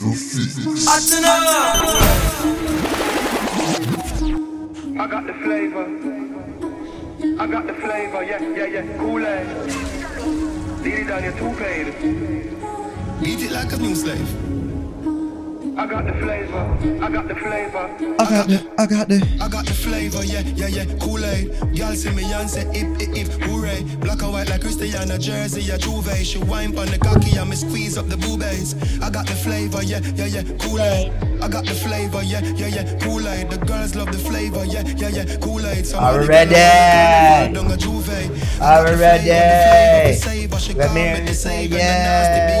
I got the flavor. I got the flavor, yeah, yeah, yeah. Kool-Aid. Lead it down your two-paid. Beat it like a new slave. I got the flavor. I got the flavor. I got the, I got the. I got the flavor, yeah, yeah, yeah. Kool-Aid. Girl see me and say, if, if, if, hooray. Black and white like Cristiano Jersey, a Juve. She wine on the cocky and me squeeze up the boobies. I got the flavor, yeah, yeah, yeah. Kool-Aid. I got the flavor, yeah, yeah, yeah. Kool-Aid. The girls love the flavor, yeah, yeah, yeah. Kool-Aid. Are we ready? Are we ready? Let me hear you say yeah.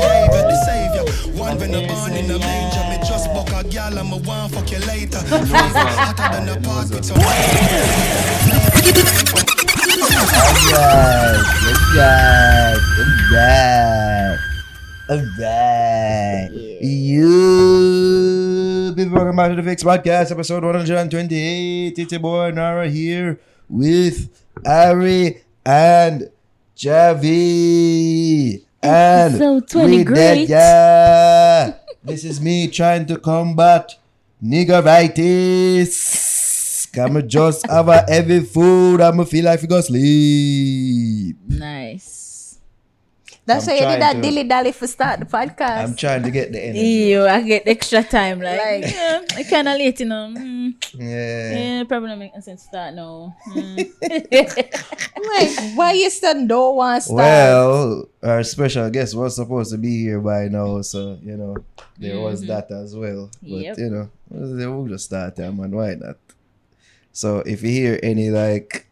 One when I'm born in the manger, just buck a and fuck you later. Hotter than a pot with some Alright, alright, alright, alright. You been welcome back to the Fix Podcast, episode 128. It's your boy Naro here with Ari and Javi. And Episode 20, with that, great. yeah. This is me trying to combat niggeritis. I'ma just have heavy food. I'ma feel like I go sleep. Nice. That's I'm why you did that to- dilly dally for start the podcast. I'm trying to get the energy. Ew, I get extra time. Like, Like- yeah, I kind of late, you know. Mm, Yeah. yeah, probably not making sense to start now. Mm. like, why you still don't want to start? Well, our special guest was supposed to be here by now, so you know there was Mhm. that as well. But Yep. you know, we'll just start there, man. Why not? So if you hear any like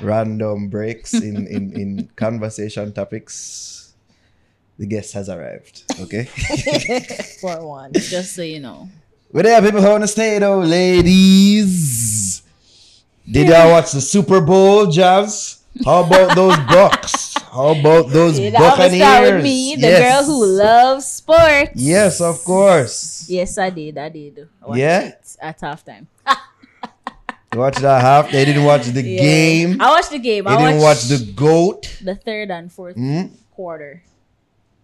random breaks in in in conversation topics, the guest has arrived. Okay. For one. Just so you know. Well, there, people who want to stay though, ladies. Did y'all watch the Super Bowl, Javs? How about those Bucs? How about those It Buccaneers? start with me, the Yes. girl who loves sports. Yes, of course. Yes, I did. I did. I Yeah? at halftime. You watched that half. They didn't watch the Yeah. game. I watched the game. They I didn't watch the goat. the third and fourth Hmm? quarter.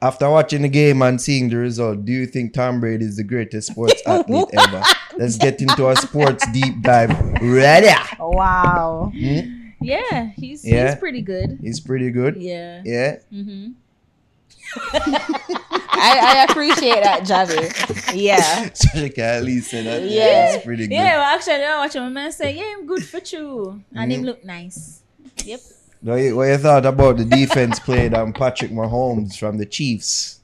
After watching the game and seeing the result, do you think Tom Brady is the greatest sports athlete ever? Let's get into a sports deep dive. Ready? Wow. Hmm? Yeah, he's Yeah. he's pretty good. He's pretty good. Yeah. Yeah. Mm-hmm. I, I appreciate that, Javi. Yeah. So she can at least say that. Yeah. Yeah. It's pretty good. Yeah, well, actually, I watch him. My man say, "Yeah, I'm good for you," and Mm. him look nice. Yep. What you, what you thought about the defense played on Patrick Mahomes from the Chiefs?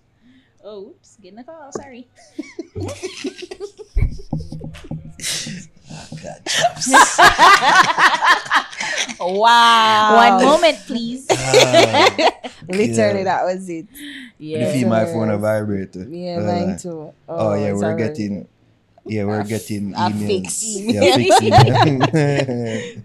Oh, oops, getting a call. Sorry. Wow. One moment, please. Ah, Literally, Yeah. that was it. you yeah. feel my phone a vibrator. Yeah, Uh, mine too. Oh, yeah, we're alright. getting. Yeah, we're A f- getting a emails. fix Yeah, fix email.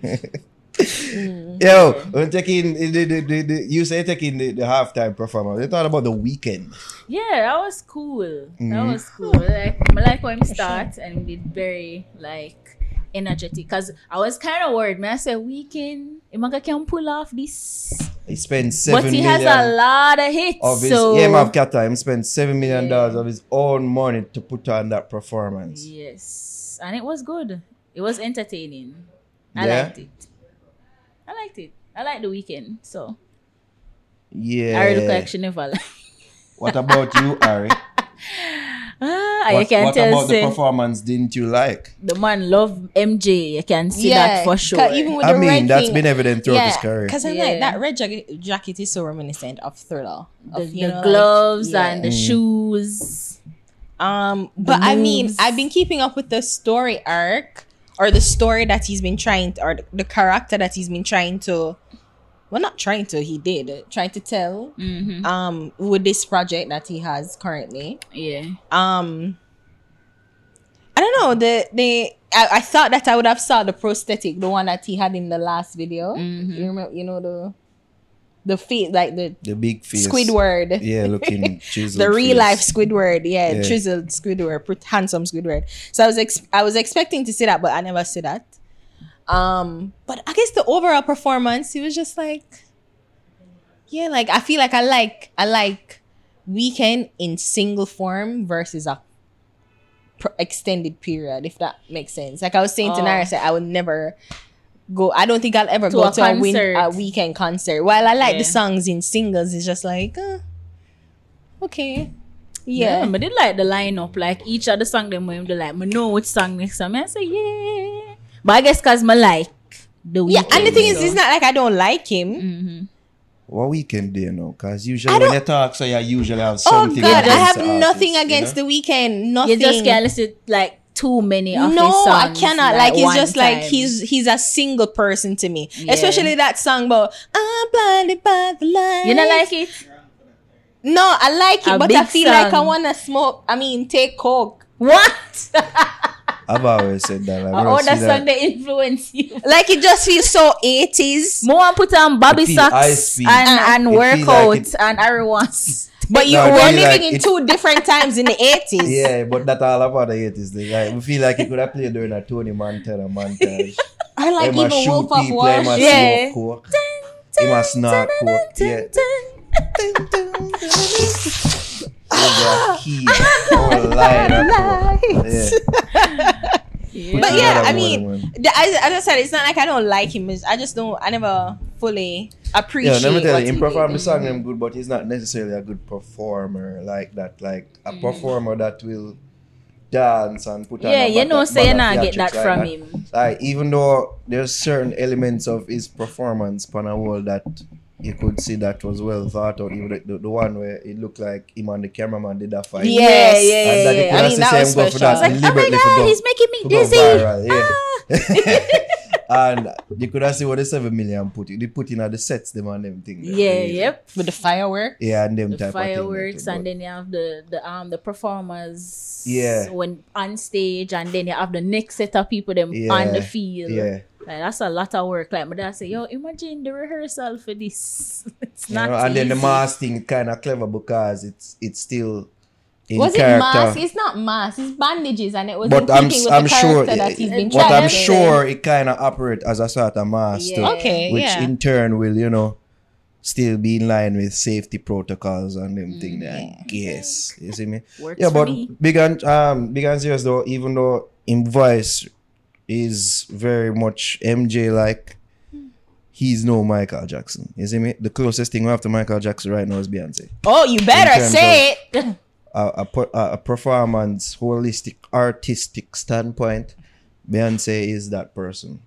Mm. Yo, we're taking the, the, the, the, you say taking the, the halftime performance. They thought about the Weeknd. Yeah, that was cool. That Mhm. was cool. Like, I like when we start and we did very like energetic. Cause I was kind of worried. Man, I said Weeknd, eh, Imaga can pull off this, He spent seven but he million has a lot of hits. of his so game of Qatar. He spent seven million dollars Yeah. of his own money to put on that performance. yes, and it was good. It was entertaining. I Yeah? liked it. I liked it. I liked the Weeknd. So Yeah. I really actually never like. What about you, Ari? Ah, what you can what tell about the performance didn't you like? the man love MJ. You can see Yeah, that for sure. even with I the mean, red that's thing- been evident throughout his career. Because I'm Yeah. like, that red jacket, jacket is so reminiscent of Thriller. the, Of, you the know, like- gloves yeah. and the Mm. shoes. Um, but I mean. I've been keeping up with the story arc or the story that he's been trying to, or the, the character that he's been trying to, well, not trying to, he did, trying to tell Mm-hmm. um with this project that he has currently. Yeah. Um, I don't know the the. I, I thought that I would have saw the prosthetic, the one that he had in the last video. Mhm. You remember, you know the the feet, like the The big face. Squidward. Yeah, looking chiseled. the real face. life Squidward, yeah, Yeah. chiseled Squidward, put handsome Squidward. So I was ex- I was expecting to see that, but I never see that. Um, but I guess the overall performance, it was just like, yeah, like I feel like I like I like Weeknd in single form versus a extended period, if that makes sense. Like I was saying to Oh. Naro, I said I would never go. I don't think I'll ever To go a to a, win, a Weeknd concert. While I like the songs in singles, it's just like, uh, okay, yeah. but they like the lineup. Like each other song them when they like, me know which song next time. I say yeah. But I guess cause me like the Weeknd. Yeah, and the thing is, so- it's not like I don't like him. Mhm. What Weeknd do you know? Because usually I when don't- you talk, so you usually have something. Oh. God, I have the artist, nothing you against know? the Weeknd. Nothing. You just can't listen like too many of his no, songs. I cannot. Like, it's one just like he's he's a single person to me. Yeah. Especially that song about I'm blinded by the light. You don't like it? No, I like it, A but I big feel like I wanna smoke. I mean, take coke. What? I've always said that. Like, when I Or see that that- song they influence you. Like it just feels so eighties. More and put on Bobby It feel high socks and, and It feel workout like it- and everyone's. But you No, were living like in it- two different times in the eighties. Yeah, but that all about the 80s. Thing. Like, we feel like it could have played during a Tony Montana montage. I like even Wolf of people, Wall him a Street. Yeah. smoke coke. Him a snort coke. Yeah. He's key. Whole line of coke. Yeah. But yeah, I mean, the, as, as I said, it's not like I don't like him. It's, I just don't. I never fully Yeah, appreciate. let me tell you, him perform the song them good, but he's not necessarily a good performer like that. Like a mm. performer that will dance and put on Yeah, you know, bag- say you not get that from him. Like even though there's certain elements of his performance wall that you could see that was well thought out. Even the, the, the one where it looked like him and the cameraman did that fight. Yes. Yeah, yeah, And that yeah. I mean, that was him for special. that It's like, Oh my god, go- he's making me dizzy. viral, yeah. Ah. and you could have see what the seven million put They put in at the sets them and them things. Yeah, yep. with the fireworks. Yeah, and them The type fireworks of thing. and then you have the the um the performers Yeah. when on stage and then you have the next set of people them Yeah, on the field. Yeah. Like, that's a lot of work. Like my dad say, yo, imagine the rehearsal for this. It's You not know, and then the mask thing kind of clever because it's it's still in was it mask? It's not mask. It's bandages, and it was but I'm with I'm the sure that he's been but trying I'm to sure it kind of operate as a sort of mask Yeah. too, Okay, which yeah. in turn will you know still be in line with safety protocols and them thing there. I guess you see me. Works yeah, for but me. big and um big and serious though, even though in voice is very much MJ like. He's no Michael Jackson. You see me? The closest thing we have to Michael Jackson right now is Beyonce. Oh, you better say it. a, a, a, a performance, holistic, artistic standpoint, Beyonce is that person.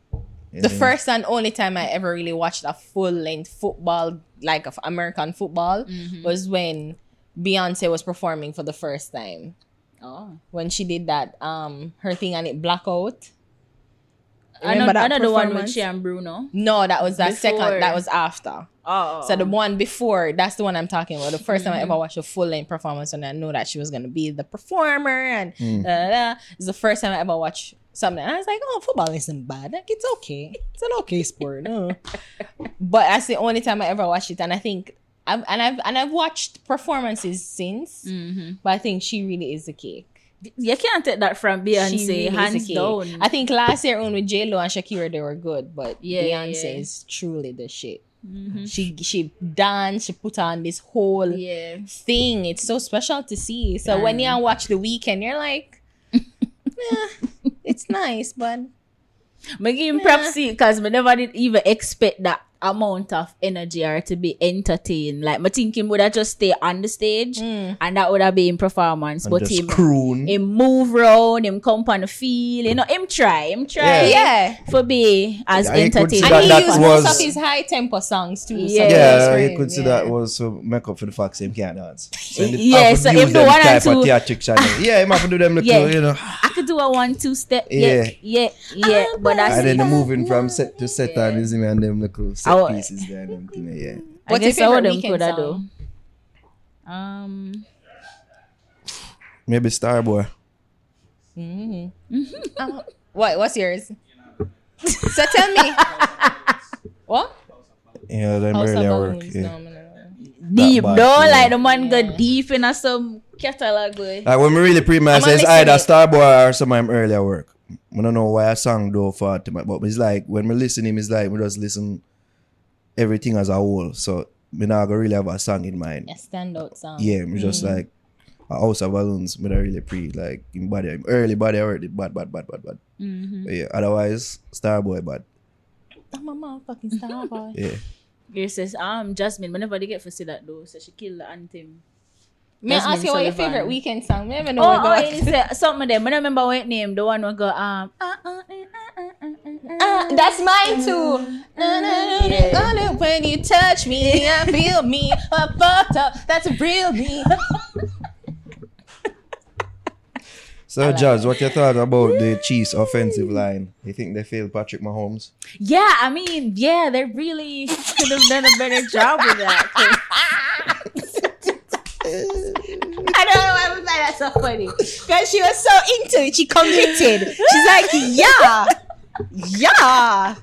You The know? first and only time I ever really watched a full length football, like of American football, Mm-hmm. was when Beyonce was performing for the first time. Oh. When she did that, um, her thing on it blackout. Another, that another one with performance? she and Bruno. No, that was that Before. second. That was after. Oh. So the one before, that's the one I'm talking about. The 1st time I ever watched a full length performance, and I knew that she was gonna be the performer, and Hmm. da, da, da. it's the first time I ever watched something. And I was like, oh, football isn't bad. Like it's okay. It's an okay sport. uh. but that's the only time I ever watched it, and I think. I've, and I've and I've watched performances since, Mhm. but I think she really is the cake. You can't take that from Beyonce, really hands down. I think last year on with J Lo and Shakira they were good, but Yeah, Beyonce yeah. is truly the shit. Mhm. She she danced, she put on this whole yeah. thing. It's so special to see. So when you watch the Weeknd, you're like, "Eh, it's nice, but Me give him props because me never did even expect that amount of energy or to be entertained. Like my thinking would have just stay on the stage Mm. and that would have been performance. And but just him croon. him move round, him come on the field, you know, him try, him try yeah. for be as Yeah, you entertaining. And he that used was- most of his high tempo songs too. Yeah. sometimes yeah, you could see yeah. that was to make up for the fact him can't dance. So him Yeah, have to so use him do them one and type of two. theatrics and- Yeah, him have to do them little, Yeah. you know. I could do a one two step. Yeah, yeah, yeah. but that's And then the moving from set to set and you see me and them little set Oh. pieces there and them thing, yeah. I What's your guess all favorite them Weeknd could have do. Um, Maybe Starboy. Uh, what? What's yours? so tell me. what? Yeah, them House of earlier work. Balloons. Yeah. No, deep, bad, though. yeah. Like the man go deep in a some catalog. Boy. Like when we really pre-match, I'ma it's either. Starboy or some of him earlier work. I don't know why a song do for to my but it's like when we listen him, it's like we just listen everything as a whole. So me not gonna really have a song in mind. A standout song. Yeah, me just Mm. like a house of balloons, but I really pre like in body him early body already bad bad bad bad bad. Mm-hmm. But yeah, otherwise Starboy bad. I'm a motherfucking star boy. Yeah. Here says, um, Jasmine, whenever they get to see that though, so she killed the anthem. May I ask Jasmine you what your favorite Weeknd song? Me never know. Oh, what oh, go- it is something of them. I don't remember what name. The one we go, um, uh, uh, uh, uh, uh, uh, Uh, that's mine too. Yeah. na, na, When you touch me, I feel me. I fucked up. That's a real me. So Jazz, what you thought about the Chiefs offensive line? You think they failed Patrick Mahomes? Yeah, I mean, yeah, they really could have done a better job with that. I don't know why I like, that's so funny. Because she was so into it. She committed. She's like, yeah. Yeah.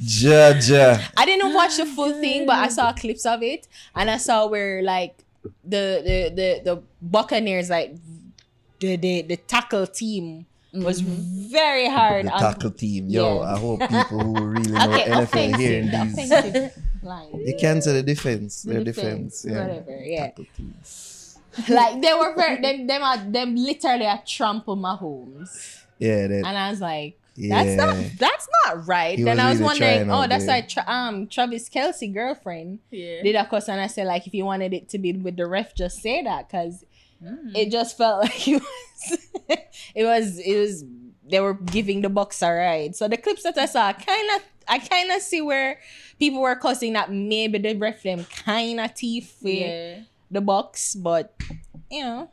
Ja, ja. I didn't watch the full thing, but I saw clips of it, and I saw where like the the the, the Buccaneers like the, the the tackle team was mm-hmm. very hard. The on- tackle team. Yo, Yeah. I hope people who really know Okay, NFL hearing offensive, these. offensive line. You can say the defense. The Their defense, defense. Yeah. whatever, yeah. Tackle team. Like they were very them them are them literally a trample Mahomes, Yeah, that, and I was like. That's Yeah. not that's not right. He then was I was wondering, oh, that's there. like tra- um Travis Kelce girlfriend. yeah. did a cuss and I said like if you wanted it to be with the ref, just say that because Mm. it just felt like it was it was it was they were giving the Bucs a ride. So the clips that I saw kind of I kind of see where people were cussing that maybe the ref them kind of teeth with yeah. the Bucs, but you know.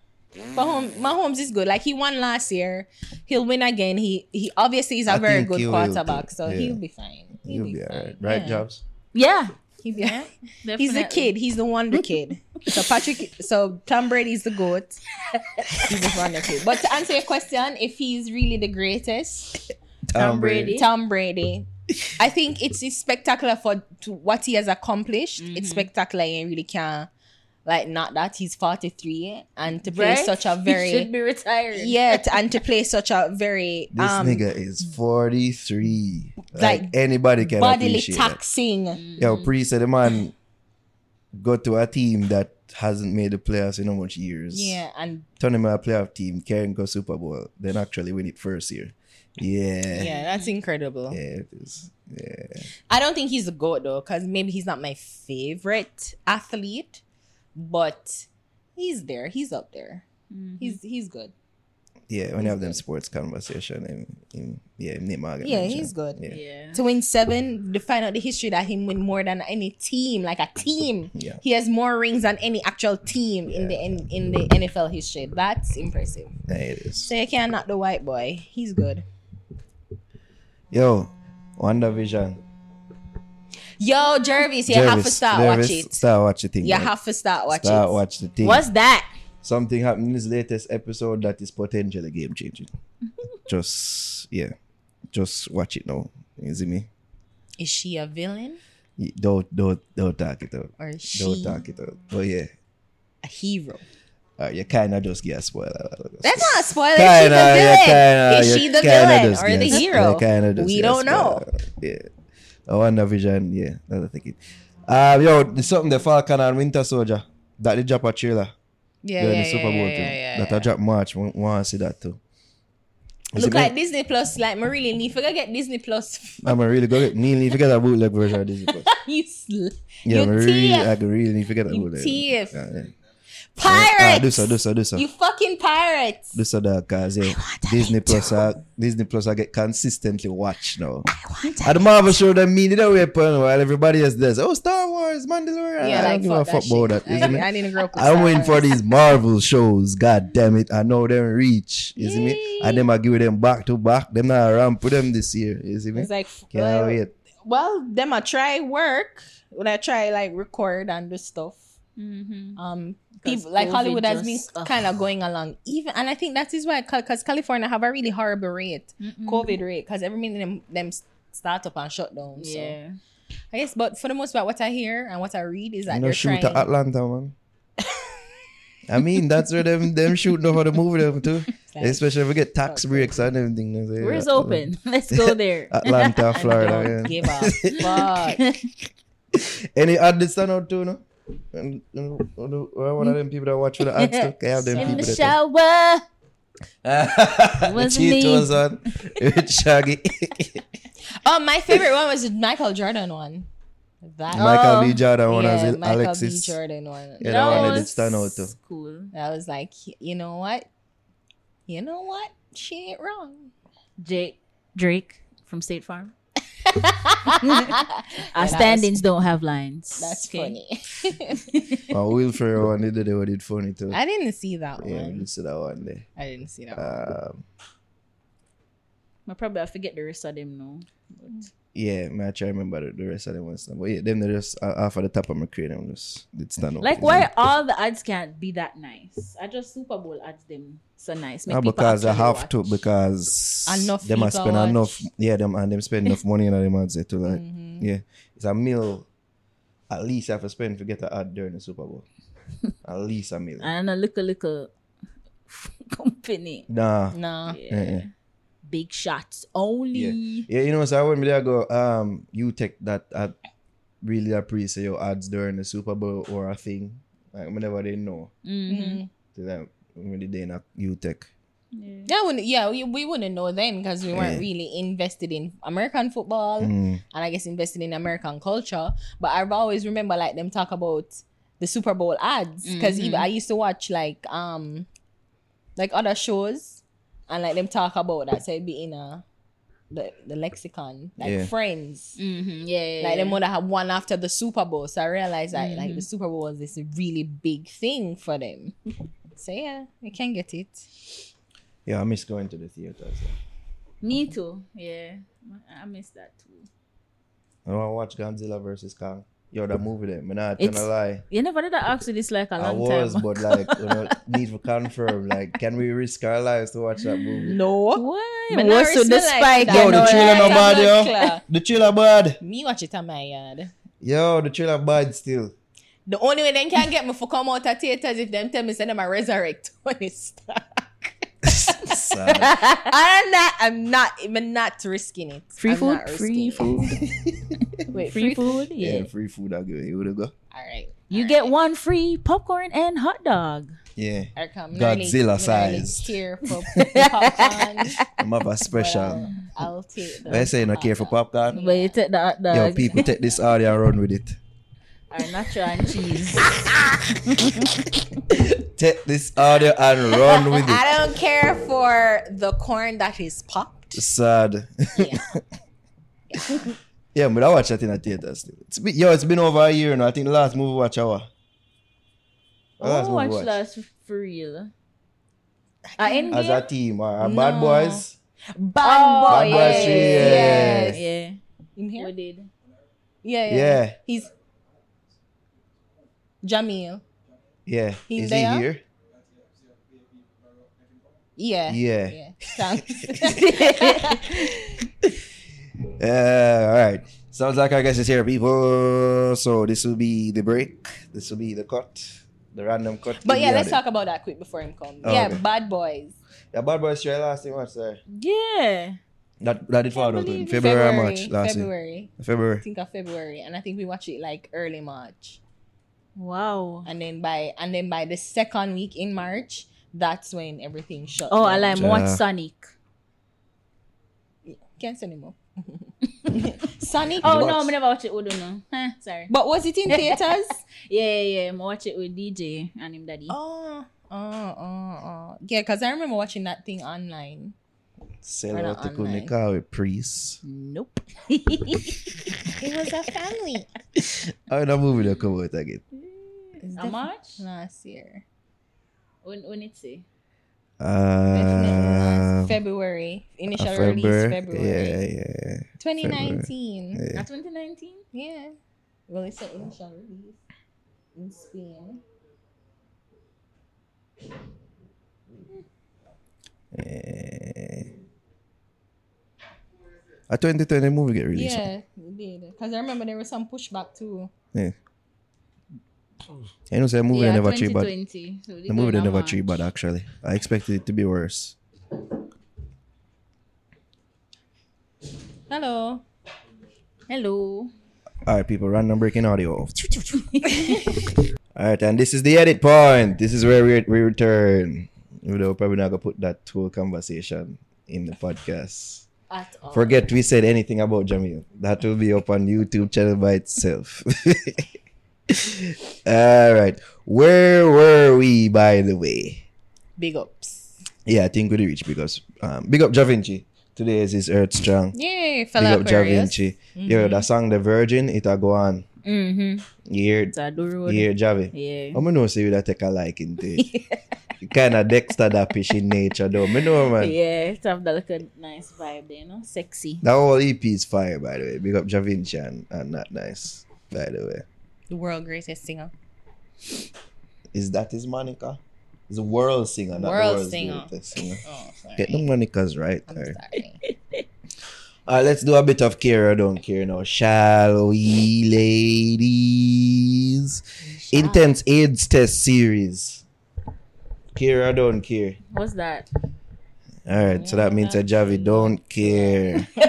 Mahomes, Mahomes is good. Like he won last year, he'll win again. He he obviously is a I very good quarterback, so Yeah. he'll be fine. He'll, be fine. alright. Right, Yeah. Jobs? Yeah. He'll be alright. He's the kid. He's the wonder kid. So Patrick, so Tom Brady's the goat. He's the wonder kid. But to answer your question, if he's really the greatest, Tom Brady. Tom Brady, I think it's, it's spectacular for to what he has accomplished. It's mm-hmm. spectacular. and You really can't like not that he's forty three and to play Right? such a He should very be retired. yeah and to play such a very This um nigga is 43. Like, like, anybody can bodily appreciate that. taxing. Yo, Pre said the man go to a team that hasn't made the playoffs in how much years. Yeah, and Turn him a playoff team, carrying go Super Bowl, then actually win it first year. Yeah. yeah, that's incredible. Yeah, it is. Yeah. I don't think he's a goat though, because maybe he's not my favorite athlete, but he's there. He's up there. Mm-hmm. He's he's good. Yeah, when you have them sports conversation, him, him, yeah, him name Morgan Yeah, mention. he's good. Yeah. Yeah. To win seven, to find out the history that him win more than any team, like a team. Yeah. He has more rings than any actual team in the in, in the NFL history. That's impressive. Yeah, it is. So you can't knock the white boy. He's good. Yo, WandaVision. Yo, Jervis, you have to start watch it. Start watch the thing. You man. have to start watch Start it. watch the thing. What's that? Something happened in this latest episode that is potentially game changing. just yeah, just watch it now. You see me? Is she a villain Don't don't don't talk it out. or she Don't talk it out. But yeah, a hero? uh, you kind of just get a spoiler. That's not a spoiler. Kinda, Is she the villain? kinda- Is she the villain or the hero? you kinda just we don't know. Yeah. I WandaVision, yeah, that's the thing. Um, yo, there's something the Falcon and Winter Soldier that they drop a trailer Yeah, during yeah, the Super yeah, Bowl yeah, thing. yeah, yeah, that yeah. I drop March. Want to see that too. You Look me? like Disney Plus. Like, I really need to get Disney Plus. I'm really go get need need to get a bootleg version of Disney Plus. you sl- Yeah, you I really, thief. I really need to get a You bootleg. thief. Yeah, yeah. Pirates. Ah, do so, do so, do so. You fucking pirates. Do so that cause yeah, Disney Plus, uh, Disney Plus, I get consistently watched now. I want. At the Marvel show, them mean it away while everybody else does. Oh, Star Wars, Mandalorian. Yeah, I like don't give a fuck fuck that about shit. that. you see me? I, I didn't grow up. With I'm waiting for these Marvel shows. God damn it. I know them reach. You see me? And them I give them back to back. Them not ramp with them this year. You see me? It's like, Can't well, wait. well, them I try work when I try like record and do stuff. Um, people like COVID Hollywood has been ugh. kind of going along, even, and I think that is why because California have a really horrible rate, COVID rate, because every minute them them start up and shut down. So Yeah. I guess, but for the most part, what I hear and what I read is that You know, they're shoot trying. to Atlanta, man. I mean, that's where them them shooting over the movie them too. Especially if we get tax breaks and everything. they say, Where's uh, open? Let's go there. Atlanta, Florida. yeah. give a fuck. Any ad that stand out too, no? And, and, and, or one of them people that watch for the ads too. Can have them In people the that shower. the was cheat me. was on with Shaggy. Oh, my favorite one was the Michael Jordan one. That Michael Oh. B. Jordan one yeah, was it Michael Alexis. B. Jordan one. Yeah, that one that did was stand out too. Cool. That was like, you know what? You know what? She ain't wrong. Jake Drake from State Farm. Yeah, Our that standings don't have lines. That's okay? funny. Oh, Will Ferrell one did the one did funny too. I didn't see that one. Yeah, one. you see that one there. I didn't see that one. Um, I probably I forget the rest of them now. But yeah, man, I try to remember the, the rest of them ones. now. But yeah, them they just uh, off of the top of my cranium just did stand out. like why all the ads can't be that nice? I just Super Bowl ads them so nice. Make No, because I have to because Enough them a people spend watch. enough yeah them and them spend enough money in them ads to like Mm-hmm. yeah it's a meal at least you have to spend to get an ad during the Super Bowl at least a meal and a little little company. nah Nah. Yeah. yeah. Big shots only. yeah you know so when me there go um you take that I really appreciate your ads during the Super Bowl or a thing like whenever they know Mm-hmm. to them when they in a you take. Yeah, wouldn't, yeah, we, we wouldn't know then because we weren't Yeah. really invested in American football Mm. and I guess invested in American culture. But I've always remember like them talk about the Super Bowl ads because Mm-hmm. I used to watch like um like other shows and like them talk about that. So it'd be in a the, the lexicon like Yeah. Friends. Mm-hmm. Yeah, yeah, Like yeah. them would have one after the Super Bowl. So I realized that like Mm-hmm. the Super Bowl was this really big thing for them. So yeah, you can get it. yeah I miss going to the theaters Me too. Yeah, I I miss that too. I want to watch Godzilla versus Kong yo that movie there me not gonna lie You never did ask you this like a I long was, time. but like, you know, need to confirm. Like, can we risk our lives to watch that movie? No. Why? But What's not with the risk my spike? life, Yo, the trailer no bad, yo. The trailer bad. Me watch it on my yard. Yo, the trailer bad still. The only way they can get me for come out of theaters if them tell me send them a resurrect Tony Stark. Sad. I'm not. I'm not. I'm not risking it. Free I'm food? Free food? Wait, Free food? yeah. Yeah. free food. I'll go. You would go. All right. You get one free popcorn and hot dog. Yeah. I come. Godzilla sized. Care for popcorn. I'm have a special. Well, I'll take. the I say you not care for popcorn. But you take the hot dog Yo, people take this audio and run with it. Or nacho and cheese. Take this audio and run with it. I don't care for the corn that is popped. Sad. Yeah. yeah, but I watch that in a theater still. It's been, yo, it's been over a year now. I think the last movie watch hour. The last Oh, movie watch watch. last for real. Uh, in As a team, or, or Bad Boys. Bad Oh, boy. Bad Boys Three, Yes. yeah. Yeah. In here? We did. Yeah, yeah. Yeah. He's Jamil. Yeah. He's Is there? he here? Yeah. Yeah. Thanks. Uh, all right. Sounds like our guest is here, people. So this will be the break. This will be the cut, the random cut. but yeah, let's talk about that quick before him come. Oh, yeah, okay. Bad Boys. Yeah, Bad Boys Three last thing watch there. Yeah. That that did fall out in February, or March last year. February. I February. think of February, and I think we watched it like early March, Wow. and then by and then by the second week in March, that's when everything shut. Oh, I down. like watch Yeah. Sonic. Can't say anymore. Sonic. Oh watch? no, I'm never watch it with no. Huh, sorry. But was it in theaters? Yeah, yeah, yeah. I watch it with DJ and him daddy. oh, oh, oh, oh. Yeah, because I remember watching that thing online. Sell out not to. Kunika with priest. Nope. It was a family. How that movie that come out again? How much? Last year. When when it say? Uh, February. Initial February. release February. Yeah, yeah. 2019. Yeah. Not 2019. Yeah. Well, it's an initial release in Spain. yeah. A 2020 movie get released. Yeah, it did. Because I remember there was some pushback too. Yeah. You know, say the movie yeah, never cheap, but So the movie they never cheap, but actually, I expected it to be worse. Hello. Hello. All right, people, random breaking audio. All right, and this is the edit point. This is where we, we return. We're probably not gonna put that whole conversation in the podcast. At all. Forget we said anything about Jamil. That will be up on YouTube channel by itself. All right, where were we, by the way? Big ups. Yeah, I think we reached because um, big up Jah Vinci. Today is his Earth Strong. Yay, Big fellow up Ja Aquarius. Vinci. Yo, that song The Virgin, it'll go on. Mm-hmm. You hear, It's a do road. you hear Javi? Yeah. I'm know say you that take a liking to it. kind of Dexter that fish in nature though. Me know man. Yeah, it have that like a nice vibe there, you know? Sexy. That whole EP is fire by the way. Big up Jah Vinci and, and not nice. By the way. The world greatest singer. Is that his Monica? He's a world singer, not World the world's singer. greatest singer. Oh, sorry. Get the Monicas right. I'm alright. sorry. Alright, let's do a bit of care or don't care now. Shall we, ladies? Intence AIDS test series. Care or don't care? What's that? Alright, so that means that Javi don't care.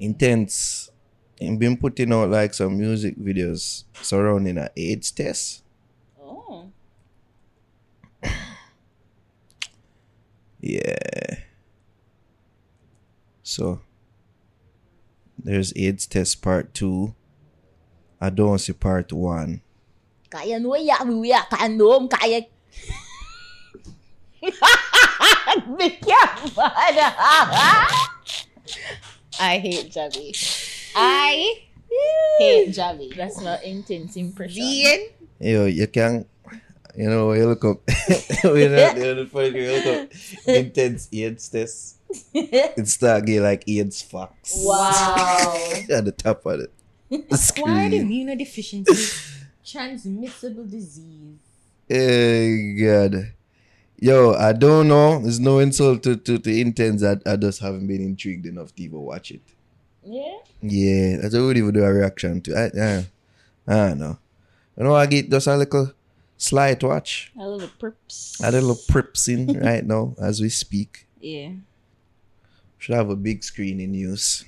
Intence. He been putting out like some music videos surrounding a AIDS test. Oh. Yeah. So there's AIDS test part two. I don't see part one. Kaya no ya, ya, kanom, kaya. I hate Javi. I hate Javi. That's not Intence impression. Ian? Yo, you can you know, you look up you know, you know, the funny you look up Intence AIDS test. It's that gay like AIDS facts. Wow. At the top of it. The Acquired immunodeficiency. Transmissible disease. Hey God. Yo, I don't know. There's no insult to, to, to Intence. I, I just haven't been intrigued enough to even watch it. Yeah. Yeah, that's don't even do a reaction to it. I, I, I don't know. You know, I get just a little slight watch. A little perps. A little prips in right now as we speak. Yeah. Should have a big screen in use.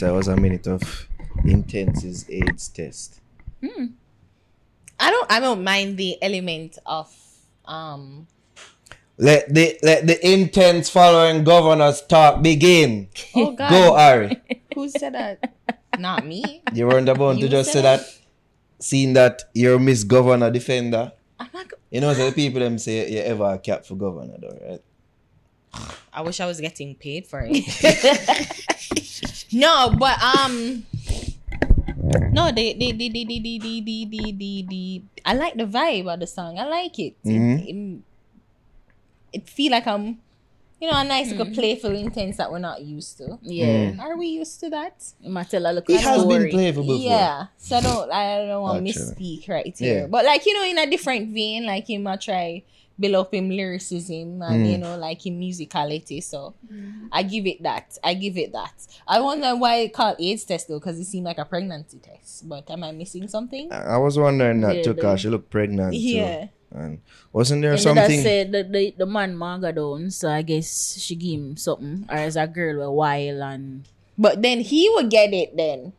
That was a minute of Intence AIDS test. I don't I don't mind the element of um Let the let the Intence following governors talk begin. Oh god. Go, Ari. Who said that? Not me. You weren't about to just say said that. Seeing that you're Miss Governor Defender. I'm not go- You know, so the people them say you ever a cap for governor, though, right? I wish I was getting paid for it. no, but um no, the the the the the the the the the, the, the I like the vibe of the song. I like it. Mhm. It, it, it feel like I'm you know, a nice little playful Intence that we're not used to. Yeah. Mm. Are we used to that? You might tell a It has been playful before. Yeah. So I don't I don't want to Actually. misspeak right here. Yeah. But like, you know, in a different vein, like him might try build up him lyricism and Mm. you know, like him musicality. So I give it that. I give it that. I wonder why it called AIDS test though, because it seemed like a pregnancy test. But am I missing something? I I was wondering that Yeah, too, cause she looked pregnant Yeah. too. And wasn't there And something? said the, the, the man manga down, so I guess she give him something. Or as a girl a while and But then he would get it then.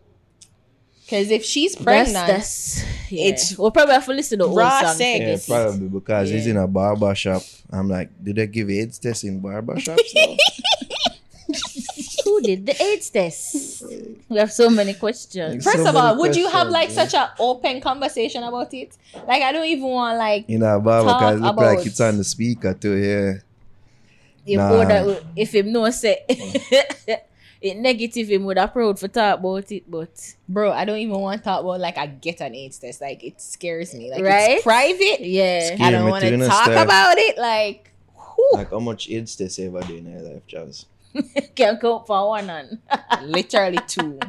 Because if she's pregnant, That's, that's yeah. It's we'll probably have to listen to the old raw sex. yeah, probably because he's in a barber shop. I'm like, do they give AIDS test in barber shops? Who did the AIDS test? We have so many questions. So First of all, would you have like questions, such an open conversation about it? Like I don't even want like You know, Baba, Talk because it look like about- it's on the speaker too, yeah. If, Nah. would that- if him know say it negative, him would have proud for talk about it, but bro, I don't even want to talk about like I get an AIDS test. Like it scares me. Like Right? it's private. yeah. I don't want to talk Steph. about it. Like whew, Like how much AIDS test you ever do in your life, Charles? Can't count for one hand. literally two.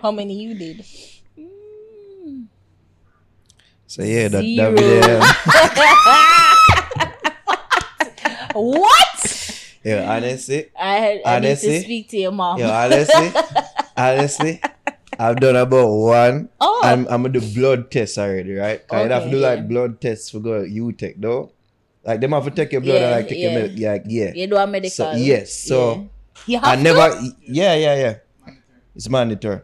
How many you did? So yeah, that, Zero. that video. What? Yeah, honestly, I, had, I need Honestly? to speak to your mom. yeah, honestly, honestly, I've done about one. Oh. I'm, I'm gonna do blood tests already, right? I have to do like blood tests for go you take though. Like them have to take your blood Yeah, and like take yeah. your milk. Yeah, yeah. you do a medical. So yes, so You have I to? never. Yeah, yeah, yeah. It's mandatory.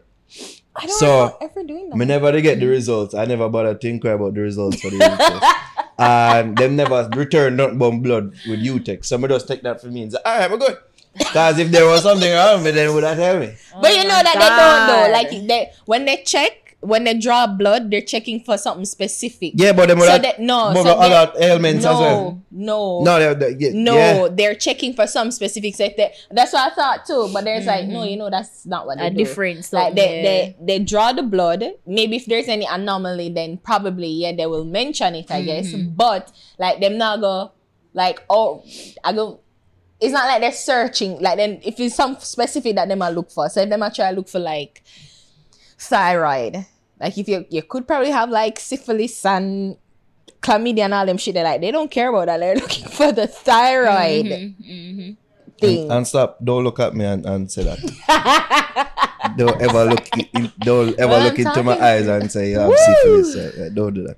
I don't so, ever doing that. Me never they get the results. I never bother to inquire about the results for the test. And them never return nothing but blood with UTech. Somebody just take that for me and say, alright, we're good. Because if there was something wrong with them, would that tell me? Oh but you Oh know my that they don't know. Like they when they check, when they draw blood, they're checking for something specific. Yeah, but them would So have that- no, but so other they- ailments no, as well. no, No, they, they, yeah, no. yeah. They're checking for some specific sector. That's what I thought too. But there's like, no, you know, that's not what they A do. difference. Like they, yeah. they they draw the blood. Maybe if there's any anomaly, then probably yeah they will mention it. I guess. Mm-hmm. But like them not go like oh I go. It's not like they're searching. Like then if it's some specific that they might look for. So if they might try to look for like thyroid. Like if you you could probably have like syphilis and chlamydia and all them shit. They're like they don't care about that. They're looking for the thyroid Mm-hmm, thing. And, and stop. Don't look at me and, and say that. don't ever look. In, don't ever Well, look I'm into my talking- eyes and say you have Woo! syphilis. Don't do that.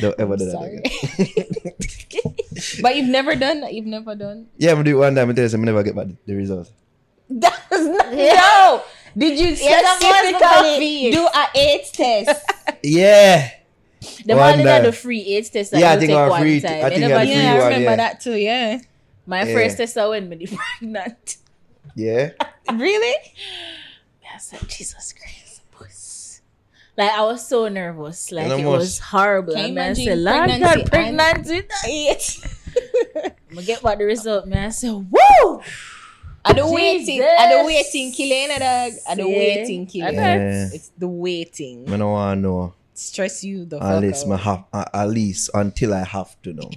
Don't ever do that Sorry. again. but you've never done that. You've never done. Yeah, I'm gonna do it one time. I tell you, something, I never get back the result. That's was not. No. Did you Yeah, that was specifically do a AIDS test? Yeah. The One one that day. the free AIDS test that Yeah, I you think take our one free- time. I think I never had do- free yeah, I one, remember yeah. that too. Yeah. My Yeah. first test I went when pregnant. Yeah. Really? I said, Jesus Christ, puss. Like I was so nervous. Like it was horrible. Can you And I imagine said, Lord pregnancy God, pregnant with AIDS. I'm gonna get what the result, man. I said, woo! I don't waiting. I don't waiting killing a dog. I don't Yeah. waiting killing. Yeah. It's the waiting. I don't want to know. Stress you the At fuck least, out. me have, uh, at least until I have to know.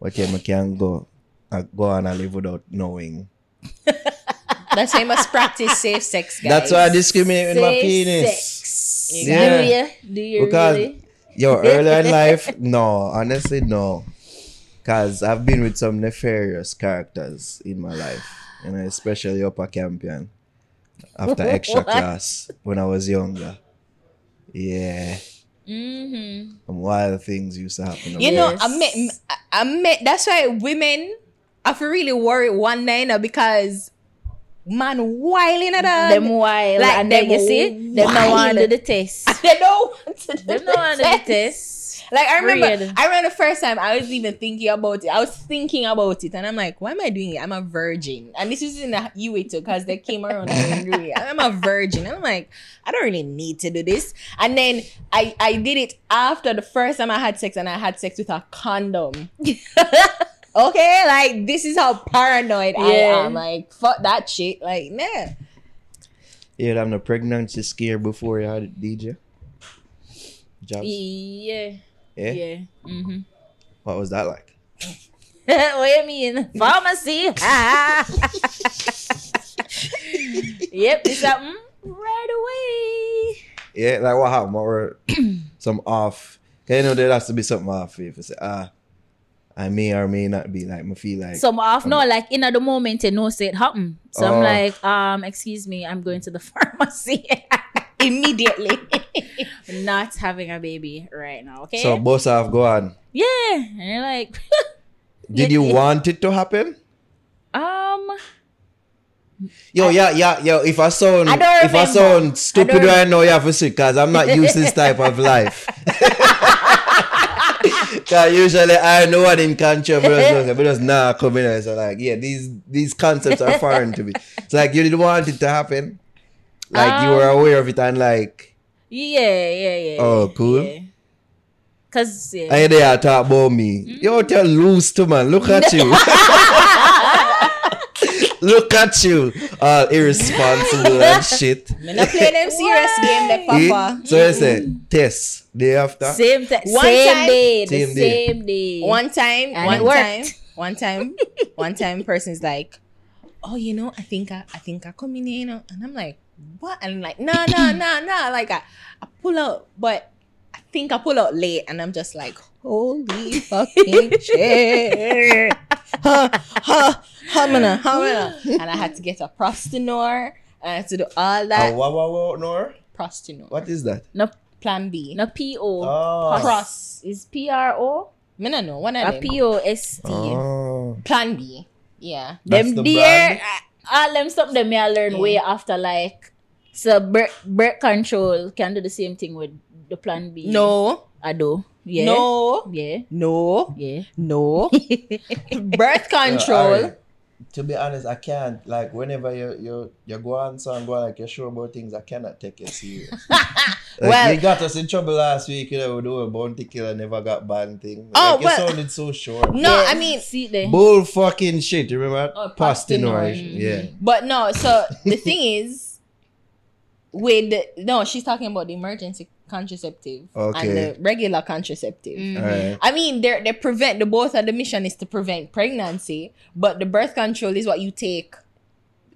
but yeah, I can go, I go on and live without knowing. That's why you must practice safe sex, guys. That's why I discriminate with my penis. sex. Yeah. Do you? Do you Because really? yo, earlier in life, no, honestly, no. Cause I've been with some nefarious characters in my life, you know, especially upper campion after extra class when I was younger. Yeah, Mm-hmm. some wild things used to happen. You know, Yes. I met, I I met. That's why women have to really worry one night now because man wilding at them. Them wild. like and them you see, them no want to do the test. They don't want to do them no want to do the test. Like I remember, Weird. I remember the first time I was even thinking about it. I was thinking about it, and I'm like, "Why am I doing it? I'm a virgin." And this is in the UA too, because they came around and doing. I'm a virgin, and I'm like, I don't really need to do this. And then I I did it after the first time I had sex, and I had sex with a condom. okay, like this is how paranoid I am. Like fuck that shit. Like nah. You have no pregnancy scare before you had it, DJ? Jobs? Yeah. Yeah? Yeah. Mm-hmm. What was that like? what do you mean? Pharmacy. Yep, it's something right away. Yeah, like what happened? What were some off? Cause you know there has to be something off if you say, ah, I may or may not be like, I feel like, Some off, no, like in at the moment, you know, say it happen. So Oh. I'm like, um, excuse me, I'm going to the pharmacy. Immediately. Not having a baby right now, okay? so boss off, go on. yeah, and you're like, Did you want it to happen? um, Yo, yeah, yeah, yo. If I sound, I don't if I remember. sound stupid I don't- right now, you have to see, cause I'm not used to this type of life. Cause usually I know what in country, but just, but just nah come in. So like, yeah, these these concepts are foreign to me. It's like you didn't want it to happen. Like you Um, were aware of it and like Yeah, yeah, yeah. Oh, yeah, cool. yeah. Cause yeah. I there talk about me. Mm. Yo, tell loose to man. Look at you. Look at you. All irresponsible and shit. Me not play them serious game, the Eh? papa. So I say test day after. same ti- One same time- day, the Same day. same day. One time, And one it time, one time, one time, person's like, "Oh, you know, I think I, I think I come in you know," and I'm like, "What?" And I'm like, "No, no, no, no!" Like I, I pull out, but I think I pull out late, and I'm just like, "Holy fucking shit!" huh, huh, humana, humana. and I had to get a prostinor. I had to do all that. what, what, what, Nor? prostinor. What is that? no, Plan B. no P O. Ah. Oh. Cross. is P R O. Me no know. One of A them. P O S T. Oh. Plan B. Yeah. That's Them the dear, brand? All them stuff them me I learn Yeah. way after like so birth, birth control can do the same thing with the plan B. No. I do. Yeah. No. Yeah. No. Yeah. No. Birth control. Uh, alright. To be honest, I can't. Like, whenever you you you go on so and go on, like you're sure about things, I cannot take it serious. like, Well- you got us in trouble last week, you know, with the whole bounty killer never got banned thing. Oh, like, you sounded so sure. No, Yeah. I mean, see there. Bull fucking shit. You remember? Oh, Postinor. Postinor. Mm-hmm. Yeah. but no. So the thing is, with the, no, she's talking about the emergency contraceptive Okay. and the regular contraceptive. Mm. Alright. I mean, they they prevent the both of the mission is to prevent pregnancy, but the birth control is what you take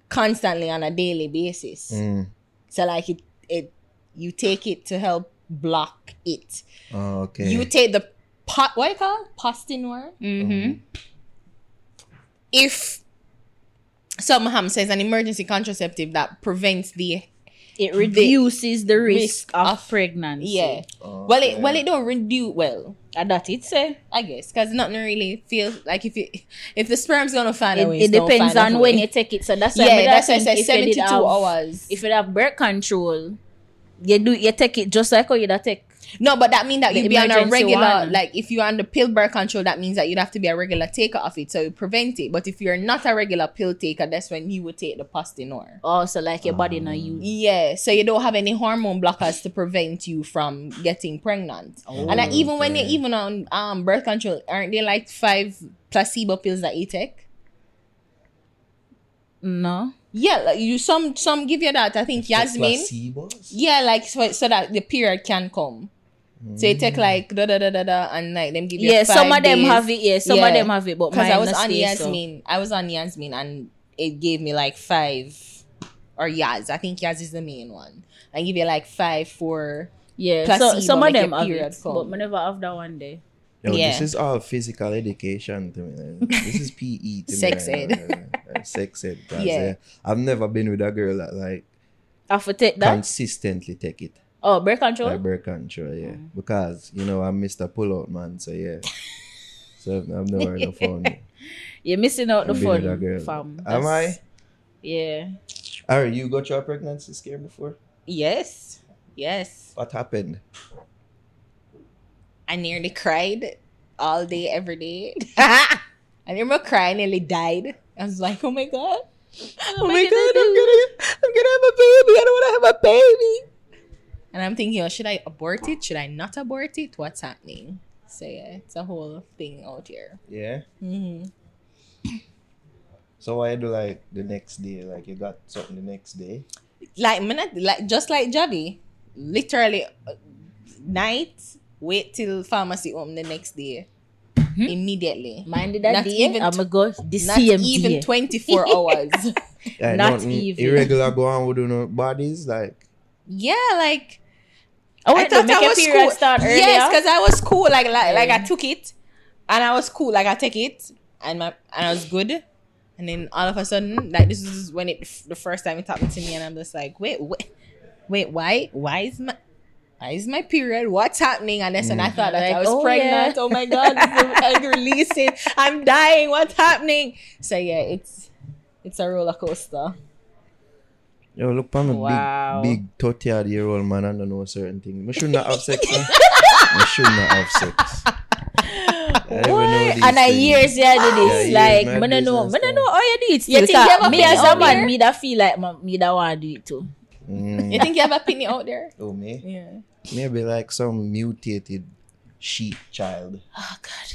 constantly on a daily basis. Mm. So like it, it you take it to help block it. Oh, okay. You take the pot what you call it? Postinor. Mm-hmm. If somehow says an emergency contraceptive that prevents the It reduces the risk, risk of, of- pregnancy. yeah. Oh, Well, it well it don't reduce well. And that it say. I guess because nothing really feels like if it if the sperm's gonna find It, a way, it depends on when you take it. So that's why yeah, that's why I said you um, seventy two hours. If you have birth control, you do you take it just like how you take. No, but that means that you'd be on a regular, one. like if you're on the pill birth control, that means that you'd have to be a regular taker of it, so you prevent it. But if you're not a regular pill taker, that's when you would take the Postinor. Oh, so like your body now you. Yeah, so you don't have any hormone blockers to prevent you from getting pregnant. Oh, and then even when you're even on um birth control, aren't there like five placebo pills that you take? No. Yeah, like you some some give you that. I think Yasmin. Placebos? Yeah, like so, so that the period can come. So you take like da da da da da, and like them give you Yeah, some of them days. have it. Yeah, some Yeah. of them have it. But because I was on stay, so. Yasmin. I was on Yasmin, and it gave me like five or Yaz. I think Yaz is the main one. I give you like five for Yeah, placebo, so some of make them have period it, come. but I never have that one day. Yo, Yeah. this is all physical education to me. This is PE to Sex me. ed. Uh, Sex ed. 'cause, Yeah. yeah, I've never been with a girl that like I have to take that. consistently take it. Oh, birth control. Like birth control, yeah. Mm. Because you know I'm Mr. Pull Out man, so yeah. So I've, I've never had a phone. You're missing out the I've been with a fun, girl. fam. Am I? Yeah. Alright, you got your pregnancy scare before? yes, yes. What happened? I nearly cried all day, every day. I nearly cried, nearly died. I was like, oh my god. Oh my god, I'm gonna I'm gonna have a baby. I don't wanna have a baby. And I'm thinking, oh, should I abort it? Should I not abort it? What's happening? So yeah, it's a whole thing out here. Yeah. hmm So why do like the next day? Like you got something the next day? Like minute, like just like Javi, literally uh, night. Wait till pharmacy open the next day. Immediately. Mine did that Not day. even I'm tw- gonna go the Not same even 24 hours. Yeah, Not nothing even. irregular go on with no bodies like Yeah, like Oh, I thought I was period cool. start earlier. Yes, because I was cool. Like like like I took it, and I was cool. Like I take it, and my and I was good. And then all of a sudden, like this is when it the first time it happened to me, and I'm just like, wait, wait, wait, why, why is my why is my period? What's happening? And then I thought that I was oh, pregnant. yeah. Oh my god, I'm releasing. I'm dying. What's happening? So yeah, it's it's a roller coaster. Yo, look for me Wow. big, big 30 year old man and don't know certain things. We should not have sex. man. I should not have sex. I never know And I things. years yeah do Yeah, this. years, like, mad I don't know. business I don't know how you do it. You think you cause ever me been as a man, me that feel like ma- me that want to do it too. Mm. You think you have a pitney out there? Oh, me? Yeah. Maybe like some mutated sheep child. Oh God.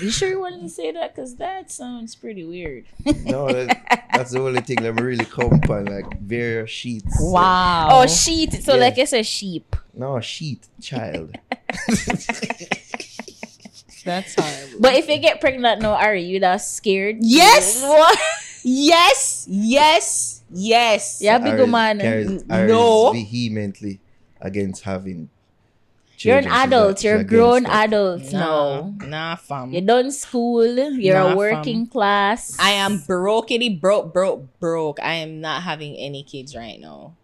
You sure you want to say that? Cause that sounds pretty weird. No, that, that's the only thing that me really come upon, like various sheets. Wow. Oh, sheet. So Yeah. like it's a sheep. No, sheet child. That's horrible. But if you get pregnant now, Ari, you that scared? Yes! What? yes, yes, yes. Yeah, big man. Aries- N- no. vehemently against having. You're an adult. You're a grown that. adult Nah, now. nah, fam. You done school. You're Nah, a working class. I am brokety broke, broke, broke. I am not having any kids right now.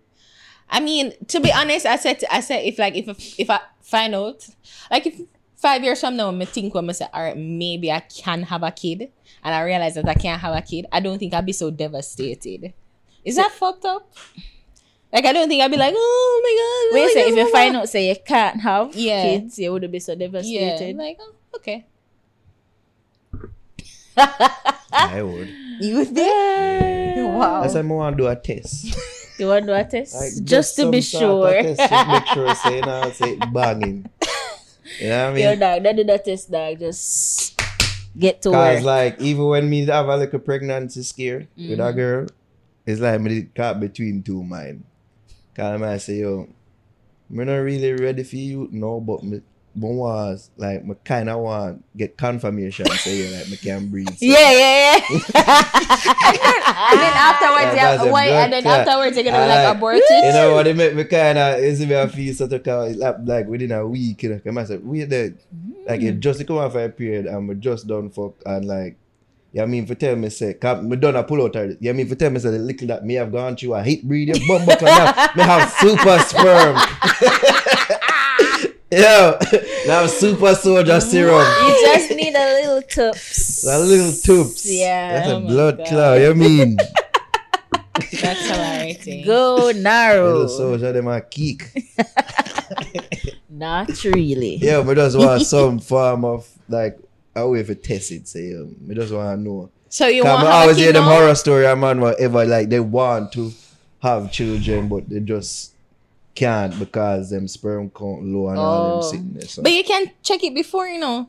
I mean, to be honest, I said, I said, if like, if if I find out, like, if five years from now, me think when I say, all right, maybe I can have a kid, and I realize that I can't have a kid, I don't think I'd be so devastated. Is that fucked up? Like, I don't think I'd be like, oh my god. Wait, like, so if you find out, say you can't have Yeah. kids, you would be so blah. yeah, devastated. like, oh, okay. I would. You would be? Wow. That's why I want to do a test. You want to do a test? Like, just to be sort of sure. test, just make sure say, you know, say it banging. You know what I Yo, mean? dog, don't do that test, dog. Just get to Cause work. like even when me have like a little pregnancy scare with Mm. a girl, it's like me did caught between two mind. Cause I say, yo, me not really ready for you, no, but me, me was like me kinda want get confirmation say yeah, like me can breathe. So. yeah, yeah, yeah. and then afterwards, Yeah, yeah, that's a why? blood And then clot. afterwards, you're gonna be like like- aborted. You know what? It make me kind of, is me I feel sort of kind of like, like within a week, you know, I said, wait there, like it mm. just come off a period and we just done fuck and like, you know what I mean, for tell me say, cause me done a pull out already. You know what I mean, for tell me say the little that me have gone through a hit breed, your bum buckle now, me have super sperm. Yo, now super soldier serum. you just need a little tips. A little tubes. Yeah. That's Oh a blood God. clot, you mean? That's hilarious. Go Naro. Little soldier, them a kick. Not really. Yeah, me just want some form of like a way for test it. Say, um, me just want to know. So you Cause want me to have a always hear them now? horror story, a man whatever like they want to have children, but they just can't because them sperm count low and all Oh. them sitting there. So. But you can check it before, you know.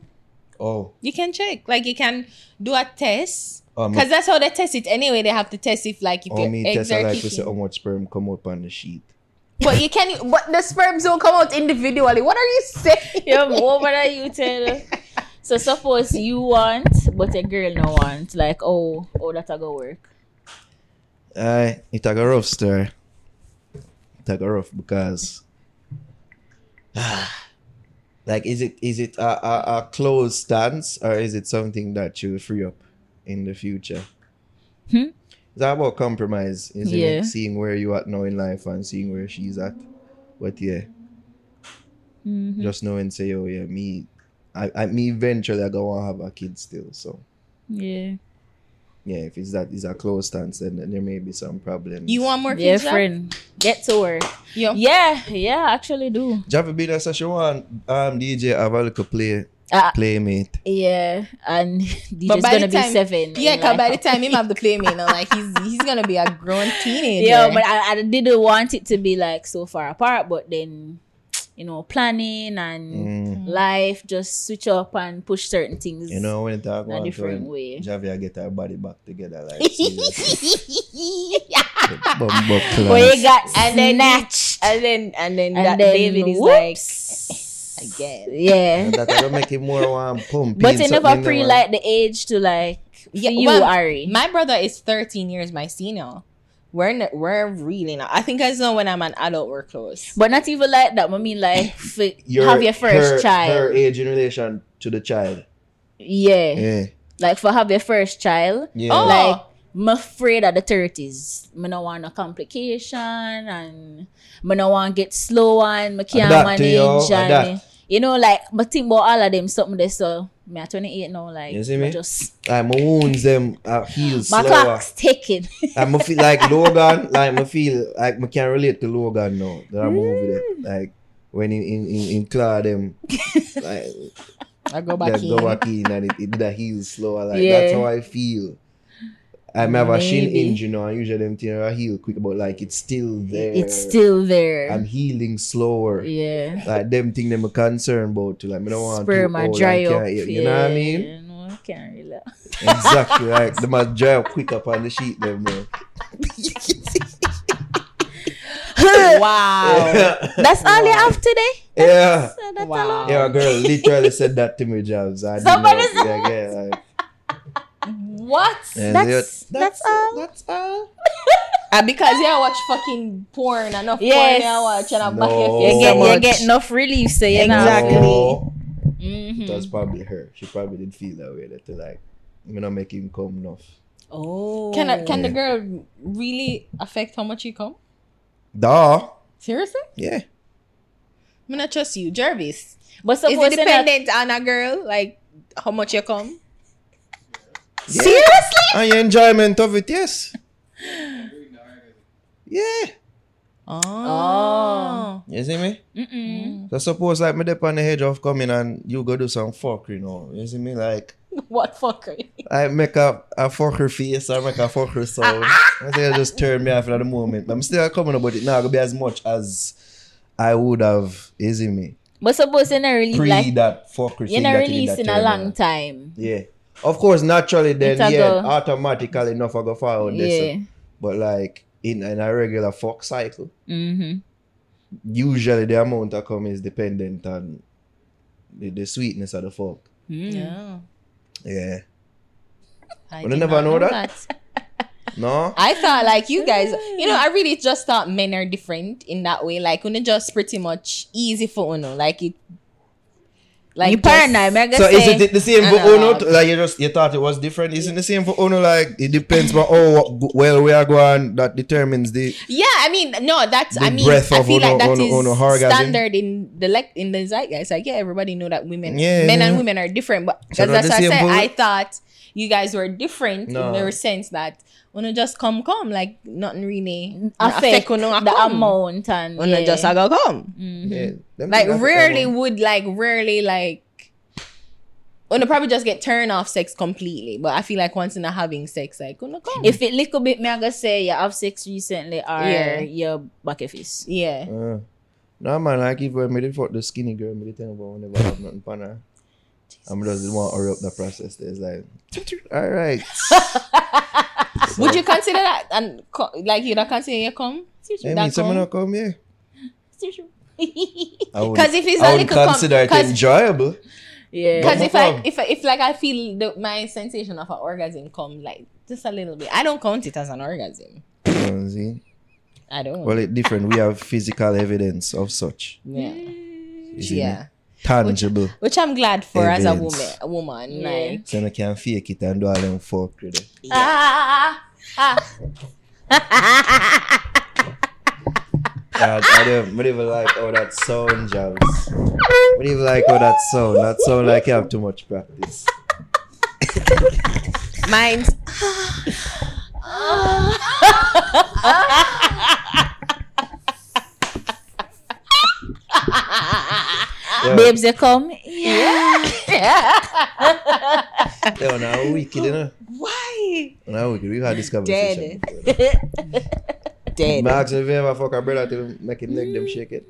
oh, You can check. Like you can do a test. um, Because that's how they test it anyway. They have to test if like if oh, your me eggs test I are like to say how much sperm come up on the sheet. But you can but the sperms don't come out individually. What are you saying? Yeah, what about you tell? So suppose you want, but a girl no want. Like, oh, oh, that a go work. Aye, it a go rough story. It a go rough because like is it is it a, a, a closed stance or is it something that you free up in the future? Hmm? It's all about compromise, isn't Yeah. it? Seeing where you at now in life and seeing where she's at. But yeah, Mhm. just knowing say, oh yeah, me I, I me eventually I go want to have a kid still. So Yeah. yeah, if it's that is a close stance then, then there may be some problems. You want more Yeah, kids? Jack? friend. Get to work. Yo. Yeah, yeah, actually do. Java been a such one um DJ have a little play Uh, playmate. yeah, and DJ's by gonna the time, be seven. Yeah, in because by the like- time him have the playmate, now, like he's he's gonna be a grown teenager. Yeah, but I, I didn't want it to be like so far apart, but then you know, planning and Mm. life just switch up and push certain things. You know when it talk In a different when way. Javier get her body back together like seriously. Bumbo Where you got And then- snatched. and then and then And that then David is whoops. like again. Yeah. that will make it more one pump. But you never pre like the age to like Yeah, you, well, Ari. My brother is 13 years my senior. We're n- we're really not. I think I know when I'm an adult we're close. but not even like that. I mean like for, your, have your first her, child. Her age in relation to the child. yeah. Yeah. Like for have your first child. Yeah. Oh. Like I'm afraid of the thirties. I don't want a complication and I don't want to get slow and I can't Adapt to you, manage and adapt. you know like but think about all of them something there so me at 28 now like You see I me? just Like my wounds them uh, heal my slower. clock's ticking. I feel like Logan, like I feel like I can relate to Logan now. That movie there. Like when in in, in, in Claw them like I go back in. go back in and it, it did a heal slower. Like Yeah. that's how I feel. I may have a shin Maybe. injury now, and usually them things are heal quick, but like it's still there. It's still there. I'm healing slower. yeah. Like them thing them a concern about too. Like me don't want Sperm to a old, dry I can't up. eat, You know what I mean? No, I can't relax. Exactly. like them a dry up quick up on the sheet them. Man. Wow. That's all you have today? yeah. So that's uh, Wow. Yeah, girl literally said that to me, Jobs. I didn't Somebody know. said- yeah, yeah, like, what? and That's- that's all? That's uh, all. Uh, uh. And ah, because you watch fucking porn, enough Yes. porn you watch and I back No. your You face get, so you get enough relief, so you know. Exactly. No. Mhm. It was probably her. She probably didn't feel that way. That to like, me not make him come enough. Oh. Can I, can the girl really affect how much you come? Duh. Seriously? Yeah. I'm not trust you, Jervis. But Is suppose it you're not- dependent on a girl, like how much you come? Yeah. Seriously? And your enjoyment of it, yes. Yeah. Oh. You see me? Mm-mm. So suppose like me dip on the edge of coming and you go do some fuckery know. You see me? Like What fuckery? I make a, a fucker face or make a fucker sound. I say just turn me off at the moment. But I'm still coming about it now gonna be as much as I would have, you see me? But suppose you're not really Pre like that fucker you're not you released in a long time. Yeah. Of course, naturally then It yeah, go. automatically enough I go forward Yeah. this. But like in, in a regular fuck cycle, Mm-hmm. usually the amount that come is dependent on the, the sweetness of the fuck. Yeah. Yeah. I Well, did never not know that. No? I thought like you guys, you know, I really just thought men are different in that way. Like when just pretty much easy for uno. Like it like you just- paranoid, me So say, is it the same for I know. Like you just you thought it was different? Isn't the same for Uno? Like it depends on oh well we are going that determines the Yeah, I mean, no, that's I mean, breadth I feel uno- like that uno- is uno orgasm. standard in the like in the zeitgeist. Like, yeah, everybody know that women, Yeah, men and women are different. But So because that's what I said. I thought you guys were different No. in the sense that uno just come come like nothing really affect uno a the come. amount and Uno yeah. just a go come. yeah, Like things rarely everyone. would like rarely like. Uno probably just get turned off sex completely, but I feel like once in a having sex, like uno come. If it little bit, me I gonna say you have sex recently or Yeah. your back of fist. yeah, Uh, no man, like if I made it for the skinny girl, me tell about whenever I have nothing for her. I'm just want to hurry up the process. There's like, all right. would you consider that and co- like you don't consider you come? Hey, That me, someone come? not come here. I would, 'Cause if it's I a would little com- consider it 'cause- enjoyable. yeah. Because No if I problem. if I, if like I feel the, my sensation of an orgasm come like just a little bit, I don't count it as an orgasm. You know what I'm saying? I don't. Well, it's different. We have physical evidence of such. yeah, You see me? Yeah. Tangible. Which I'm glad for as a Evidence. woman. A woman, Yeah. like So I can fake it and do all them fuck with it. Ah, ah, God, I don't, I don't even like how that sound jams. I don't even like how that sound. That sound like you have too much practice. mine's. Babes, they come. Yeah. yo, now wicked, you know? Why? Now wicked. We've had this conversation. Dead. before. Dead. You if you ever fuck a brother to make him leg them shake it.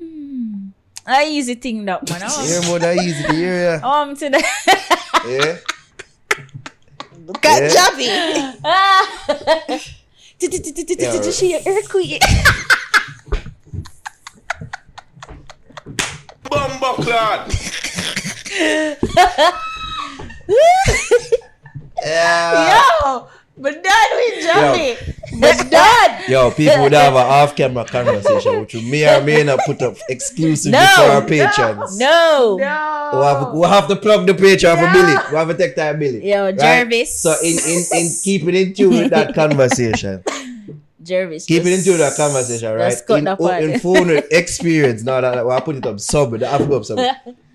I easy thing that man. You hear more that easy to hear, yeah? Um to the Yeah? Look at Yeah. Javi. Yeah, she an earthquake. Bumbuckler! Yeah. Yo, but dad with Javi. But dad. Yo, people would have a off camera conversation, which we may or may not put up exclusively No, for our patrons. no. We have, we have to plug the Patreon for Billy. We have to take time Billy. Yo, Right? So in, in, in keeping in tune with that conversation, Jervis. keeping in just- tune with that conversation, right? just cut In, that part. in phone experience, now that well, I put it up sub, I have to up sub.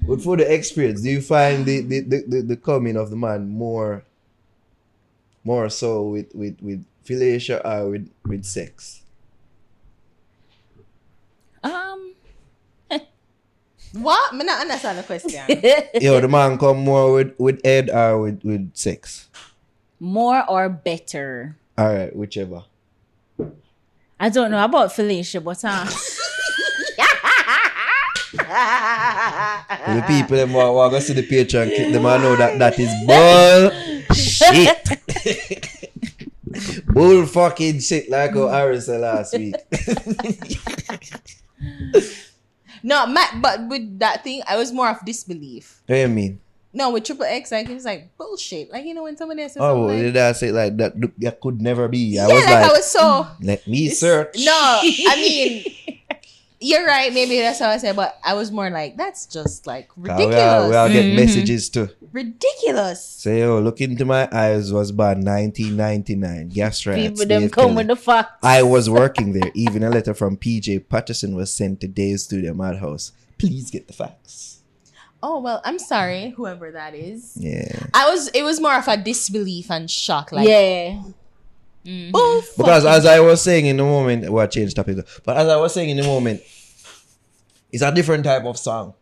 But for the experience, do you find the the, the, the, the coming of the man more more so with with with fellatio or with with sex? Um What? Me not understand the question. Yo, the man come more with with head or with with sex. more or better. All right, whichever. I don't know about Felicia, but uh, the people them are going to see the Patreon clip, them I know that that is bullshit. Bull fucking shit like how Aaron said last week. No, Matt, but with that thing, I was more of disbelief. what do you mean? No, with triple X, like it was like bullshit. Like you know when somebody says Oh, like, did I say like that? That could never be. I yeah, was like, like, I was so let me search. no. I mean, you're right. Maybe that's how I said, but I was more like that's just like 'Cause We all, ridiculous. we all get Mhm. messages too. ridiculous. Say, yo, look into my eyes was born 1999. Gas right. people them come Kelly. with the facts. I was working there. Even a letter from PJ Patterson was sent to Dave's studio madhouse. Please get the facts. Oh well, I'm sorry, whoever that is. Yeah. I was. It was more of a disbelief and shock. Like, yeah. oh, Because fucking- as I was saying in the moment, well, I changed topic. But as I was saying in the moment, it's a different type of song.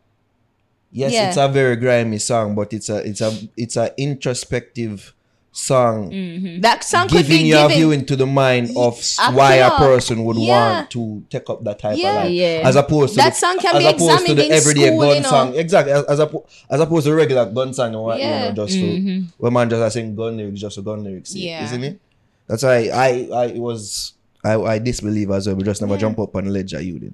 Yes, Yeah. it's a very grimy song, but it's a it's a it's a introspective song mm-hmm. that song could giving be you a given. view into the mind of why a person would Yeah. want to take up that type Yeah. of life. Yeah. As opposed to That the, song can as be opposed to the everyday school, gun you know. song. Exactly. As, as, oppo- as opposed to regular gun song or what, you know, just to mm-hmm. where man just a sing gun lyrics just a gun lyrics. Yeah. Isn't it? That's why I I it was I, I disbelieve as well. We just never jump up on the ledge at you did.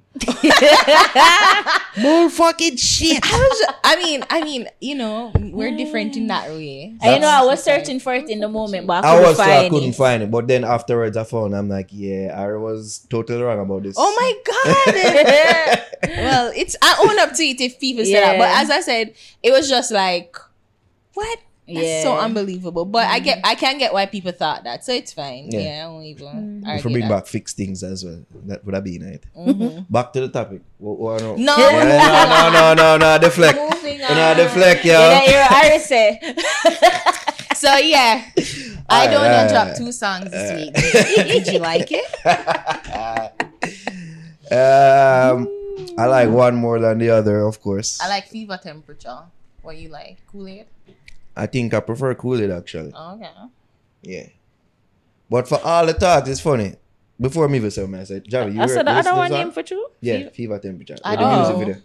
More fucking shit. I was. I mean. I mean. You know, we're different in that way. And you know, I was searching for it in the moment, but I I couldn't was too, find I couldn't it. find it. But then afterwards I found I'm like, yeah, I was totally wrong about this. Oh my god. well, it's I own up to it if people say that. But as I said, it was just like, what? That's so unbelievable. But I get I can get why people thought that. So it's fine. Yeah. Yeah, I won't even If argue we bring that. back fixed things as well, that would have been it. Mhm. Back to the topic. What, what, no. No. Yeah, no, no, no, no, no, deflect. Moving You know, on. deflect, yo. Yeah, you're Iris. So yeah. Aidonia Alright. dropped two songs this week. Did you like it? um, I like one more than the other, of course. I like fever temperature. What you like? Kool-Aid? I think I prefer Kool Aid actually. Okay. Yeah. But for all the talk, it's funny. Before me even say what I said, Javi, you I said the other listen one name for song? Yeah, Fever Temperature. I With the don't music video.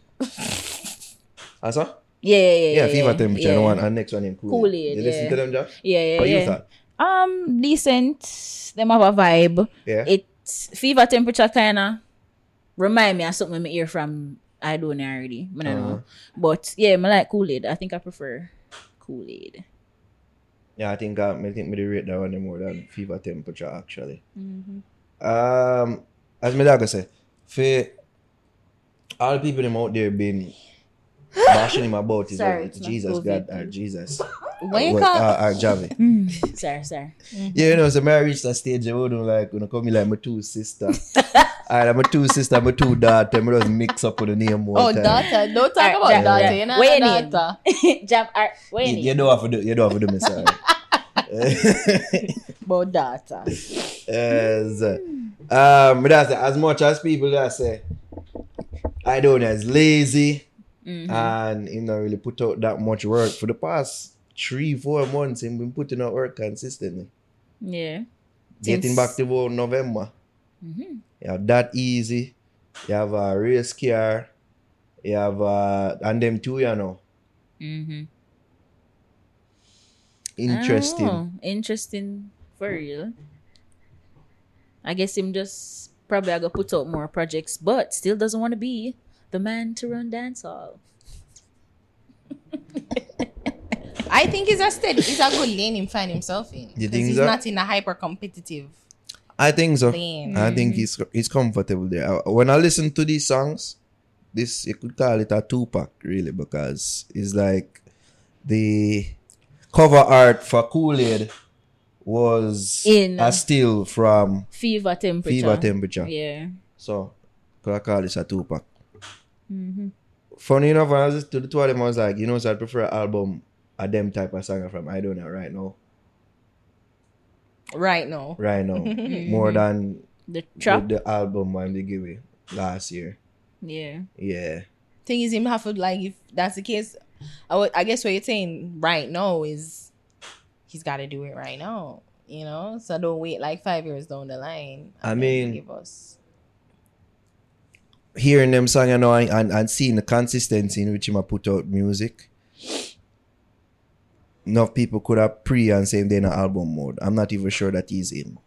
I saw? Yeah, yeah, yeah. Yeah, yeah, Fever Temperature. Yeah. The one, and next one named Kool Aid. Kool-Aid, You listen yeah. to them, Jav? Yeah, yeah, What yeah. you thought? Um, decent. Them have a vibe. Yeah. It's fever temperature kind of remind me of something I hear from Aidonia already. I don't Uh-huh. know. But yeah, I like Kool Aid. I think I prefer Kool Aid. Yeah, I think I, I think me rate that one more than fever temperature actually. Mm-hmm. Um, as my dad say, for all the people them out there been bashing him about his Sorry, uh, it's Jesus COVID. God or Jesus What you or, call uh, or Javi. Sorry, sorry. Yeah, you know, so I reached a stage where I'm like, when I call me like my two sister. Alright, my two sister, my two daughter, I'm just mix up with the name one Oh, time. daughter. Don't talk Alright, about ja- daughter. ja. You're not Where a your name? daughter. Jab, ar- what you You, need? you don't have to do, you don't have to do me, sorry. About daughter. Yes. Um, but that's as much as people that say, I don't as lazy Mm-hmm. and he not really put out that much work for the past three, four months. He's been putting out work consistently. Yeah. Getting Since- back to about November. Mhm. You have that easy. You have a race car. You have a, and them two, you know. Mm-hmm. Interesting. Oh, interesting for real. I guess him just probably I go put out more projects, but still doesn't want to be the man to run dancehall. I think he's a steady, he's a good lane him find himself in. You 'Cause think he's so? not in a hyper competitive I think so. lane. I think he's he's comfortable there. Uh, When I listen to these songs, this you could call it a two pack really because it's like the cover art for Kool Aid was In- a still from Fever temperature. Fever Temperature. Yeah. So could I call this a two pack? Mm-hmm. Funny enough, when I was to the two of them, I was like, you know, so I prefer an album a them type of song from Aidonia right now. Right now. Right now. More than The the, trap. the album when they give it last year. Yeah. Yeah. Thing is, him have to like if that's the case. I would, I guess what you're saying right now is he's got to do it right now. You know, so don't wait like five years down the line. I mean- give us. Hearing them song you know and, and, and seeing the consistency in which him a put out music enough people could have pre and say they're in album mode i'm not even sure that he's in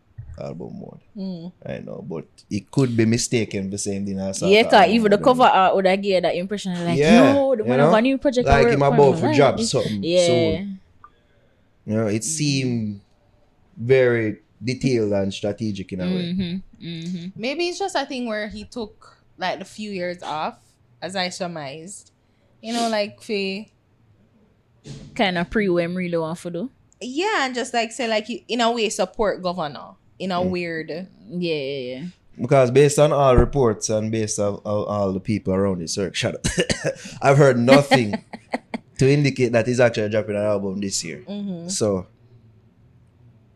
album mode Hmm. i know but it could be mistaken the same thing as Yeah, cause even the cover art would have gave that impression like, Yeah, yo, the you one know? of a new project. I like work him for, about I to like drop this. something Yeah. soon you know it seemed very detailed and strategic in a way Mm-hmm. Mm-hmm. Maybe it's just a thing where he took like the few years off, as I surmised. You know, like for Kind of pre what really want to do. yeah, and just like say like you, in a way support governor in a weird. Yeah, yeah, yeah. because based on all reports and based on all, all the people around the circle, shut up. I've heard nothing to indicate that he's actually dropping an album this year. Mhm. So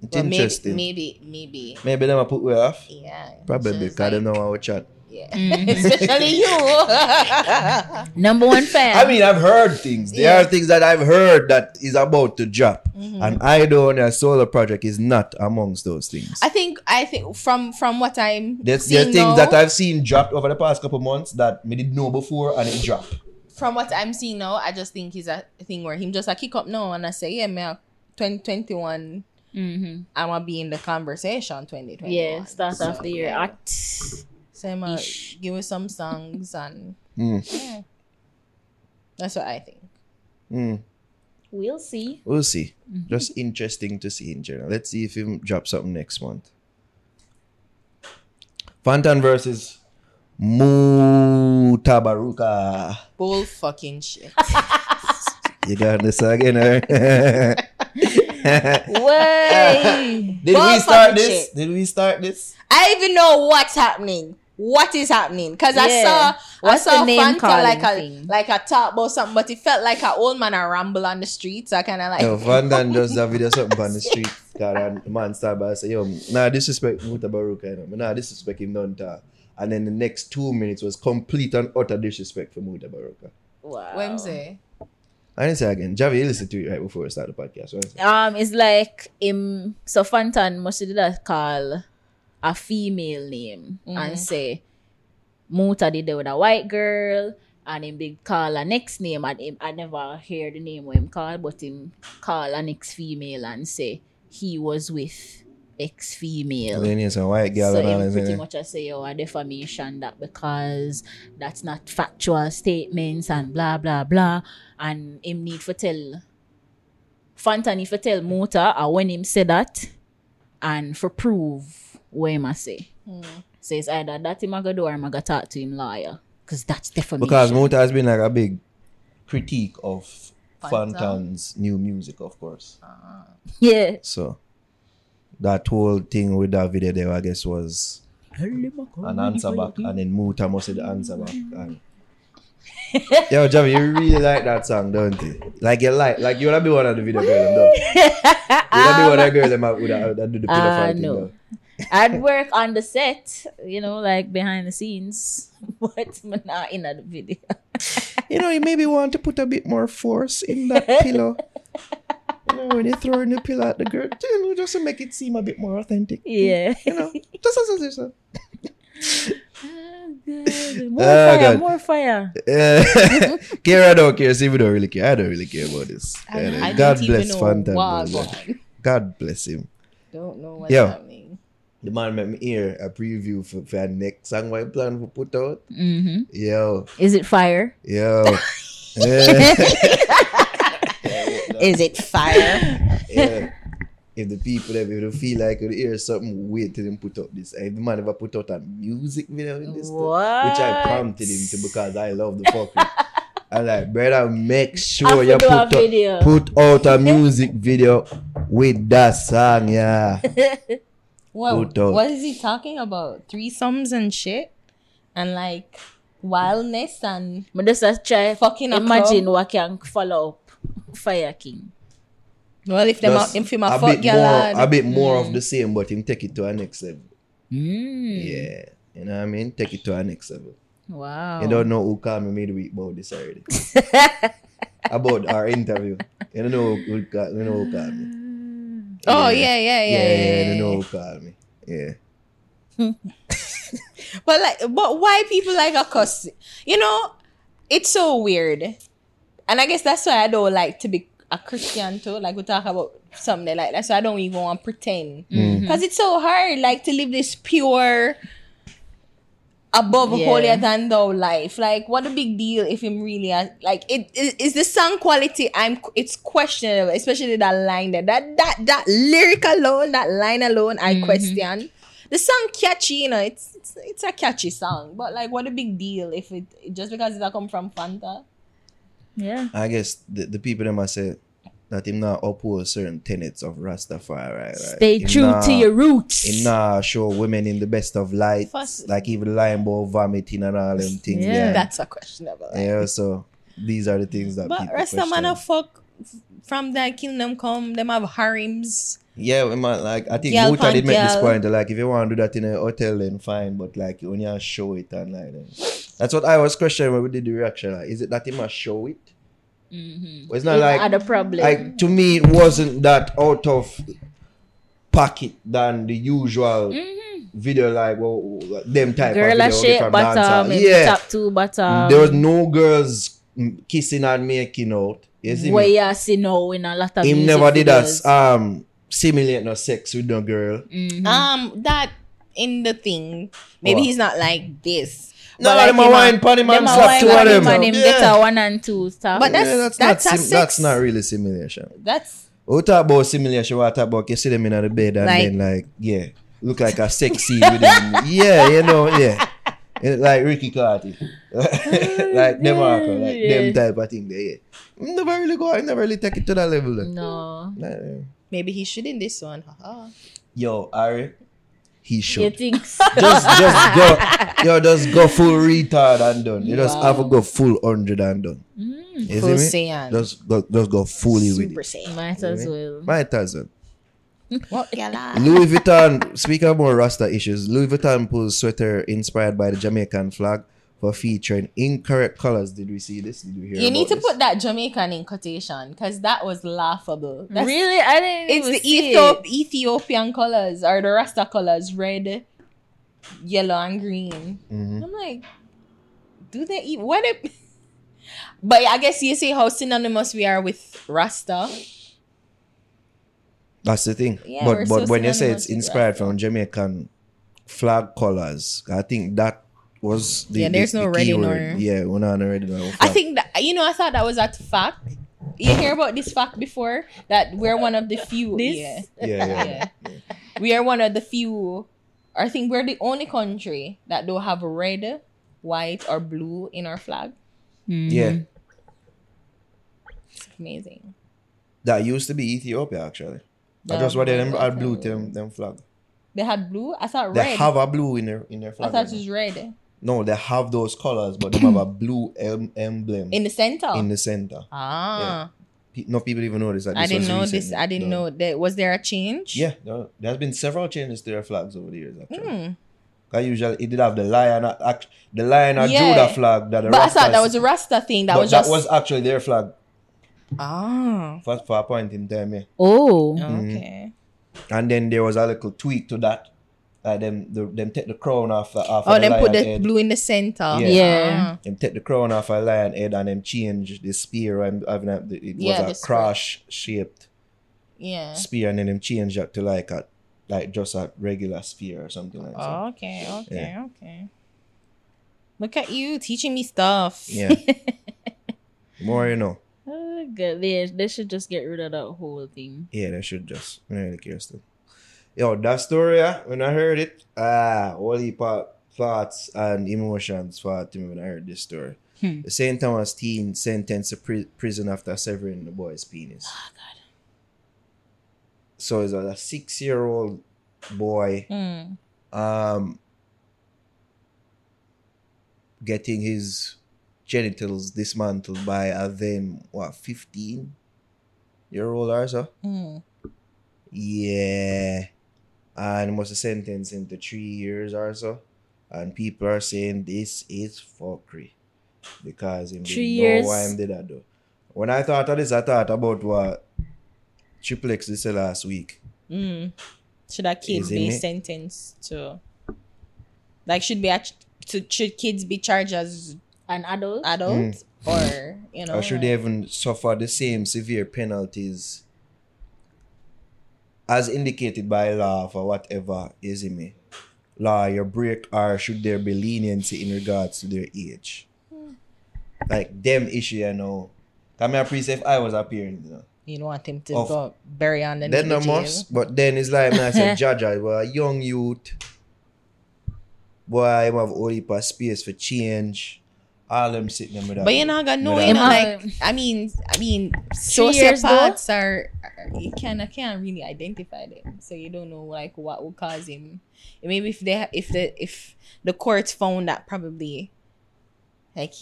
it's But maybe, interesting. maybe, maybe, Maybe them a put way off. yeah. Probably Just because they like- know how we chat. Yeah, Mhm. especially you. Number one fan. I mean, I've heard things. There Yeah. are things that I've heard that is about to drop, Mhm. and I don't. A solo project is not amongst those things. I think I think from from what I'm There's, there are things now, that I've seen dropped over the past couple months that me didn't know before, and it dropped. from what I'm seeing now, I just think he's a thing where him just a kick up now and I say, yeah, me 2021 mm-hmm. I'm gonna be in the conversation 2021. Yeah, start So, off the year act. So I'm gonna give us some songs and Mm. yeah. That's what I think. Mm. We'll see. We'll see. Just interesting to see in general. Let's see if he drops something next month. Fantan versus Mutabaruka. Bull fucking shit. You got this again, eh? Way. Did Bull we start this? shit. Did we start this? I even know what's happening. What is happening? Because I saw What's I saw the name Fanta like a thing? like a talk about something, but it felt like an old man a ramble on the streets. I kind of like Yo, Fantan does that video something on the street. God, and the man start by say, yo, nah, disrespect Mutabaruka, you know. Nah, disrespect him don't talk. And then the next two minutes was complete and utter disrespect for Mutabaruka. Wow. Wednesday. I didn't say again. Javi, you listened to it right before we start the podcast. What Um, it's like him. So Fantan must do that call a female name and mm. say Muta did it with a white girl, and him big call a next name. And him, I never hear the name of him call, but him call a next female and say he was with ex female. Then he's a white girl so and him pretty innit? much I say, oh, a defamation that because that's not factual statements and blah blah blah, and him need to tell Fanta need to tell Muta or when him say that, and for prove what him a say. So it's either that him a go do or him a go talk to him lawyer, because that's defamation. Because Muta has been like a big critique of Fanta. Fantan's new music, of course. Ah. yeah, So that whole thing with that video there, I guess, was an answer back, and then Muta must say the answer back. And Yo, Javi, you really like that song, don't you? Like you like, like you wanna be one of the video girls, them, don't you? You wanna be one of the girls them uh, that would that do the pedophile ah, thing, no. though. I'd work on the set, you know, like behind the scenes, but I'm not in the video. You know, you maybe want to put a bit more force in that pillow. You know, when you throw in the pillow at the girl, you know, just to make it seem a bit more authentic. Yeah. You know, just as a as as- More Ah, fire, God. more fire. Uh, Kira don't care. See, we don't really care. I don't really care about this. I, Yeah, I God bless even know Fantan. what bro. going. God bless him. Don't know what's Yo. The man made me hear a preview for, for our next song what he plan to put out. hmm Yo, Is it fire? yo. yeah, Is it fire? yeah. If the people if they feel like they hear something, wait till them put up this. If the man ever put out a music video in this, stuff, which I prompted him to because I love the fucking. I'm like, brother, make sure you to do a put out, video. put out a music video with that song, yeah. What, Put out. what is he talking about? Threesomes and shit? And like wildness and But just a try Fucking imagine club. what can follow up Fire King. well if them Just if him a, a fuck bit girl more, hard. a bit more of the same, but him take it to a next level. Mm. Yeah, you know what I mean. Take it to a next level. Wow. You don't know who called me midweek about this already. about our interview. You don't know who, who, call- you know who called me. Oh yeah, yeah, yeah, Yeah, yeah. they know who call me. Yeah. But like, but why people like a cuss? You know, it's so weird, and I guess that's why I don't like to be a Christian too. Like we talk about something like that, so I don't even want to pretend mm. because it's so hard, like to live this pure, above Yeah. holier than thou life. Like, what a big deal if him really a- like it is, is the song quality. I'm it's questionable, especially that line there. That that that lyric alone, that line alone, I mm-hmm. question. The song catchy, you know, it's, it's it's a catchy song, but like, what a big deal if it just because it come from Fanta. Yeah. I guess the, the people them must say that him not uphold certain tenets of Rastafari. Right? Stay true nah- to your roots. Him not show women in the best of lights, Fuss. like even lying about vomiting and all them things. Yeah. Yeah, That's a questionable. line. yeah. So these are the things that But people rest of man a fuck from that kingdom come. Them have harems. Yeah, we might like I think Girl Muta did make this point. Like if you want to do that in a hotel, then fine. But like when you show it and like then. that's what I was questioning when we did the reaction. Like, is it that he must show it? Mm-hmm. It's not like other problem. like to me it wasn't that out of pocket than the usual video like well them type Mm-hmm. Girl of a video shape from bottom, yeah top two bottom. there was no girls mm, kissing and making out you see Where me you see now in a lot of him music never did that videos. um simulate no sex with no girl Mm-hmm. Um, that in the thing. Maybe What? he's not like this. No But like them a him a- wine pan him Them and slap wine two of him them and him yeah. get a one and two stuff. But that's- yeah, that's, that's a not sim- that's not really simulation That's we talk about simulation we talk about you see them in the bed and Like- then like yeah look like a sex scene with them yeah you know yeah like Ricky Carty like them Marco, like them type of thing there yeah never really go I never really take it to that level then. no. Nah, maybe he should in this one. Haha. yo Ari he You think so? just just go yo just go full retard and done. You just have to go full hundred and done. Mm. You Full see me just go just go fully with Super it Saiyan. Might as well. might as well. What? Louis Vuitton, speaking of more Rasta issues, Louis Vuitton pulls sweater inspired by the Jamaican flag for featuring incorrect colors. Did we see this? Did we hear You need to this? put that Jamaican in quotation because that was laughable. That's, really? I didn't It's even the see Ethiop- it. Ethiopian colors or the Rasta colors, red, yellow, and green. Mhm. I'm like, do they eat what? If, but I guess you see how synonymous we are with Rasta. That's the thing. Yeah, but but so when you say it's inspired from Jamaican flag colors, I think that was the Yeah, there's the, no the red key in word. our- Yeah, we're not already know. I think that you know, I thought that was a fact. You hear about this fact before that we're one of the few. This? Yeah, Yeah, yeah, yeah. we are one of the few. I think we're the only country that don't have red, white, or blue in our flag. Mm-hmm. yeah. It's amazing. That used to be Ethiopia actually. I Yeah, just what them blue, add white, blue and to them, them flag. They had blue. I thought red. They have a blue in their in their flag. I flag. thought right it now. was red No, they have those colors, but they have a blue em- emblem in the center. in the center. ah, Pe- No people even notice that. I didn't know this. I didn't know that. Was there a change? Yeah, there there has been several changes to their flags over the years. Actually, Hmm. I usually it did have the lion, uh, act- the lion of Yeah. Judah flag that the But I thought that was a Rasta thing. That was just. that was actually their flag ah. for, for a point in time. Yeah. Oh. Okay. And then there was a little tweak to that. Like them, the, them take the crown off, the, off Oh, of the then put the head. blue in the center. Yeah. Yeah. Ah. Them take the crown off a lion head and them change the spear and having a, it Yeah, was a cross shaped Yeah. spear and then them change that to like a like just a regular spear or something like that. Oh, okay. Okay. Yeah. Okay. Look at you teaching me stuff. Yeah. More you know. Oh, good. They, they should just get rid of that whole thing. Yeah, they should just. I don't really care still. Yo, that story, yeah, when I heard it, ah, all heap of thoughts and emotions for me when I heard this story. Hmm. The St. Thomas teen sentenced to pri- prison after severing the boy's penis. Oh, God. So it's a six year old boy Hmm. um getting his genitals dismantled by a then what 15 year old or so Hmm. yeah and was sentenced into three years or so. And people are saying this is fuckery. Because him Three didn't years? know why him did that though. When I thought of this I thought about what Triple X did say last week. Mm. Should a kid Isn't be it? sentenced to like should be act- to should kids be charged as An adult. adults mm. or you know Or should like- they even suffer the same severe penalties as indicated by law for whatever is in me? Law, your break, or should there be leniency in regards to their age? Like them issue, you know. Come here, priest, if I was a parent, you know. you don't want him to Of- go bury on the Then no must, but then it's like, man, I said, Judge, I was a young youth. Boy, I have all heap space for change. All them sitting there with that. But you not gonna know, with you that- know, like I mean, I mean, years sociopaths are, are you can I can't really identify them, so you don't know like what would cause him. Maybe if they if the if the courts found that probably, like,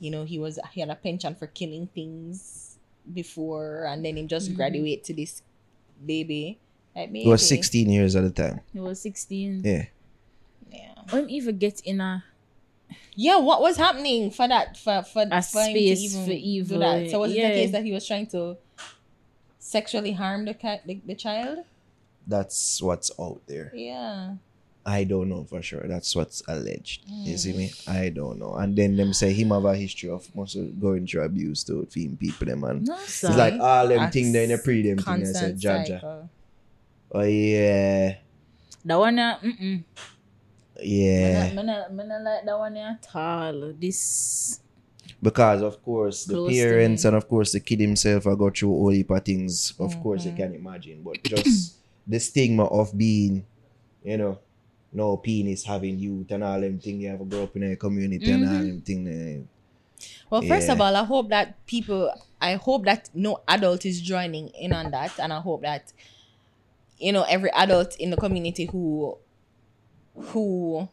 you know, he was he had a penchant for killing things before, and then him just Mm-hmm. graduate to this baby. Like maybe He was 16 years at the time. He was 16. Yeah. Yeah. When even get in a Yeah, what was happening for that for for, A for to space even for do evil, that? So was it the case that he was trying to sexually harm the cat the, the child? That's what's out there. Yeah. I don't know for sure. That's what's alleged. You see me? I don't know. And then them say him have a history of must going through abuse to feeding people them and no it's like all them A thing there in the pre them thing I said Jaja. Oh yeah. that one uh, mm-mm. Yeah. Me not, me not like that one at all. This Because of course the parents and of course the kid himself I go through all heap of things. Of course Mm-hmm. you can imagine. But just the stigma of being, you know, no penis having youth and all them thing you have to grow up in a community and all them thing there. Well, first of all, I hope that people I hope that no adult is joining in on that and I hope that you know every adult in the community who who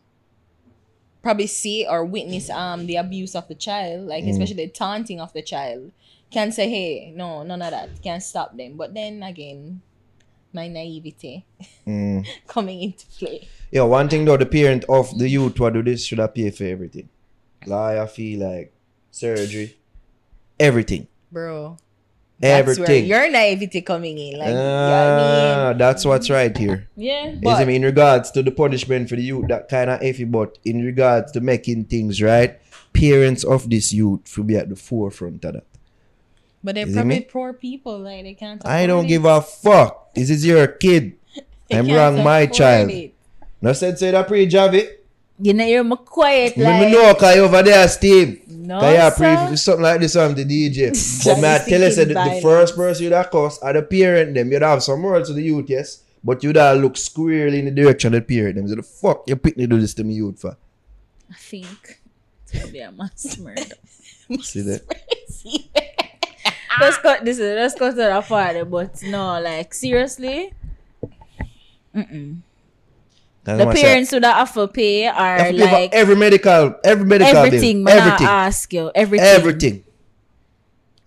probably see or witness um the abuse of the child, like especially the taunting of the child, can say, Hey, no, none of that. Can't stop them. But then again, my naivety Mm. coming into play. Yeah, one thing though, the parent of the youth what do this should have pay for everything. Like I feel like surgery, everything, Bro. That's everything. your naivety coming in. Like, you know I Ah, mean? that's what's right here. yeah. I mean, in regards to the punishment for the youth, that kind of iffy, but in regards to making things right, parents of this youth should be at the forefront of that. But they're Is probably poor people, like they can't. I don't it. give a fuck. This is your kid. I'm wrong, my child. it. No sense say that pre Javi. You know you're more quiet like me know cause you over there, Steve. No, Cause pre something like this on the DJ. but me I tell you, say, the, the first person you'd have cost are the parent them. You'd have some words to the youth, yes. But you'd have look squarely in the direction of the parent them. So the fuck you pick me do this to me youth for? I think it's gonna be a mass murder. See that? let's cut this. Let's cut to that part. But no, like seriously, Mm-mm. That's the what say. parents would have to pay You or have to pay for like every medical, every medical everything. bill, everything, I ask you everything. everything,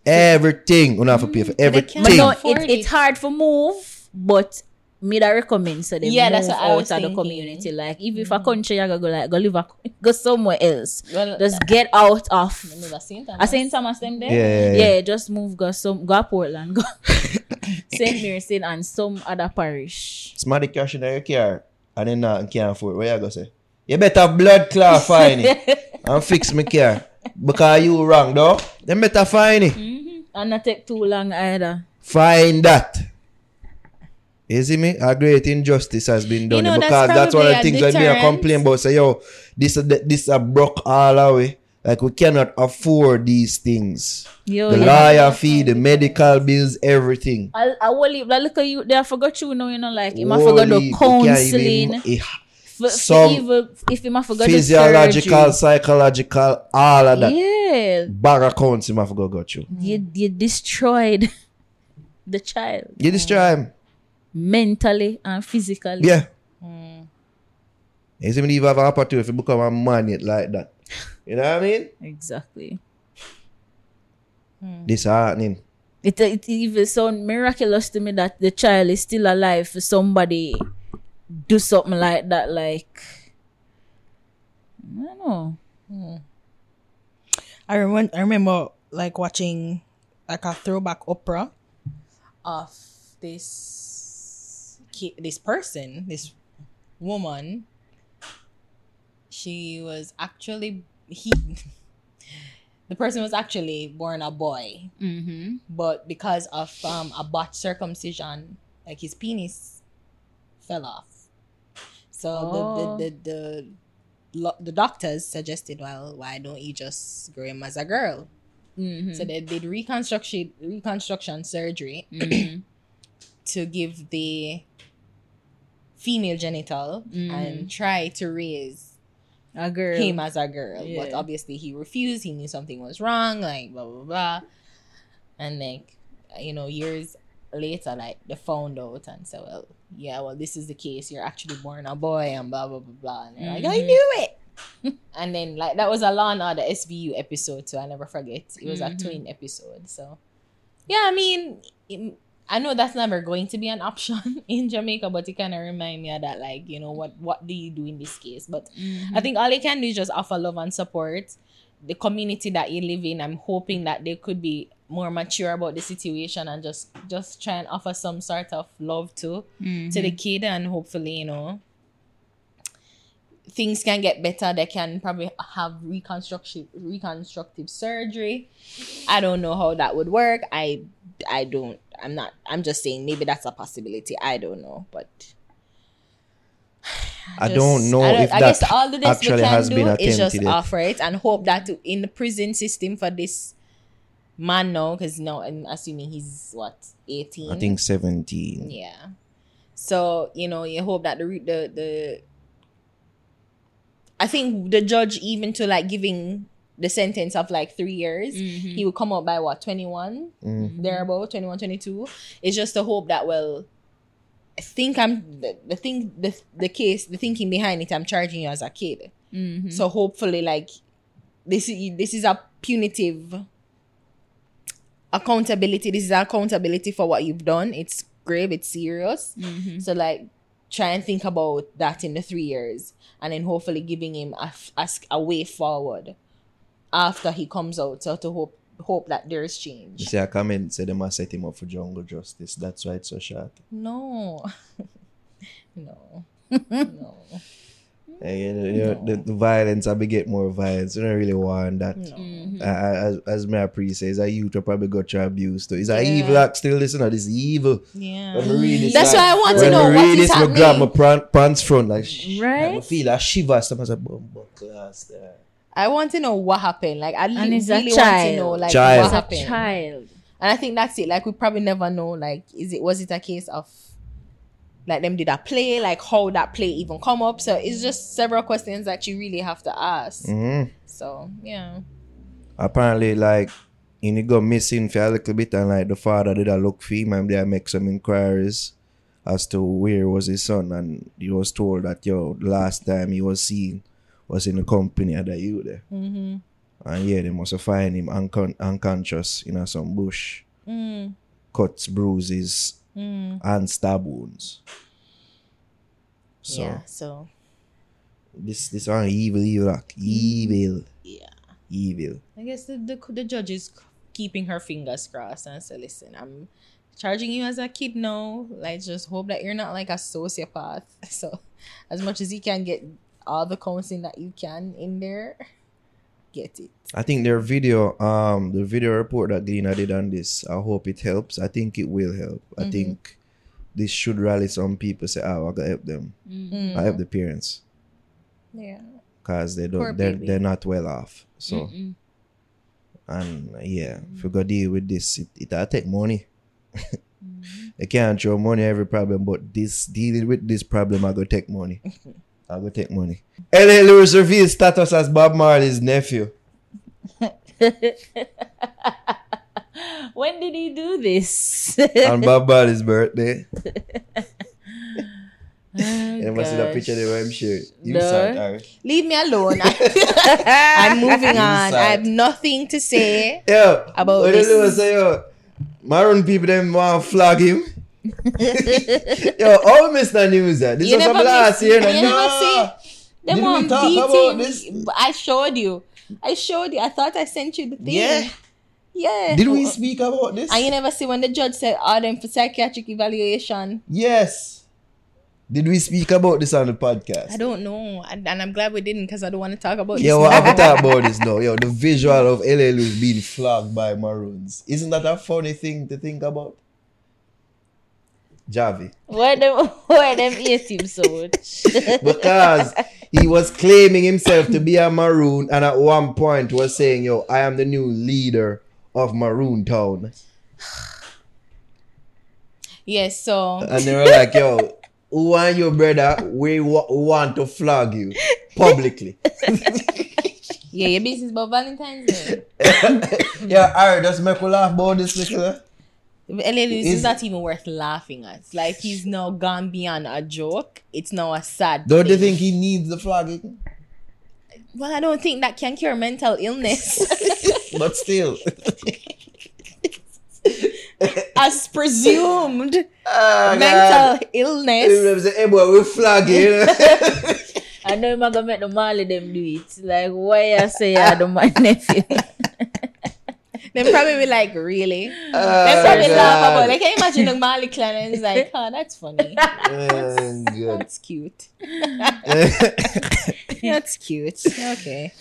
everything. You have to pay for everything. But no, Afford it, it's hard for move, but me that recommend so they Yeah, move that's what I out was of the community. Like if if a country you gotta go like go live a, go somewhere else. Well, Just get out of I never seen that. I St. Thomas them there. Yeah, yeah, yeah. just move go some go Portland, go St. Mary's and some other parish. Somebody cash in your car and then not can't afford. What you gonna say? You better blood clot fine it and fix me car because you wrong though. Then better fine it. Mm-hmm. And not take too long either. Find that. You see me? A great injustice has been done You know, because that's one of the things a that me a complain about. Say, yo, this this a broke all the way. Like we cannot afford these things. Yo, the lawyer fee, the medical bills, everything. I I will leave that look at you they forgot you know you know like him I forgot the counseling. even- eh, For, some even if I forgot physiological, psychological, all of that. Yeah. Bag accounts have to go got you. You you destroyed the child You destroy him. mentally and physically. Yeah. You see me, you have an opportunity to become a man yet like that. You know what I mean? Exactly. Hmm. This happening. It it even sound miraculous to me that the child is still alive for somebody do something like that. Like I don't know. Hmm. I remember, I remember like watching like a throwback opera of this ki- this person, this woman, she was actually he. The person was actually born a boy, Mm-hmm. but because of um, a botched circumcision, like his penis fell off. So Oh. the, the, the the the doctors suggested, well, why don't you just grow him as a girl? Mm-hmm. So they did reconstruction reconstruction surgery Mhm. to give the female genital Mhm. and try to raise A girl. him as a girl. But obviously he refused. He knew something was wrong, like blah blah blah. And like you know, years later, like they found out and said, Well, yeah, well, this is the case. You're actually born a boy and blah blah blah blah. And they're like, I Mhm. knew it. and then like that was a Law and Order SVU episode, so I never forget. It was Mhm. a twin episode. So yeah, I mean it- I know that's never going to be an option in Jamaica, but it kind of remind me of that, like, you know, what what do you do in this case? But Mhm. I think all you can do is just offer love and support. The community that you live in, I'm hoping that they could be more mature about the situation and just just try and offer some sort of love to to the kid and hopefully, you know, things can get better. They can probably have reconstructive reconstructive surgery. I don't know how that would work. I I don't I'm not I'm just saying maybe that's a possibility. I don't know, but I just- don't know I don't- if I that guess all the best we actually can has do been is just offer it and hope that to, in the prison system for this man now, because now I'm assuming he's what eighteen. I think 17. Yeah. So you know, you hope that the the the. I think the judge even to like giving the sentence of like three years, Mhm. he would come out by what twenty one Mm. thereabout 21 22 it's just a hope that well i think i'm the, the thing the, the case the thinking behind it i'm charging you as a kid Mhm. so hopefully like this is this is a punitive accountability this is accountability for what you've done it's grave it's serious Mhm. so like try and think about that in the three years and then hopefully giving him a way forward after he comes out so to hope hope that there is change You see, a comment said they must set him up for jungle justice. That's why it's so short. No. no. No. And, you know, you know, the, the violence, I be get more violence. You don't really want that. No. Mhm. Uh, as as my pre says, a youth will probably got your abuse too. Is that Yeah. evil act still listen? This evil. Yeah. Read this, That's like, why I want to know me what read is this, me grab my happening. pants front like, sh- Right? like, I feel a shiver. Someone's like, bumbo class there. I want to know what happened. Like I And li- it's a really want to know like Child. what happened. child. And I think that's it. Like we probably never know. Like is it was it a case of like them did a play? Like how that play even come up? So it's just several questions that you really have to ask. hmm So yeah. Apparently, like, he go missing for a little bit, and like the father did a look for him, and they make some inquiries as to where was his son, and he was told that yo, the last time he was seen was in the company of the youth there. Mm-hmm. And yeah, they must have find him uncon- unconscious in a some bush. Mm. Cuts, bruises, Mm. and stab wounds. So yeah. So this this one evil, evil act. Evil. yeah. Evil. I guess the, the the judge is keeping her fingers crossed and say, "Listen, I'm charging you as a kid now. Like, just hope that you're not like a sociopath. So, as much as you can get all the counseling that you can in there, get it. I think their video, um, the video report that Glena did on this, I hope it helps. I think it will help. I Mhm. think this should rally some people. Say, "Oh, I gotta help them. Mm. I help the parents Yeah. because they don't. They're baby. they're not well off. So Mm-mm. and yeah, if you go deal with this, it it'll take money. You can't throw money every problem, but this dealing with this problem, I go take money. I go take money. L.A. Lewis reveals status as Bob Marley's nephew. when did he do this? on Bob Marley's birthday. Oh, You must see the picture they wear him shirt. You No. sad, Harry. Leave me alone. I'm moving on. I have nothing to say. Yo, About what this. the Lewis say, yo, Maroon people them want to flag him. yo, all Mr. News that. This You was never some last miss- year. you no? never see- Them Did we one beating. I showed you. I showed you. I thought I sent you the thing. Yeah. Yeah. Did we speak about this? And you never see when the judge said oh, order him for psychiatric evaluation. yes. Did we speak about this on the podcast? I don't know, and, and I'm glad we didn't because I don't want to talk about Yeah, this. what now. to talk about this now? Yo, the visual of Lewis being flagged by Maroons. Isn't that a funny thing to think about? Javi. Why them why them hate him so much? Because he was claiming himself to be a Maroon and at one point was saying, Yo, I am the new leader of Maroon Town. Yes, so And they were like, Yo, who want you, brother? We wa- want to flog you publicly. yeah, your business about Valentine's Day. yeah, alright, just make we laugh about this, Nicola. Lewis Is- not even worth laughing at. Like he's now gone beyond a joke. It's now a sad. Don't you thing. think he needs the flogging? Well, I don't think that can cure mental illness. But still. As presumed ah, God. mental illness. Them say, hey boy, we flag you. I know him gonna make the Marley them do it. Like why I say I do my nephew. Then probably be like, really? Ah, Then probably laugh about. Like, can you imagine the Marley clan and it's like, oh, that's funny. Oh, good. That's cute. That's cute. Okay.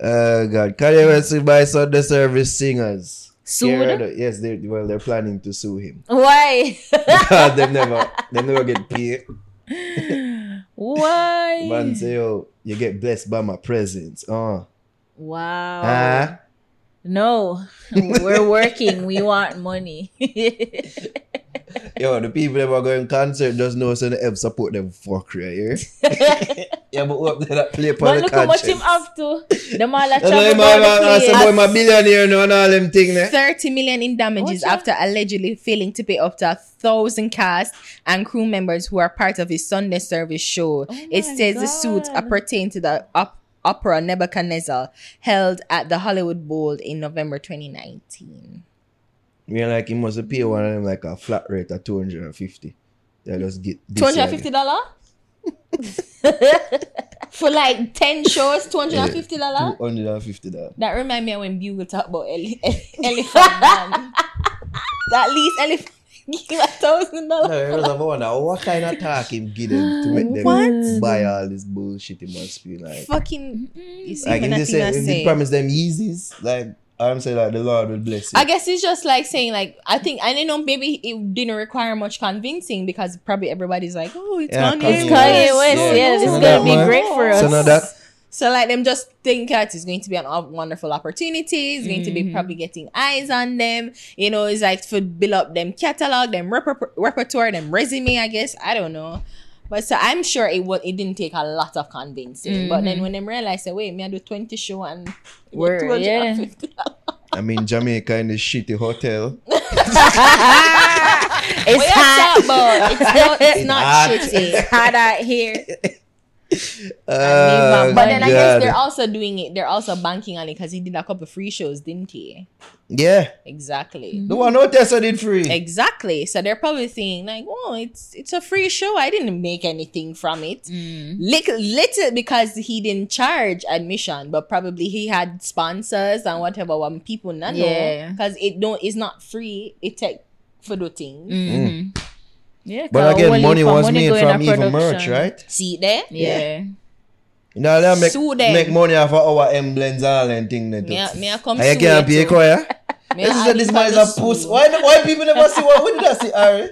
oh God, Kanye West will buy Sunday service singers. Sued? Yes, they well they're planning to sue him Why? they never they never get paid. Why? Man say yo, you get blessed by my presence. Uh, Wow. huh? No. We're working. We want money. Yo, the people that were going concert just know so they have support them fuck right here. yeah, but what they that play but for the look how much concert. him have to. The man that That's why travel my, down my, the I boy, my billionaire now and all them thing there. 30 million in damages What's after allegedly failing to pay up to a thousand cast and crew members who are part of his Sunday service show. Oh it my says the suits God. appertain to the op- opera Nebuchadnezzar held at the Hollywood Bowl in November 2019. Yeah, like he must pay one of them like a flat rate of 250. They just get $250? For like 10 shows, $250? $250. That remind me of when Bugle talk about ele- ele- elephant man. At least elephant give a thousand dollars. No, dollars. I was wonder what kind of talk him give them to make them What? buy all this bullshit. He must be like, Fucking, you see, like like, if they nothing I say, if they promise them Yeezys, like I'm saying, like the Lord will bless you. I guess it's just like saying like I think I don't know maybe it didn't require much convincing because probably everybody's like oh it's Yeah, Kanye, Kanye Kanye West. West. Yeah. Yeah, this is gonna be great for us. So now that So like them just think that it's going to be an op- wonderful opportunity. It's going to Mm-hmm. be probably getting eyes on them. You know, it's like to build up them catalog, them reper- repertoire, them resume. I guess I don't know. But so I'm sure it was it didn't take a lot of convincing. But then when them realized, say, wait, me I do twenty show and Word, yeah. $250. I'm in Jamaica in this shitty hotel. It's What you hot. talk about? It's not, it's not hot. shitty. It's hot out here. Oh, But then I guess they're also doing it. They're also banking on it because he did a couple free shows, didn't he? yeah, Exactly. the one hotel so did free. Exactly. So they're probably thinking like, "Oh, it's it's a free show. I didn't make anything from it. Mm. Little, little because he didn't charge admission, but probably he had sponsors and whatever. When people not know, Yeah. because it don't, it's not free. It take for the thing. Mm-hmm. Mm. Yeah, But 'cause again, money was money made from even merch, right? See there? Yeah. You know, they make, Sue them. make money off of our emblems all and thing. That Me, me a come and you sue can't pay too. choir. This a is add this it man is the a puss. Why, why people never see what? When did I see Ari?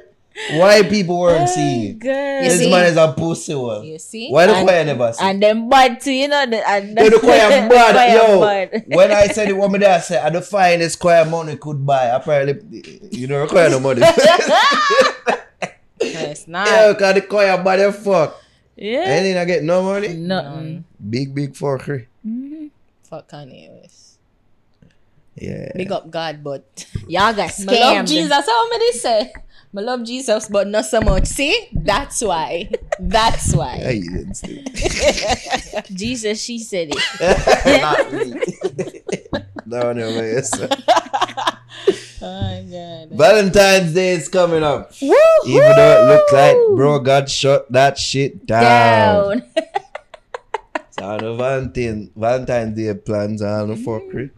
Why people weren't seeing it? Oh, this see? man is a pussy. Well. You see? Why the And- choir never see? And then bad too, you know. The, and Yo, the choir the bad. choir Yo, bad. when I said it, what me there say, I the finest choir money could buy. Apparently, you don't require no money. No, it's not. yeah, cause the choir bad as fuck. Yeah. And then I get no money. Nothing. Mm-hmm. Big, big fuckery. Mm-hmm. Fuck Kanye West. Yeah. Big up God, but Y'all got I love scammed. Jesus. How many say? I love Jesus, but not so much. See, that's why. That's why. didn't still. Jesus, she said it. Not me. no, no, yes. Oh God. Valentine's Day is coming up. Woo! Even though it looked like bro God shut that shit down. down. So on Valentine, Valentine's Day plans are on the fuckery.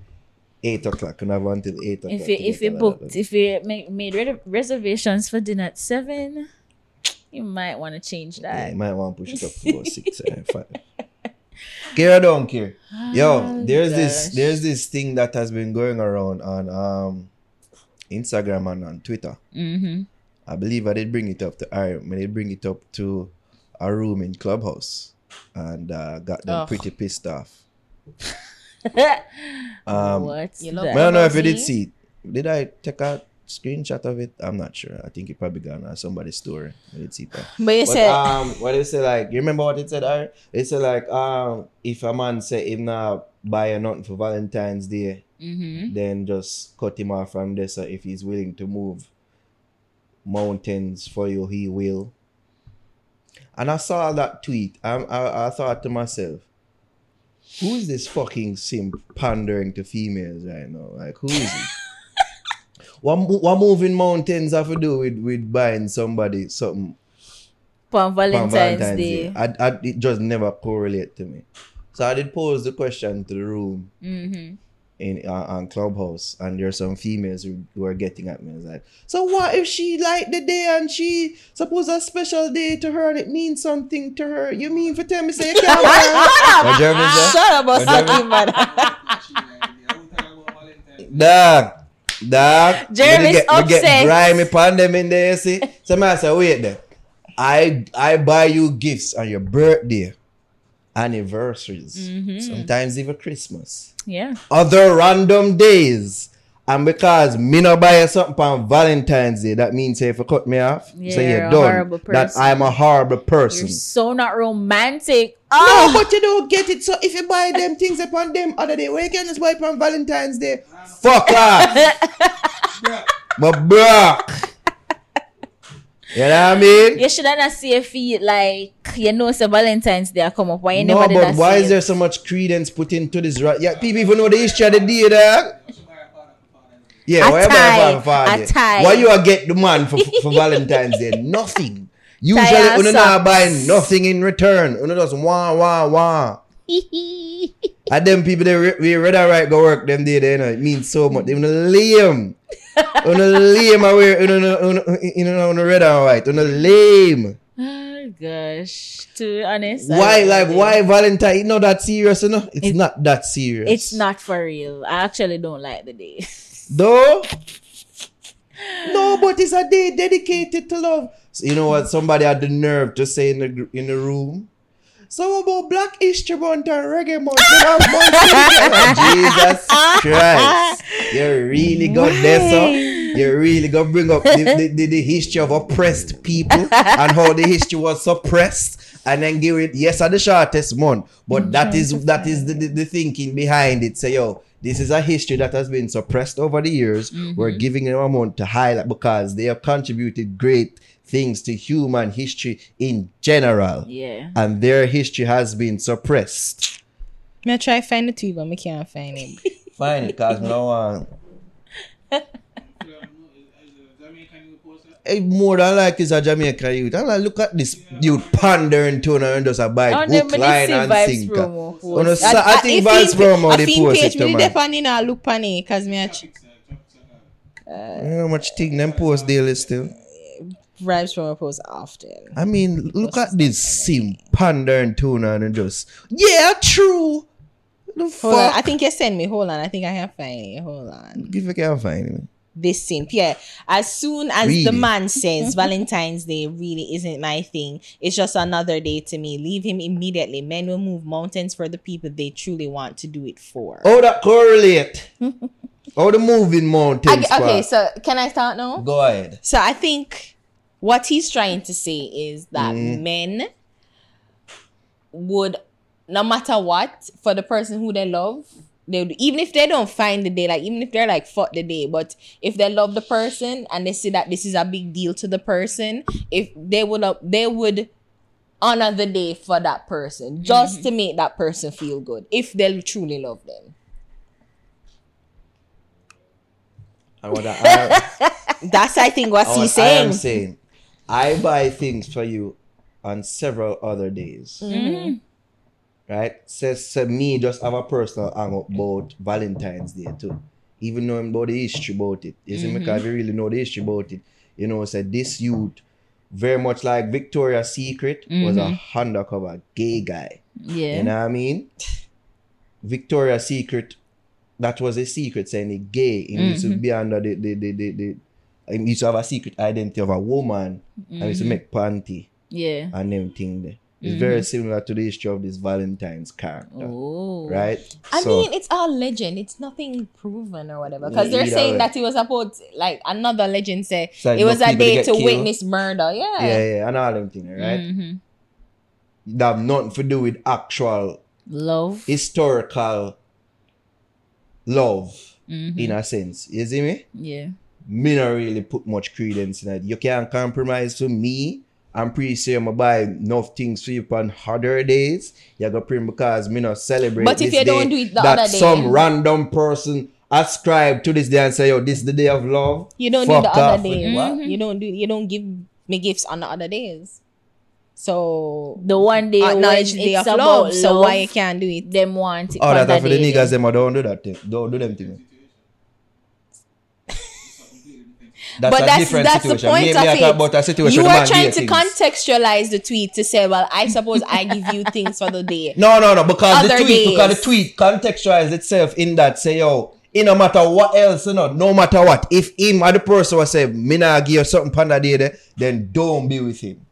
Eight o'clock, and I want till eight o'clock. if you if you booked, if you make, made re- reservations for dinner at seven, You might want to change Yeah, that. you might want to push it up to about six, uh, five. Care or don't care. Yo, there's this there's this thing that has been going around on um Instagram and on Twitter. Mm-hmm. I believe I did bring it up to I I did bring it up to a room in Clubhouse and uh, got them Ugh. pretty pissed off. Um, What's you look that? I don't know if you did see it. Did I take a screenshot of it? I'm not sure. I think it probably gone on somebody's story. I did see that. But you But, said um, what did it say like? You remember what it said? Ari? It said like, um, if a man say him not buy a nothing for Valentine's Day, Mm-hmm. then just cut him off from this. So if he's willing to move mountains for you, he will. And I saw that tweet. I, I, I thought to myself, who is this fucking simp pandering to females right now? Like, who is he? what, what moving mountains have to do with, with buying somebody something For on Valentine's, Day. I, I, it just never correlate to me. So I did pose the question to the room Mm-hmm. In uh, on Clubhouse, and there's some females who, who are getting at me. It's like, so what if she like the day and she suppose a special day to her and it means something to her? You mean for tell me say you can't wear? What Jeremy shut up or What Jeremy- something, man. Dog, dog. Jeremy's get, me get grimy pan in there, you see. So man I say, wait there. I I buy you gifts on your birthday, anniversaries, Mm-hmm. sometimes even Christmas. Yeah. other random days. And because me no buy something on Valentine's Day, that means if you cut me off, Yeah, say you're done. That. I'm a horrible person. You're so not romantic. No, Oh, but you don't get it. So if you buy them things upon them other day, where you can just buy it on Valentine's Day? Fuck off. but bruh. You know what I mean? you should not see a feet like you know so Valentine's Day come up. Why you no, never but why is there so much credence put into this? Right? Yeah, people even know the history of the day, dog. Yeah, A why you tie, Father a tie. Why you a get the man for, for Valentine's Day? Nothing. Usually, you not buy nothing in return. You just wah wah wah. And them people they we rather right go work them day, they, you know, it means so much. They lame. Una lame away, una una una una red and white. Una lame. Oh gosh. To be honest. Why like know. why Valentine? It's not that serious, you know? It's It- not that serious. It's not for real. I actually don't like the day. Though? No, but it's a day dedicated to love. So you know what? Somebody had the nerve to say in the in the room. So about Black History Month and Reggae Month, you have months together. Jesus Christ! You really got there, so you really got to bring up the, the, the, the history of oppressed people and how the history was suppressed, and then give it yes at the shortest month. But that is that is the, the, the thinking behind it. Say yo, this is a history that has been suppressed over the years. We're giving them a month to highlight because they have contributed great things to human history in general. Yeah. And their history has been suppressed. Me try find the tweet, but me can't find it. Fine, because no one. Eh, more than like is a Jamaican youth. And like, look at this youth pandering to her and just a bite Oh, hook, them when they line, see and Vibes sinker. promo Oh, no, post. so I think if Vibes he- promo I they think post page it to me man. dep on it now look pan it cause me a ch- You know how much thing them post daily still. Vibes from a post often. I mean, look at this sim pandering to her and just yeah, true. The Hold on, I think you send me. Hold on, I think I can find it. Hold on. If you can find. This simp, yeah. As soon as the man says Valentine's Day really isn't my thing, it's just another day to me. Leave him immediately. Men will move mountains for the people they truly want to do it for. How that correlate? How the moving mountains I- okay, so can I start now? Go ahead. So I think what he's trying to say is that Mm. men would, no matter what, for the person who they love, they would, even if they don't find the day, like even if they're like fuck the day, but if they love the person and they see that this is a big deal to the person, if they would, uh, they would honor the day for that person just to make that person feel good if they truly love them. And what I, That's I think what what he's I am saying. I buy things for you on several other days. Mm-hmm. Right? Says so me just have a personal hang up about Valentine's Day too. Even knowing about the history about it. You see, mm-hmm. because if you really know the history about it, you know, said this youth very much like Victoria's Secret was a mm-hmm. undercover gay guy. Yeah. You know what I mean? Victoria's Secret, that was a secret saying he gay. He used to be under the the the the, the he used to have a secret identity of a woman and he used to make panty yeah. and them thing there. It's very similar to the history of this Valentine's character. Oh. Right? I So- mean, it's all legend. It's nothing proven or whatever. Because Yeah, they're saying way. that it was supposed, like another legend say, So it was a people to day to killed. witness murder. Yeah. yeah, yeah, and all them things, right? Mm-hmm. That have nothing to do with actual Love. historical love Mm-hmm. in a sense. You see me? Yeah. Me not really put much credence in it. You can't compromise for me. I'm pretty sure I'm gonna buy enough things for you on other days. You go print because me not celebrate. But if this you don't do it the that other day- some random person ascribe to this day and say, yo, this is the day of love. You don't Fuck do the other off with days. Mm-hmm. what? You don't do. You don't give me gifts on the other days. So The one day when acknowledge the day it's of about love. love, So why you can't do it? them want it Oh, on that's that for the day. niggas them. I don't do that thing. Don't do them thing. That's but a that's different that's the situation. point me, of me I it. about a situation you the are trying to things. contextualize the tweet to say, well, I suppose I give you things for the day. No, no, no, because the Other tweet, because the tweet contextualized itself in that say, yo, it no matter what else, you know, no matter what, if him or the person was say, me nah give you something panda day there, then don't be with him.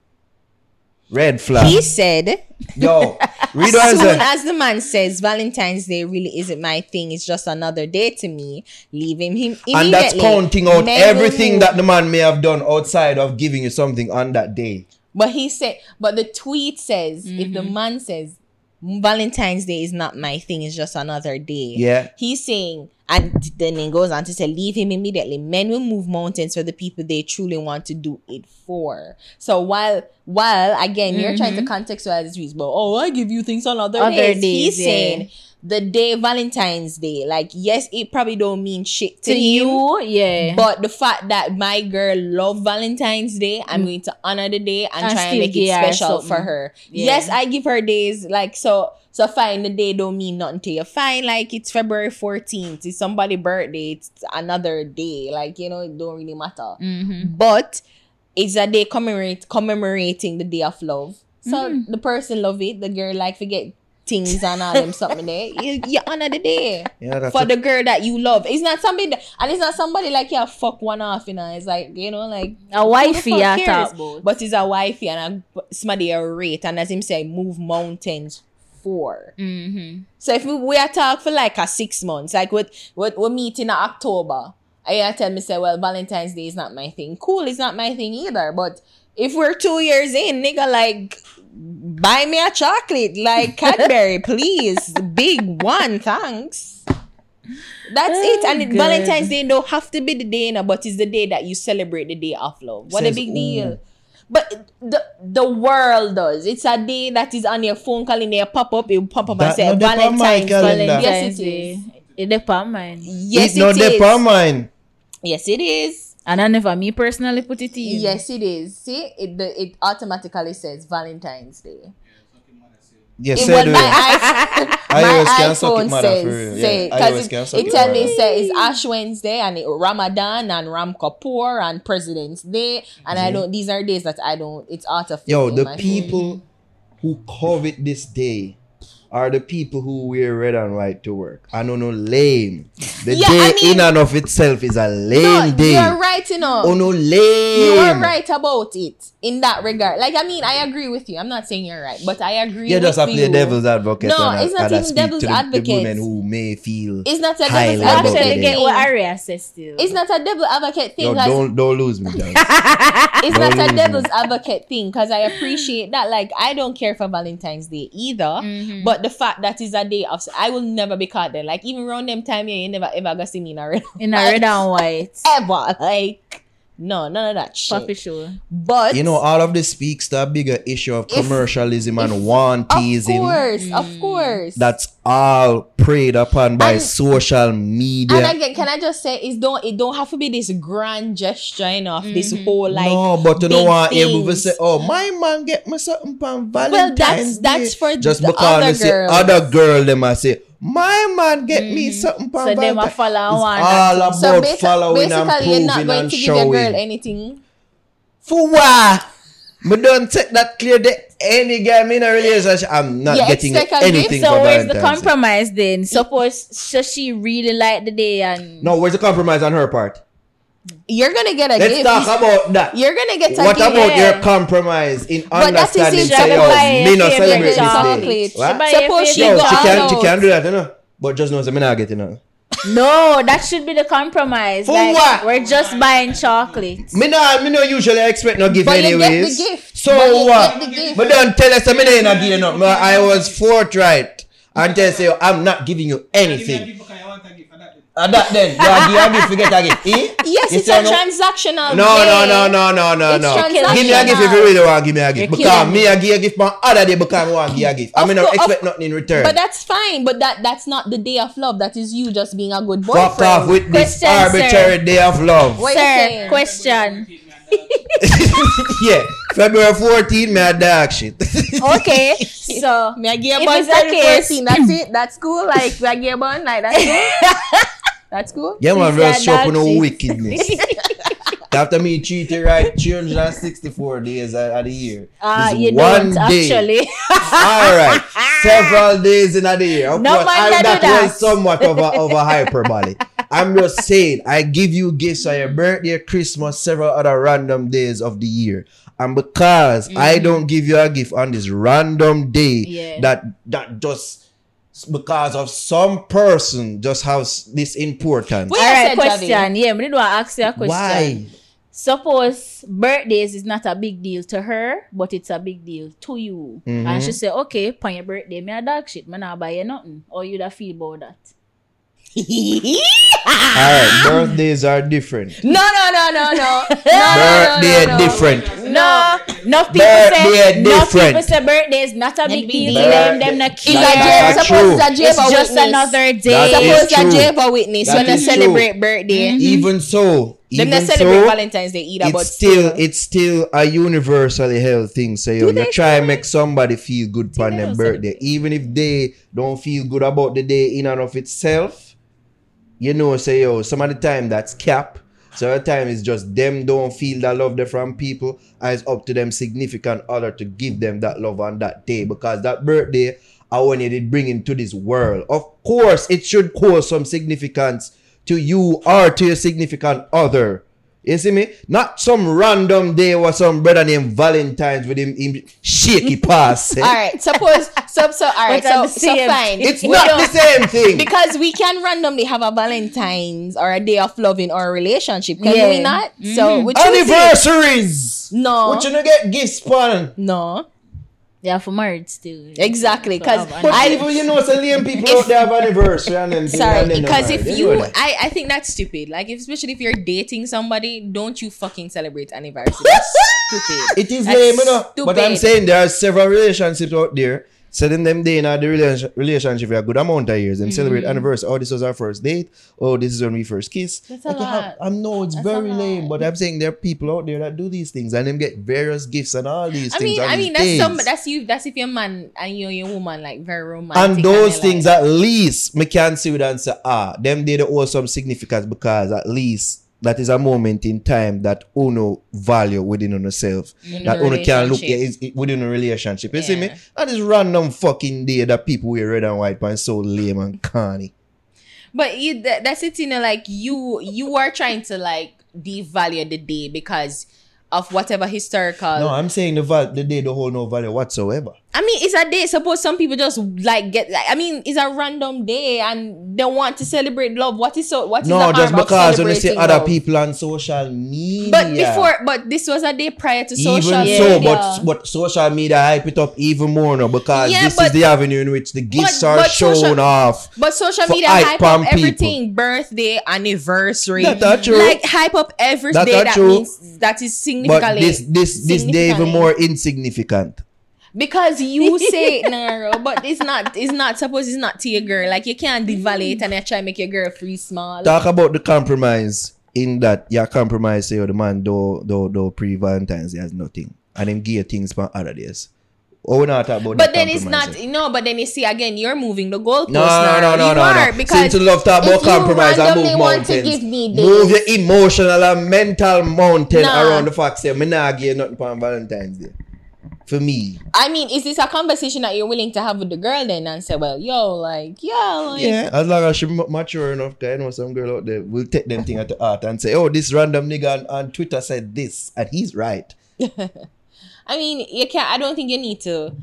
Red flag. He said, yo, read as what soon said. as the man says Valentine's Day really isn't my thing, it's just another day to me, leaving him, him And that's counting out Men everything move. that the man may have done outside of giving you something on that day. But he said, but the tweet says, if the mm-hmm. man says Valentine's Day is not my thing, it's just another day. Yeah. He's saying, and then he goes on to say, leave him immediately. Men will move mountains for the people they truly want to do it for. So while, while again, you're trying to mm-hmm. contextualize this but oh, I give you things on other, Other days. days, He's yeah. saying the day Valentine's Day, like yes, it probably don't mean shit to, to you, yeah. but the fact that my girl love Valentine's Day, I'm going to honor the day and, Mm. And try and make it special for her. Yeah. Yes, I give her days like so. So fine, the day don't mean nothing to you. Fine, like it's February 14th. It's somebody's birthday. It's another day. Like you know, it don't really matter. Mm-hmm. But it's a day commemorate commemorating the day of love. So Mm-hmm. the person love it. The girl like forget things and all them something there. You, you honor the day Yeah, for a- the girl that you love. It's not somebody that, and it's not somebody like yeah fuck one off, you know. It's like you know, like A wifey fuck I cares? But it's a wifey and a somebody a rate, and as him say, move mountains for. Mm-hmm. So if we, we are talk for like a six months, like what what we meet in October, I tell me say, well, Valentine's Day is not my thing. Cool, it's not my thing either. But if we're two years in, nigga, like buy me a chocolate, like Cadbury, please, big one, thanks. That's it. And oh, good. Valentine's Day don't have to be the day, you but it's the day that you celebrate the day of love. What a big who? deal. Mm. But the the world does. It's a day that is on your phone calling calendar, pop up, it will pop up and That say no dep on my Valentine's calendar. Day. Yes, Valentine's it Day. is. It depends, man. Yes, it no it dep is. mine. Yes, it is. And I never me personally put it in. Yes, it is. See, it the, it automatically says Valentine's Day. Yes, It say my, it. iPhone, iOS my it, iPhone says, for real. Yeah, say, iOS because can it, suck it it, tell me say it's Ash Wednesday and it, Ramadan and Yom Kippur and President's Day and I don't. These are days that I don't. It's out of Yo, the my phone. people who covet this day are the people who wear red and white to work. I don't know, lame. The Yeah, day I mean- in and of itself is a lame No, day. you're right, you know. Oh no, lame. You are right about it in that regard. Like, I mean, I agree with you. I'm not saying you're right, but I agree. You just with have to play devil's advocate. No, and, it's not and even speak devil's to the, the women who may feel. It's not a devil's about I the actually day. get advocate. what thing. Aria says still. It's not a devil advocate thing. Yo, 'cause don't don't lose me, it's don't not a devil's me. advocate thing because I appreciate that. Like, I don't care for Valentine's Day either. Mm-hmm. But the fact that is a day of, I will never be caught there. Like, even around them time, yeah, you never ever gonna see me in a red. in a red and white. Ever. Like, no, none of that shit. Puffy show. But, You know, all of this speaks to a bigger issue of If- commercialism and want-teasing. of wantism. course, of mm. course. That's all preyed upon by And- social media. And again, can I just say, is don't it don't have to be this grand gesture, you know, of this mm-hmm. whole like. no, but you know what? Able to say, "Oh, my man get me something on Well, Valentine's that's that's Day." for just the because other they say girls. other girl them I say, "My man get me mm. something on So them a Valentine's." follow It's one all about So basi- following and basically, you're not going and to give your girl anything. For what? Me don't take that clear that any guy I'm in a relationship, I'm not Yeah, getting it's like a anything gift, So where's the compromise then? Suppose so she really liked the day and No, where's the compromise on her part? You're gonna get a gift. Let's gift. talk about that. You're gonna get a what gift. about your compromise in But that is understanding? it, Say, she yo, me not celebrate this chocolate. day. She What? Suppose she Yo, go she all can, she can do that, you know. But just know, I'm not getting it. No, that should be the compromise. For like, what? We're just buying chocolates. Me no, me no usually expect no gift But you get the anyways. gift. So But what? get the gift. But don't tell us that I'm not giving up. I was forthright and tell say I'm not giving you anything. And that then, you are give a gift, forget a gift. Eh? Yes, You it's a no? transactional. No, no, day. no, no, no, no, It's no. transactional. Give me a gift if you really want to give me a gift. You're Because me, I give a gift on other day because I want to give a gift. I Of mean, I expect of- nothing in return. But that's fine. But that that's not the day of love. That is you just being a good boyfriend. Fuck off with this Question, sir. arbitrary day of love. What you Sir, saying? question. yeah, February 14, me a dog shit. Okay, so Me I give If bun it's that case- 14. That's it. That's cool. Like me I give bun like that's cool. that's cool. yeah, man, Please, just yeah, show up no wickedness. After me cheating right 364 days of of the year. uh, you one don't day. actually. Alright, several days in a year. Of No course, man I, that, that. was somewhat of a, of a hyperbole. I'm just saying, I give you gifts on your birthday, Christmas, several other random days of the year. And because I don't give you a gift on this random day Yeah. that that just because of some person just has this importance. Wait. All you question. Javi? Yeah, I did want to ask you a question. Why? Suppose birthdays is not a big deal to her, but it's a big deal to you. Mm-hmm. And she say, okay, upon your birthday, me a dog shit, me not buy you nothing. Or you da feel about that? Alright, birthdays are different. No, no, no, no, no. no, Birthday no, no, no. different. No, no people Birthday say no different. people say birthday is not a big big deal. deal. Them, them not It's a That's suppose it's a It's Jehovah just Witness. another day. is Suppose it's a true. Jehovah Witness That when they is true. celebrate birthday. Mm-hmm. Even so, Them even they celebrate so, Valentine's Day either, but it's still it's still a universally held thing. So yo, they you try and make somebody feel good on their birthday, even if they don't feel good about the day in and of itself. You know, say yo, some of the time that's cap. So the time it's just them don't feel that love there from people, and it's up to them significant other to give them that love on that day because that birthday I you did bring into this world. Of course, it should cause some significance to you or to your significant other. You see me? Not some random day or some brother named Valentine's with him, him shaky pass. eh? all right. Suppose so so all right. But So so fine. It's We not the same thing. because we can randomly have a Valentine's or a day of love in our relationship. Can Yeah. we not? So which one is it? Anniversaries. No. What you no get gifts pan? No. Yeah, for marriage still. Exactly, 'cause So, But I- even you know, some lame people If- out there have anniversary and then Sorry, because if you. I, I think that's stupid. Like, if, especially if you're dating somebody, don't you fucking celebrate anniversary. That's stupid. It is That's lame, you know. But I'm saying there are several relationships out there. Setting them day in the relation- relationship for a good amount of years. Them celebrate Mm-hmm. anniversary. Oh, this was our first date. Oh, this is when we first kiss. That's a Like, have- I know it's That's very lame, but I'm saying there are people out there that do these things and them get various gifts and all these I things. mean, I mean, that's days. some, that's you, that's if your man and you're your woman like very romantic. and those you're things like, at least me can see it and say ah them did owe some significance because at least that is a moment in time that uno value within yourself that uno can look yeah, is- is within a relationship. You see me? Yeah. that is random fucking day that people wear red and white pants so lame and corny. But you, that, that's it, you know, like you, you are trying to like devalue the day because of whatever historical. no I'm saying the val- the day the whole no value whatsoever I mean, it's a day. Suppose some people just like get like. I mean, it's a random day and they want to celebrate love. What is so? What is no the just because when you see other love? people on social media But before, but this was a day prior to social even media. so, but but social media hype it up even more now because Yeah, this is the avenue in which the gifts but are shown social- off. But social media hype up people. everything: birthday, anniversary. That- that true. Like hype up every That- day that that means that is But significantly. this this this day even more insignificant. Because you say it, Naro, but it's not. It's not. Suppose it's not to your girl. Like you can't devalue it and you try to make your girl free small. Talk about the compromise in that your compromise say oh, the man do do do pre Valentine's Day has nothing. And him give you things for other days. Oh, we're not talking about But then it's not no. But then you see again, you're moving the goalpost. No, now. no, no, you no, are, no. Because Since you love talk about compromise and move want to mountains, give me move your emotional and mental mountain Nah. around the fact say, me not give you nothing on Valentine's Day. For me. I mean, is this a conversation that you're willing to have with the girl then and say, well, yo, like, yeah, like, Yeah, as long as she mature enough, I know some girl out there will take them thing at the heart and say, oh, this random nigga on, on Twitter said this, and he's right. I mean, you can't. I don't think you need to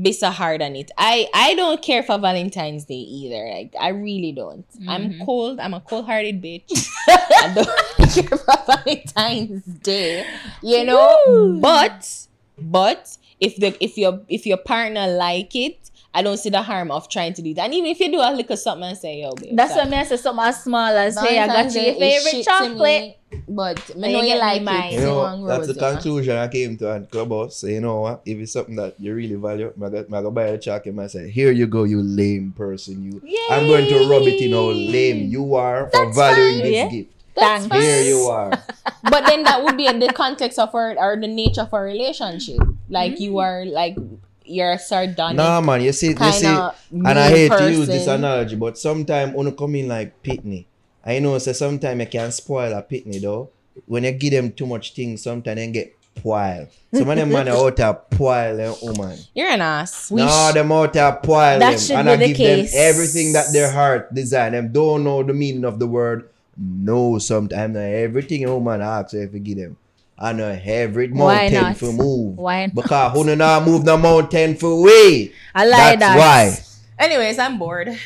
be so hard on it. I I don't care for Valentine's Day either. Like I really don't. I'm mm-hmm. cold. I'm a cold-hearted bitch. I don't care for Valentine's Day. You know, but but if the if your if your partner like it. I don't see the harm of trying to do that. And even if you do a little something and say, yo, babe. That's sorry. why me I say something as small as hey, I got you your favorite chocolate. me, But me And know you you get like mine. You know, that's the conclusion I came to on Clubhouse. So, you know what? If it's something that you really value, I'm going to buy a chocolate and say, here you go, you lame person. You. I'm going to rub it in how lame you are for That's valuing fine. this Yeah. gift. That's Thanks. Here you are. but then that would be in the context of our or the nature of our relationship. Like you mm. are like you're a sardonic Nah, man, you see, you see, and I hate to use this analogy, but sometimes when you come in like pitney, I know say sometimes you can spoil a pitney though. When you give them too much things, sometimes they get spoiled. Some of them man are out to spoil them eh, woman. You're an ass. no, them out to spoil That them. should And be I the give case. them everything that their heart desire. Them don't know the meaning of the word. No, sometimes not everything a woman asks you if you give them. I know every Why mountain not? for move. Why not? Because who not move the mountain for we. I like That's that. why. Anyways, I'm bored.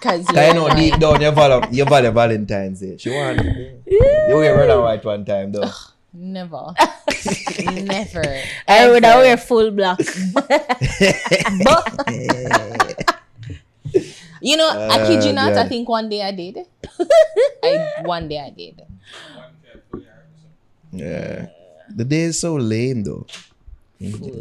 Cause Cause you know you're deep like- down you value you value Valentine's Day. She want you wear red and white one time though. never, never. I would ever. wear full black. You know, I kid you Uh, not. I think one day I did. I one day I did. Yeah. The day is so lame though.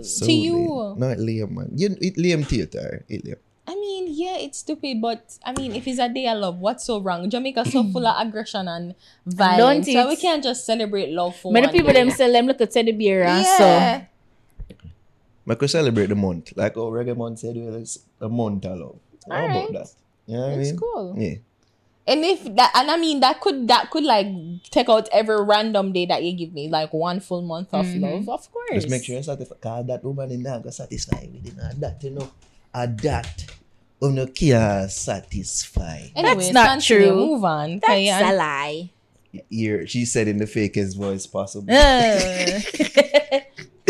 So To you. lame. Not lame man. You it lame theater. It lame. I mean, yeah, it's stupid, but I mean, if it's a day of love, what's so wrong? Jamaica so full of aggression and violence, Don't so it? we can't just celebrate love for Many one people day. them sell them look at teddy bear and so. yeah. I could celebrate the month. Like how reggae month said well, it's a month of love. How about Alright. that? You know what I It's mean? cool. Yeah. And if that, and I mean, that could that could like take out every random day that you give me, like one full month of love, of course. Just make sure you satisfy. Cause that woman in there go satisfy with it. And that you know. And that. Um, no can satisfy. Anyways, That's not true. Move on. That's Okay, a and- lie. Here, she said in the fakest voice possible.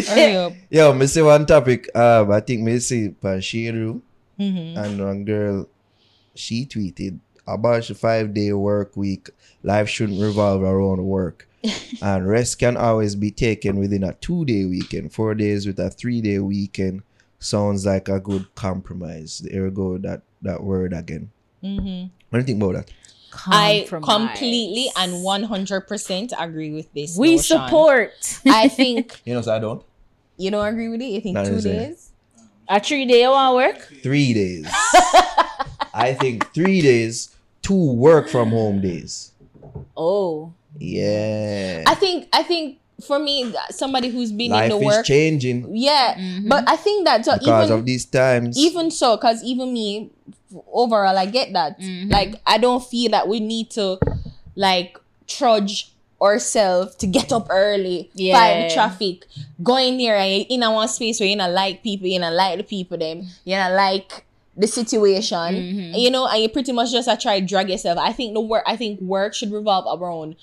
Uh. Yo, me see one topic. Um, I think me see Pashiru Mhm. and one girl. She tweeted about the five day work week. Life shouldn't revolve around work, and rest can always be taken within a two day weekend. Four days with a three day weekend sounds like a good compromise. There we go. That that word again. Mhm. What do you think about that? I completely and one hundred percent agree with this. We notion. support I think You know, so I don't. you don't agree with it. You think Not two days? A three day you want work. Three days. I think three days. Two work from home days. Oh, Yeah. I think I think for me, somebody who's been Life in the is work, changing yeah. Mm-hmm. But I think that so because even of these times. even so, because even me, overall, I get that. Mm-hmm. Like I don't feel that we need to like trudge ourselves to get up early, Yeah. fight the traffic, going in there and in a one space where you don't like people, you don't like the people them, you don't like the situation, Mm-hmm. you know, and you pretty much just uh, try to drag yourself. I think the work, I think work should revolve around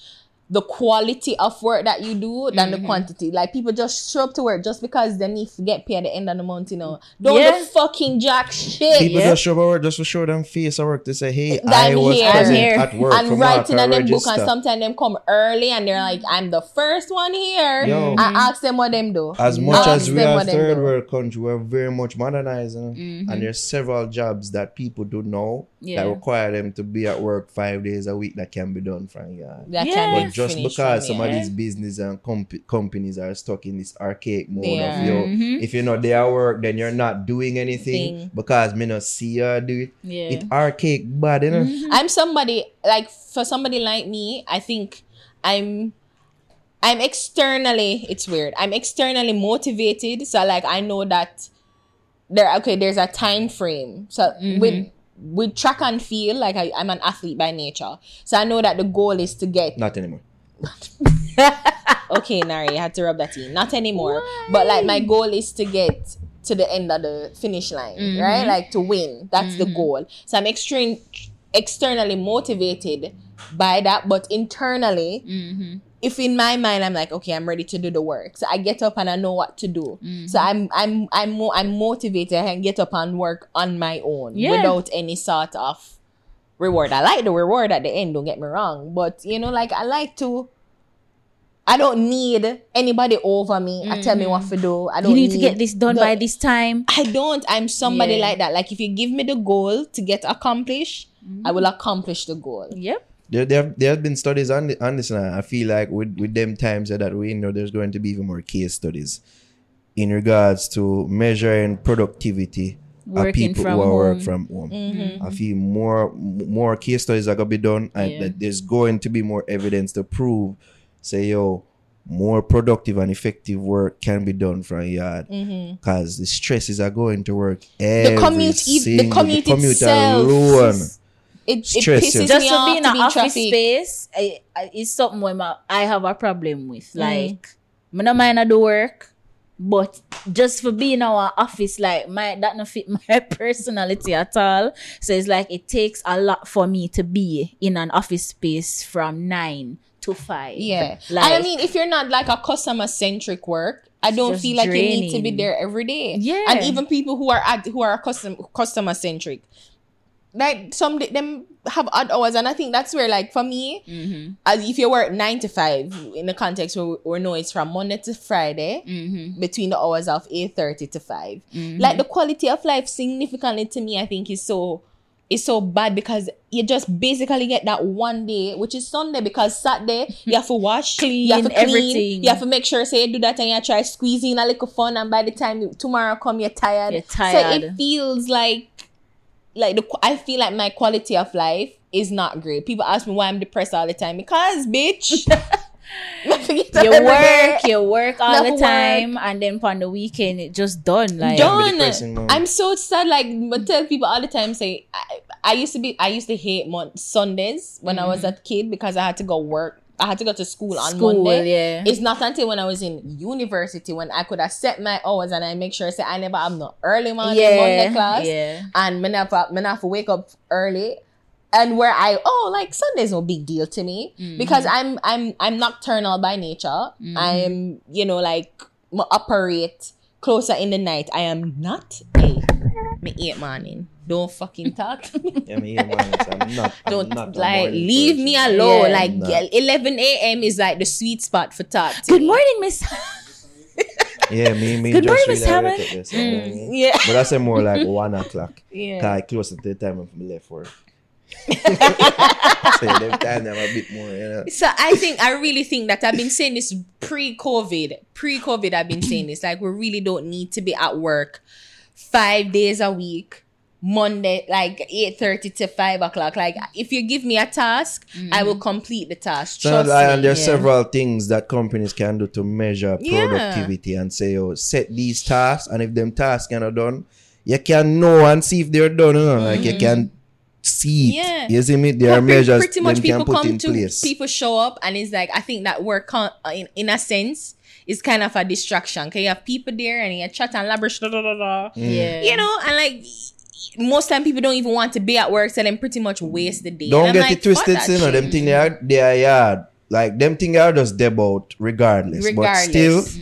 the quality of work that you do than Mm-hmm. the quantity. Like people just show up to work just because they need to get paid at the end of the month, you know. Don't Yeah. do fucking jack shit. People Yeah. just show up at work just to show them face at work to say, hey, That I I'm was here. present I'm here. at work. and come writing on them book and sometimes them come early and they're like, I'm the first one here. Yo. I ask them what them do. As much Ask as we are what third world country, we're very much modernizing. Mm-hmm. And there's several jobs that people do know yeah. that require them to be at work five days a week that can be done from here. That yeah. can but be just because some of these businesses and comp- companies are stuck in this archaic mode of yo, mm-hmm. if you're not there at work, then you're not doing anything Thing. because me not see you do it. Yeah. it's archaic but you know. Mm-hmm. I'm somebody like for somebody like me, I think I'm I'm externally it's weird. I'm externally motivated. So like I know that there okay, there's a time frame. So mm-hmm. with with track and field, like I, I'm an athlete by nature. So I know that the goal is to get Not anymore. okay, Nari, you had to rub that in. Not anymore. But like my goal is to get to the end of the finish line, mm-hmm. right? Like to win. That's the mm-hmm. goal. So I'm extreme externally motivated by that, but internally, mm-hmm. if in my mind I'm like, okay, I'm ready to do the work. So I get up and I know what to do. Mm-hmm. So I'm I'm I'm mo- I'm motivated. I can get up and work on my own Yeah. without any sort of reward. I like the reward at the end, don't get me wrong. But you know, like I like to I don't need anybody over me. I tell me what mm-hmm. to do. I don't You need to get this done the- by this time. I don't. I'm somebody Yeah. like that. Like if you give me the goal to get accomplished, I will accomplish the goal. Yep. There, there, have, there have been studies on, the, on this, and I feel like with, with them times that we know there's going to be even more case studies in regards to measuring productivity of people who are work from home. Mm-hmm. I feel more more case studies are gonna be done, and Yeah. that there's going to be more evidence to prove, say, yo, more productive and effective work can be done from yard because the stresses are going to work. Mm-hmm. The commute, the commute, itself, alone. It, it pisses Just me to off be in to an be office traffic. space I, I, is something where my, I have a problem with. Mm. Like, I don't mind I do work, but just for being in our office, like my that not fit my personality at all. So it's like it takes a lot for me to be in an office space from nine to five. Yeah. like, I mean, if you're not like a customer centric work, I don't feel like you need to be there every day. Yeah. And even people who are at, who are custom customer centric, like some them have odd hours, and I think that's where like for me, Mm-hmm. as if you work nine to five in the context where we know it's from Monday to Friday Mm-hmm. between the hours of eight thirty to 5 Like the quality of life significantly to me, I think is so is so bad because you just basically get that one day, which is Sunday, because Saturday you have to wash, you have to Clean clean, everything. you have to make sure say you do that and you try squeezing a little fun, and by the time tomorrow come, you're tired. You're tired. So it feels like like the I feel like my quality of life is not great. People ask me why I'm depressed all the time because bitch. I you work, you work all Never the work. time, and then on the weekend it just done. Like done. depressing, man. I'm so sad. Like, but tell people all the time. Say, I, I used to be. I used to hate mon- Sundays when I mm-hmm. was a kid because I had to go work. I had to go to school on School, Monday. yeah. It's not until when I was in university when I could have set my hours and I make sure I say I never have no early morning Yeah, Monday class. yeah. And me never, me have to wake up early. And where I oh like Sunday's no big deal to me Mm-hmm. because I'm I'm I'm nocturnal by nature. I'm you know like operate closer in the night. I am not a me eight morning. Don't fucking talk to me. Yeah, me, yeah, I'm not, I'm Don't not like leave person. me alone. Yeah. like Nah. yeah, 11 a.m. is like the sweet spot for talk. to Good me. morning, Miss. Yeah, me, me Good just morning, Miss Hammond. redirected this, mm, you know what I mean? Yeah. But I say more like one o'clock. Yeah. Cause I close to the time when I left work. so them time them a bit more, you know. So I think I really think that I've been saying this pre-COVID. Pre-COVID, I've been saying this. Like we really don't need to be at work five days a week. Monday, like eight thirty to five o'clock. Like if you give me a task, I will complete the task. So Trust and me. there's yeah. several things that companies can do to measure Yeah. productivity and say, oh, set these tasks, and if them tasks are not done, you can know and see if they're done. You know? Like you can see it. Mm-hmm. Yeah. You see me? There are pre- measures pretty much people can put come in to place. people show up and it's like i think that work con- uh, in, in a sense is kind of a distraction because you have people there and you chat and labrish da, da, da, da. Yeah. you know and like most time people don't even want to be at work so then pretty much waste the day Don't get like, it twisted, you know. Them thing they are they are yard. Like them thing are just deb out regardless. But still regardless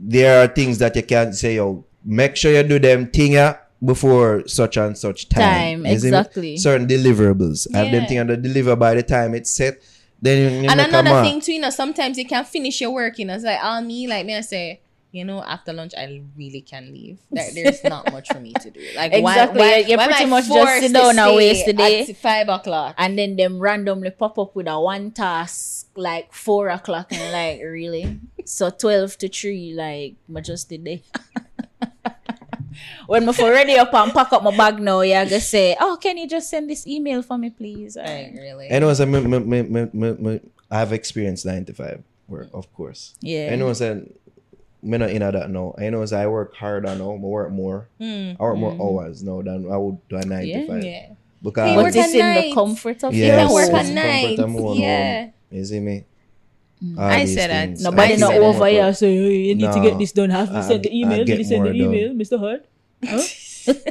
there are things that you can't say, oh, make sure you do them thing before such and such time. Time, You see me? exactly. Certain deliverables. And them Yeah. thing are deliver by the time it's set. Then you, you and another thing too you know sometimes you can finish your work you know it's like on me like me i say you know after lunch i really can leave there, there's not much for me to do like why- Exactly. why, You- you why am pretty much just forced sit down and waste the day? at five o'clock and then them randomly pop up with a one task like four o'clock and like really so 12 to 3 like I just the day when my for ready up and pack up my bag now yeah gonna say oh can you just send this email for me please like really I know, so me, me, me, me, me, me, I have experienced 9 to 5. work, of course. Yeah. I know say me not in that now. I know as I work harder now. I work more. I work more hours now than I would do a nine Yeah, to five. Mm. Yeah. Because Hey, But work it's at in the comfort of yes, your can work it's at comfort night. of my Yeah. home. You see me? Mm. I these said that. things. Nobody not over here so you need to get this done. Have to send the email. Did you send the more done. email, Mr. Hud?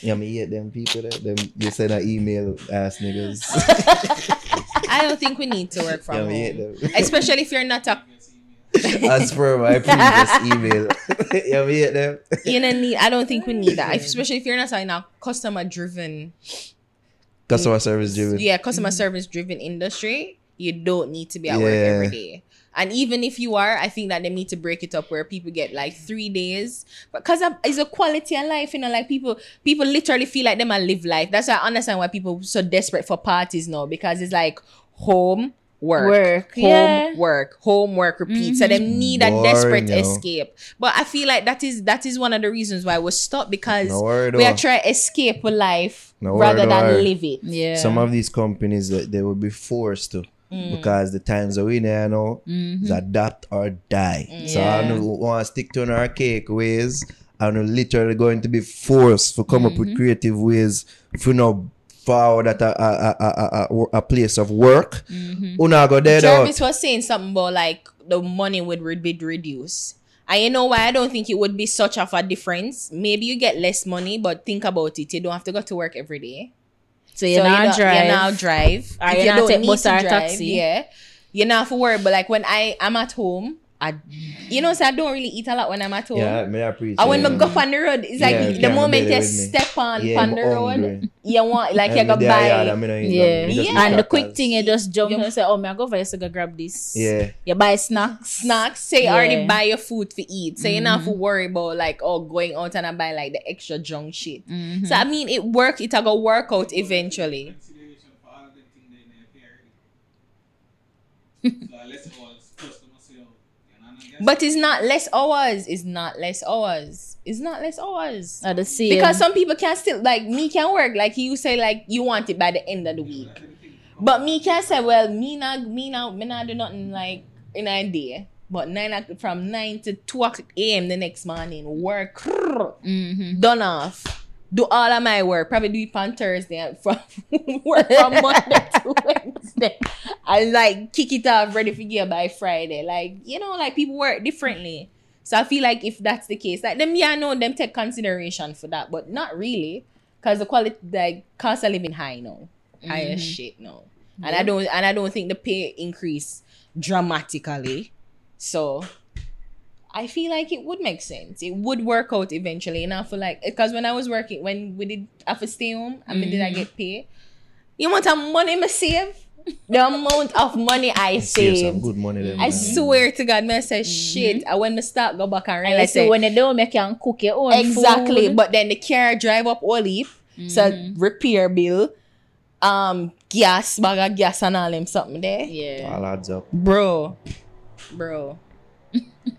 Yeah, me hate them people that them you send an email ass niggas. I don't think we need to work from yeah, me home. Especially if you're not a As per my previous email. yeah, me hate them. you know need I don't think we need that. Especially if you're not in a customer driven Customer service driven. yeah, customer service driven industry, you don't need to be at work every day. And even if you are, I think that they need to break it up where people get like three days, because it's a quality of life, you know. Like people, people literally feel like them and live life. That's why I understand why people so desperate for parties now because it's like home, work, Work, home, yeah. work, home, work, repeat. So they need a desperate yo. escape. But I feel like that is that is one of the reasons why we stop because No we are trying to escape with life No rather than worry. live it. Yeah. Some of these companies that they will be forced to Mm. because the times that we now know is adapt or die. So I don't want to stick to an archaic ways. I'm literally going to be forced to come up Mm-hmm. with creative ways for no forward at a, a, a, a, a, a place of work. Mm-hmm. Una go there. Jarvis was saying something about like the money would re- be reduced. And you know why I don't think it would be such of a difference? Maybe you get less money, but think about it. You don't have to go to work every day. so you so now you don't- drive. You now drive. Or If you don't take need bus to or drive, taxi. Yeah. You not have to worry. But like when I am at home, I you know, so I don't really eat a lot when I'm at home. Yeah, may I appreciate. And when it. we go on the road, it's like Yeah, the can't moment bear you step on, Yeah, on the road, you want like you Every go day I buy. I mean, I eat Yeah. them. Me just eat And the quick thing, you just jump You- and say, oh, me, I go for you to go grab this. Yeah. You buy snacks. snacks. Say you Yeah. already buy your food to eat. So you don't have to mm-hmm. worry about like oh going out and I buy like the extra junk shit. Mm-hmm. So I mean it work it a go work out eventually. But it's not less hours. It's not less hours. It's not less hours. At the same. Because some people can still like me can work like you say like you want it by the end of the week. But me can say well me not me not me not do nothing like in a day. But nine from nine to two o'clock a.m. the next morning work Mhm. done off. Do all of my work. Probably do it on Thursday and from work from Monday to Wednesday. I like kick it off ready for gear by Friday. Like, you know, like people work differently. So I feel like if that's the case, like them, yeah, I know them take consideration for that, but not really. Cause the quality like cost of living high now. High as mm-hmm. shit now. And I don't and I don't think the pay increase dramatically. So I feel like it would make sense. It would work out eventually. And I feel like because when I was working, when we did have to stay home and me did I mm. get paid, you want how money me save? The amount of money I Save some saved. good money then. I man. swear to God, man, I say mm-hmm. shit. I when me start go back and And I say, say, when you do, you can cook your own exactly. food. But then the car drive up all heap. So mm-hmm. repair bill, um, gas, bag of gas and all them something there. yeah. All adds up. Bro, bro,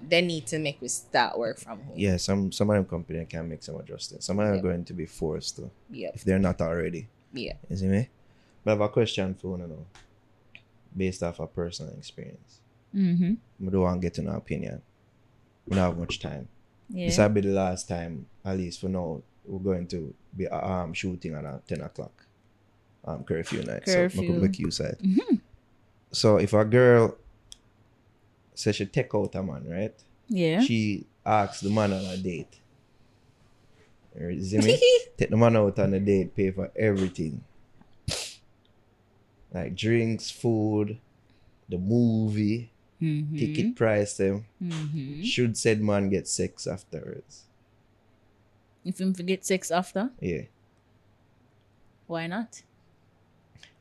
they need to make we start work from home. Yeah, some some of them company can make some adjustments. Some of them are going to be forced to Yeah, if they're not already. yeah. You see me? But I have a question for you know, based off a personal experience. Mm-hmm. I don't want to get an opinion. We don't have much time. Yeah. This will be the last time, at least for now, we're going to be um shooting at uh, 10 o'clock. Um curfew night. So Curfew. look back you side. So if a girl says she take out a man, right? yeah. She asks the man on a date. See? Take the man out on a date, pay for everything. Like drinks, food, the movie, Mm-hmm. ticket price them. Mm-hmm. Should said man get sex afterwards? If him forget sex after, Yeah. why not?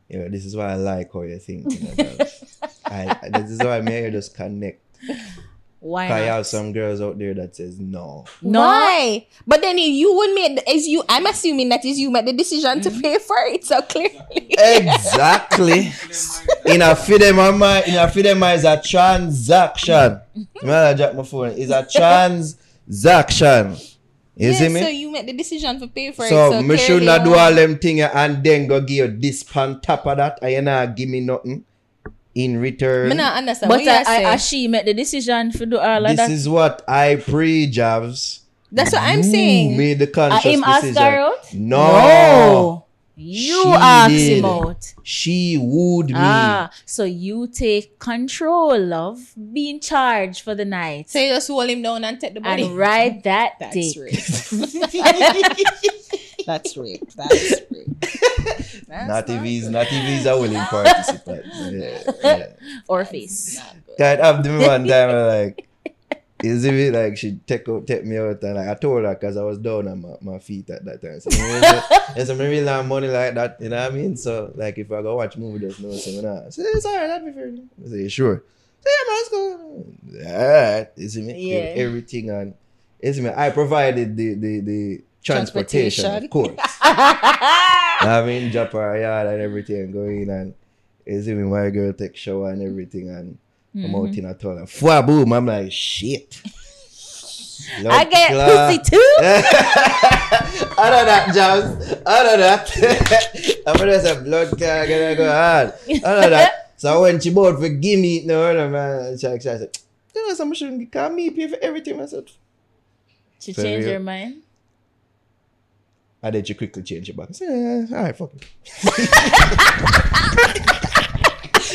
Yeah, this is why I like how you think. You know, girls. I, this is why me I just connect. Why Cause you have some girls out there that says no. No. Why? But then you- you would make is you. I'm assuming that is you made the decision to mm-hmm. pay for it. So clearly, Exactly. in a feed them on my in a feed them is a transaction. Mm-hmm. Man, I jack my phone. It's a transaction. You yeah. see me? So you made the decision to pay for So, it. So me should not do you- all them thing and then go give you this on top of that I you not give me nothing. In return. Me not understand But what you I, say. I, I, she made the decision to do all of this that. is what I pre-Javs. That's what I'm saying. Made the conscious him ask decision. her out? No. No. You She asked did. him out. She wooed me. Ah, so you take control of being charged for the night So you just hold him down and take the money. and ride that That's dick. rape. That's rape. That's rape. That's Not if not he's not if he's a willing participant. Yeah, yeah. Or face. That happened to me one time. I'm like, is it like she take out, take me out and like I told her because I was down on my, my feet at that time. So there's some really lot money like that, you know what I mean? So like if I go watch movie, just know so nah. So it's alright, that'd be fair. I say, sure. So yeah, man, let's go. Alright. You see me? Yeah. Everything and you see me? I provided the the, the transportation, Transportation. of course. I mean, drop her yard and everything, go in and see me, my girl take shower and everything and I'm Mm-hmm. out in a toilet. Fwa boom, I'm like, shit. I get pussy too. Out know that, Jobs. Out of that. I'm gonna say blood clot gonna go hard. Out of that. So when she bought for gimme, no, no, man. She, she said, you know, somebody shouldn't call me pay for everything. I said, She changed her mind. And then she quickly changed it back. I said, yeah, all right, fuck it.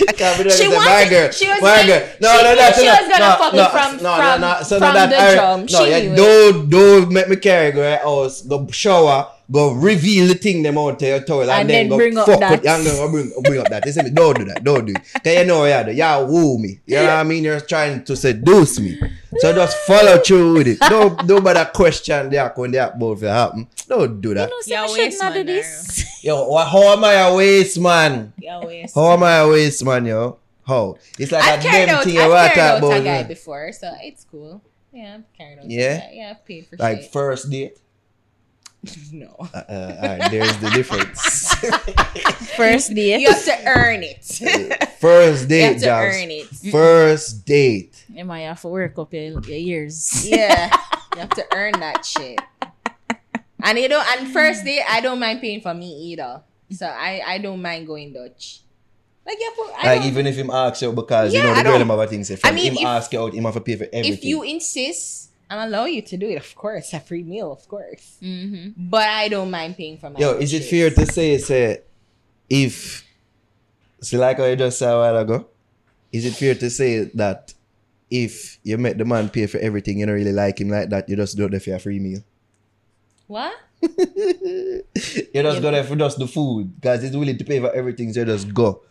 I can't be She this. wanted- my girl, she was my girl. No, she no, knew that's she no, was gonna no, fuck no, from- no, from- no, no. So from that the I- drum. No, She yeah, knew don't, don't make me carry go right oh, house, go shower, go reveal the thing them out to your toilet, and, And then, then go bring up fuck that. with, and then go bring, bring up that. You see me? Don't do that. Don't do it. Cause you know, yeah, you woo me. You know what I mean? You're trying to seduce me. So just follow through with it. Don't, don't bother question the act when the act about to happen. Don't do that. No, so Yeah, I should waste not do this. Yo, wha- how am I a waste man? Yeah, waste. How am I a waste man, yo? How? It's like I've a carried damn out, thing you I've want to carried talk out a guy man. before, so it's cool. Yeah, I've carried out. Yeah? yeah, I've paid for Like shit. first date. no, Uh, uh, alright, there's the difference. First date. you have to earn it. First date. you have to Jobs. earn it. First date. You might have to work up your, your ears. Yeah, you have to earn that shit. And you know, and first date, I don't mind paying for me either. So I, I don't mind going Dutch. Like yeah, for, I Like even if him ask you because you know the I girl don't- him have a thing say from mean, him if- ask you out, him have to pay for everything. if you insist, I'll allow you to do it. Of course, a free meal, of course. Mm-hmm. But I don't mind paying for my. Yo, own is it fair to say say if see like how you just said a while ago? Is it fair to say that if you make the man pay for everything, you don't really like him like that, you just do it for a free meal? What? you just go there for just the food guys. he's willing to pay for everything, so you just go.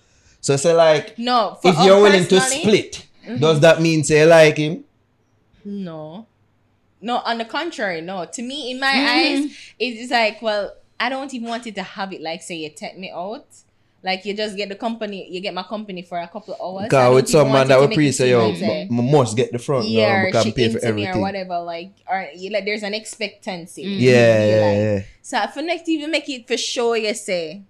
So say like No. For if you're willing to personally, split, does that mean say you like him? No. No, on the contrary, no. To me, in my Mm-hmm. eyes, it's like, well, I don't even want it to have it like, say, you take me out. Like, you just get the company, you get my company for a couple of hours. I Because don't with some want man that to will make pre it say, yo, like, m- m- must get the front yeah, because she pay for me everything. or whatever. Like, or you like, there's an expectancy. Yeah, You yeah, like- yeah. So for next, even make it for sure, you say,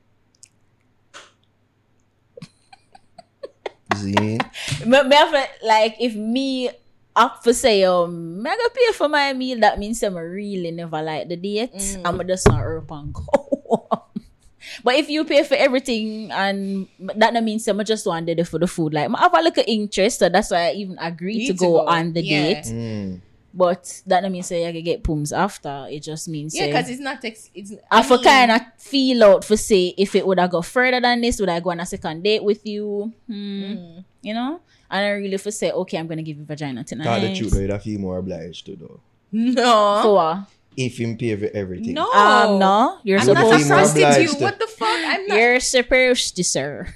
See? Me, me have to- like if me up for say um me gonna pay for my meal that means I'm really never like the date Mm. I'm just not up and go but if you pay for everything and that no means I'm just wanted there for the food like I have a little interest so that's why I even agreed to Need to go, go, on the yeah. date Mm. but that no mean say I can get pooms after it just means yeah, because it's not, ex- it's, I for mean, kind of feel out for say if it would have go further than this, would I go on a second date with you? Hmm, Mm. You know, and I really for say okay, I'm gonna give you vagina tonight. Tell the truth, though, you'd feel more obliged to though. No. For what? If him pay for everything. No. Um, no, you're I'm Would not you a feel more prostitute. to- What the fuck? I'm not. You're supposed to, sir.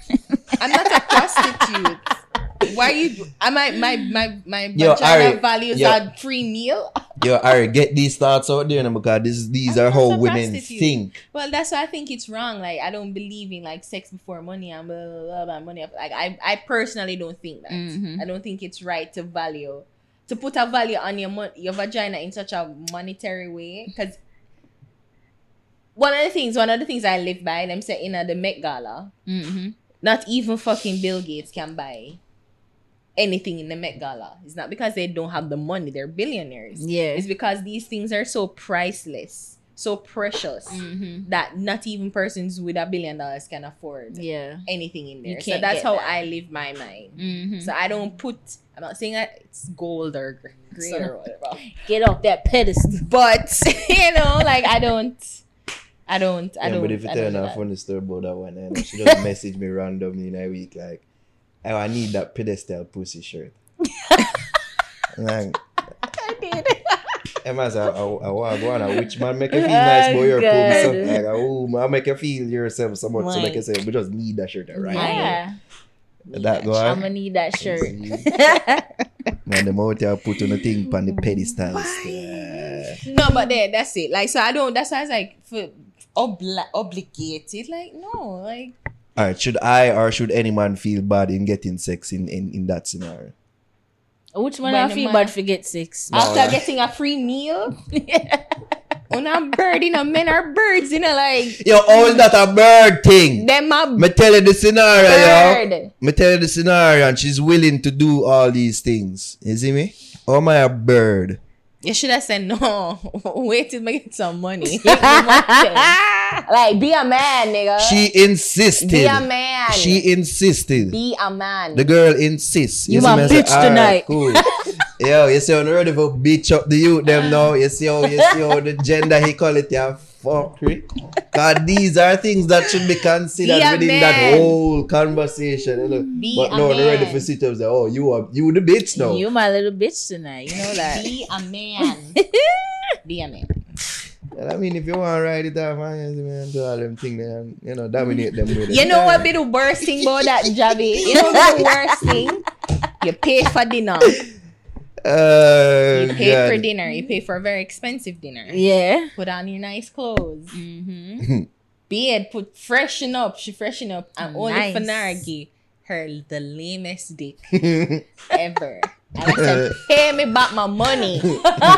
I'm not a prostitute. Why you? I my my my my Yo, vagina Ari, values yo. are free meal. Yo, Ari, get these thoughts out there now because this, these I'm are how women prostitute. think. Well, that's why I think it's wrong. Like I don't believe in like sex before money and blah blah blah, blah money. Like I I personally don't think that. Mhm. I don't think it's right to value to put a value on your mon- your vagina in such a monetary way because. One of the things, one of the things I live by, them say in uh, the Met Gala, mm-hmm. not even fucking Bill Gates can buy anything in the Met Gala. It's not because they don't have the money, they're billionaires. Yeah. It's because these things are so priceless. so precious Mm-hmm. that not even persons with a billion dollars can afford Yeah. anything in there. So that's how that. I live my mind. Mm-hmm. So I don't put. I'm not saying that it's gold or green So- or whatever, Get off that pedestal. but you know, like I don't. I don't. I yeah, don't. but if you I tell don't do her a that. funny story about that one, and she just message me randomly in a week like, "Oh, I need that pedestal pussy shirt." like, I did. Emma said, I, I, I want to go on a which man make you feel oh nice about your Oh, God. pump. So, like, oh, I make you feel yourself so much. So, like I Right. say, we just need that shirt right now. Yeah. That go I'm gonna need that shirt. Man, the out there put on the thing on the pedestals. Yeah. No, but there, that's it. Like, so I don't. That's why I was like, for obli- obligated. Like, no, like. All right, should I or should any man feel bad in getting sex in, in, in that scenario? Which one I feel man- bad for get six? After yeah. getting a free meal, on a bird, you know, men are birds, you know, like Yo, how is that a bird thing? them a Me tell you the scenario, yo. bird. Me tell you the scenario, and she's willing to do all these things. You see me? How my, I a bird? You should have said no. Wait till I get some money. like, be a man, nigga. She insisted. be a man. She insisted. be a man. The girl insists. You see a me? I say, bitch "Alright, tonight." Cool. Yo, you see, I'm ready for bitch up the youth them now. You see how you see how the gender equality are fuckery. Cause these are things that should be considered Be a within that whole conversation. You know? Be but a no, they're ready man. for sit up and say, Oh, you are you the bitch now. You my little bitch tonight. You know that. be a man. be a man. Well, I mean, if you want to ride it off, man, man, do all them things, and you know, dominate them with it. You know what be the worst thing about that, Javi? You know the worst thing? You pay for dinner. Uh, You pay for dinner. You pay for a very expensive dinner. Yeah. Put on your nice clothes. Mm-hmm. Bed, put freshen up. She freshen up. And only Nice. for Nargi, her the lamest dick ever. And I said, pay me back my money.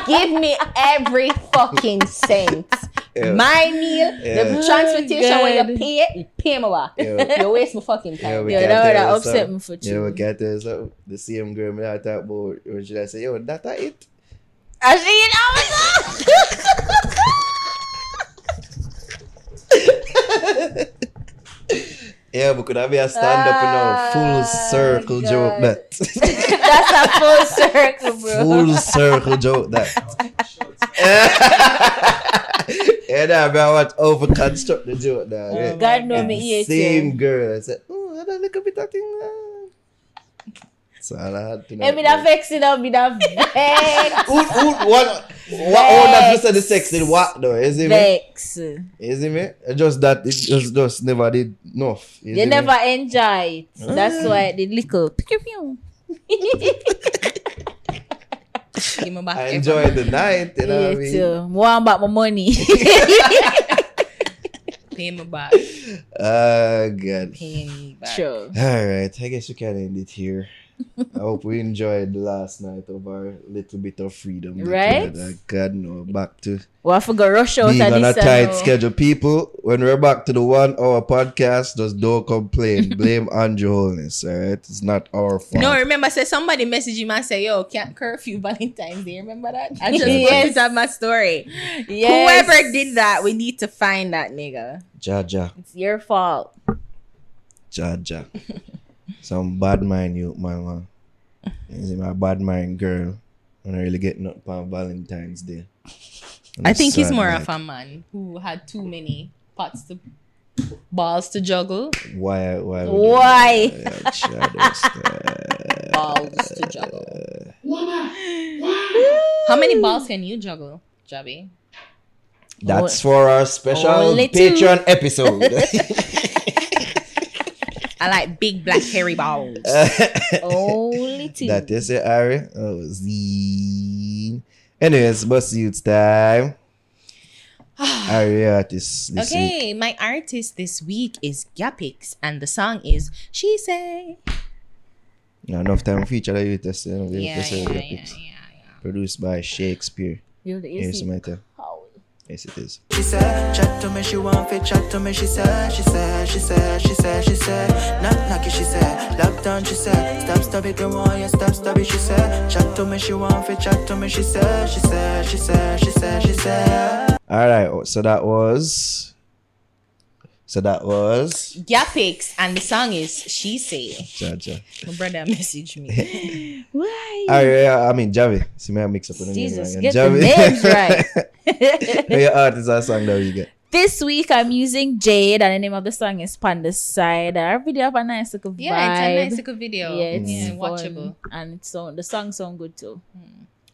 Give me every fucking cent. Yeah. My meal, Yeah. the transportation when you pay it, you pay me back. You waste my fucking time. Yeah, Yo, can't that would have upset me for Yeah, we you. can't tell you so. The same girl me that talk about, or should I say, yo, that a it? I see it all Yeah, but could I be a stand up, you know, full Ah, circle joke that. That's a full circle, bro. full circle joke that. yeah, nah, bro, I want to overconstruct the joke now. yeah. Oh, God know And me Same girl. I said, oh, I don't look a bit of thing. Uh." So I had to know. If it affects it up, vex. Who, who, what, what, oh, that just the sex did what though, is it me? Vex. Is it me? Just that it just, just never did enough. is You it me? never enjoy it. That's why the little. Pew, pew. Give me back I every- enjoyed the night, you know what I mean? too. More about my money. Pay me back. Oh, God. Pay me back. sure. All right, I guess we can end it here. I hope we enjoyed the last night of our little bit of freedom. that Right? had. Uh, God, no, back to Well, I forgot rush out being on a tight uh, schedule. People, when we're back to the one hour podcast, just don't complain. Blame Andrew Holness, all right? It's not our fault. No, remember, say somebody messaged him and say, "Yo, can't curfew Valentine's Day." Remember that? I just Yes. put it my story. Yes. Whoever did that, we need to find that nigga. Jaja, It's your fault. Jaja. Some bad mind you, man. man. You see my bad mind girl. When I really get nothing on Valentine's Day. I think he's more night. of a man who had too many pots to balls to juggle. Why? Why? Why? Yeah, shadows, Balls to juggle. How many balls can you juggle, Jabby? That's for our special Only two. Patreon episode. I like big black hairy balls. Only two. that is it, Ari. Oh, zine. Anyways, bus youth time. Ari artist this week. Okay, my artist this week is Gapix, and the song is She Say. Not enough time feature that you test. You know, Yeah, yeah, yeah, yeah, yeah. Produced by Shakespeare. You, you Here's see my tell. Yes, it is. She said, chat to me, she want fit, chat to me, she said, she said, she said, she said, she said, not knocky, she said, lockdown, she said, stop, stop it, come on, yeah, stop, stop it, she said, chat to me, she want fit, chat to me, she said, she said, she said, she said, she said. All right. So that was. So that was. Gapix, and the song is She Say. Jaja. My brother messaged me. Why? Ah, All right, yeah, I mean Javi. See me I mix up on the Jesus, name. get the names right. Who your artist or song that we get? This week I'm using Jade, and the name of the song is Pon Di Side. Our video have a nice little vibe. Yeah, it's a nice little video. Yeah, it's yeah, fun, watchable. and it's so the song sound good too.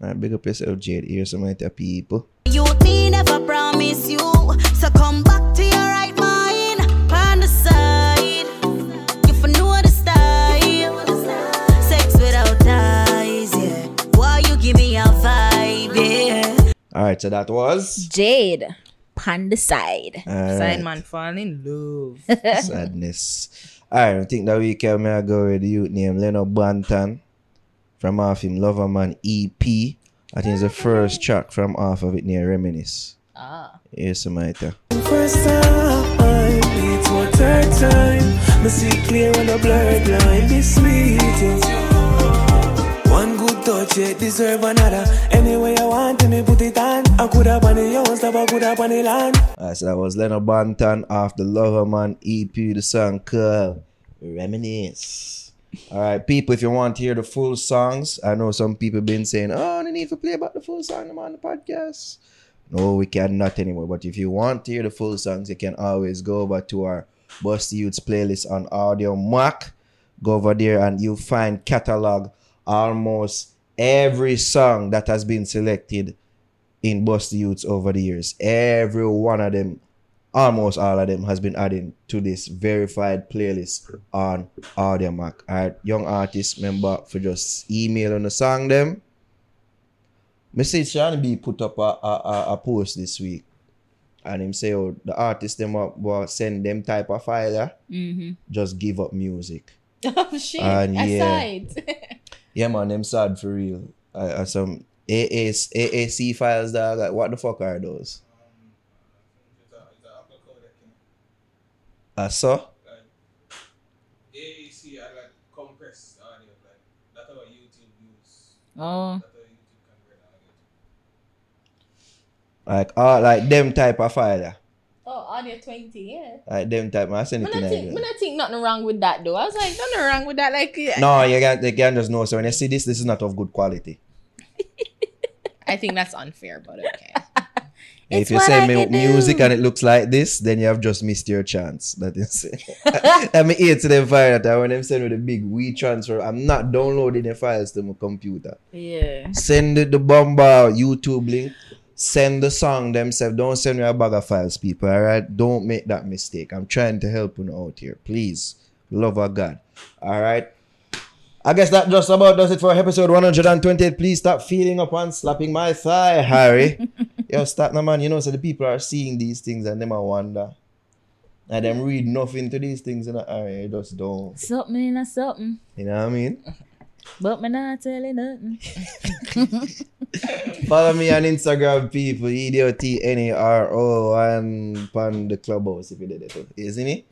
All right, big up yourself, Jade. Here's some of the people. You me never promise you. So come back All right, so that was. Jade, Pon Di Side. All right. Sign man fall in love. Sadness. Alright, I think that weekend may I go with the youth named Leno Banton from off him Lover Man EP. I think it's the first track from off of it near Reminisce. Ah. Here's some. First time, it's my third time. Me see clear on the blurred line. This sweet. One good touch, it deserve another. Anyway, I. I. Alright, so that was Leno Banton off the Lover Man EP, the song called Reminisce. Alright, people, if you want to hear the full songs, I know some people been saying, oh, they need to play about the full song I'm on the podcast. No, we cannot anymore. But if you want to hear the full songs, you can always go over to our Buss Di Utes playlist on Audiomack. Go over there and you'll find catalog almost every song that has been selected in Buss Di Utes over the years. Every one of them, almost all of them, has been added to this verified playlist on Audiomack. Alright, young artists, remember for just email on the song them. Me see Sean B put up a, a, a, post this week. And him say, oh, the artists them wa- wa send them type of file, yeah? Mm-hmm. just give up music. oh shit. And yeah. Aside. Yeah, man, them sad for real. I, uh, some AAC, AAC files, dog. Like, what the fuck are those? It's a, it's a Apple codec. you know. I saw. Like, AAC are like compressed audio. Like, that's how YouTube use. Oh. That's how YouTube convert audio. Like, all like them type of file, oh, audio 20, yeah. Like them type. I send it I think, you. I think nothing wrong with that though. I was like, nothing wrong with that. Like, No, you can they can just know. So when you see this, this is not of good quality. I think that's unfair, but okay. It's if you I me music and it looks like this, then you have just missed your chance. That is I mean here to them file that when them send me the big WeTransfer, I'm not downloading the files to my computer. Yeah. Send the, the bomba YouTube link. Send the song themselves. Don't send me a bag of files, people. Alright? Don't make that mistake. I'm trying to help you out here. Please. Love of God. Alright. I guess that just about does it for episode 128. Please stop feeling up and slapping my thigh, Harry. Yo, start now, man. You know, so the people are seeing these things and them I wonder. And them read nothing to these things and I just don't. Something in a something. You know what I mean? But me not telling nothing. Follow me on Instagram, people. E E-D-O-T-N-A-R-O and on the clubhouse if you did it. Isn't it?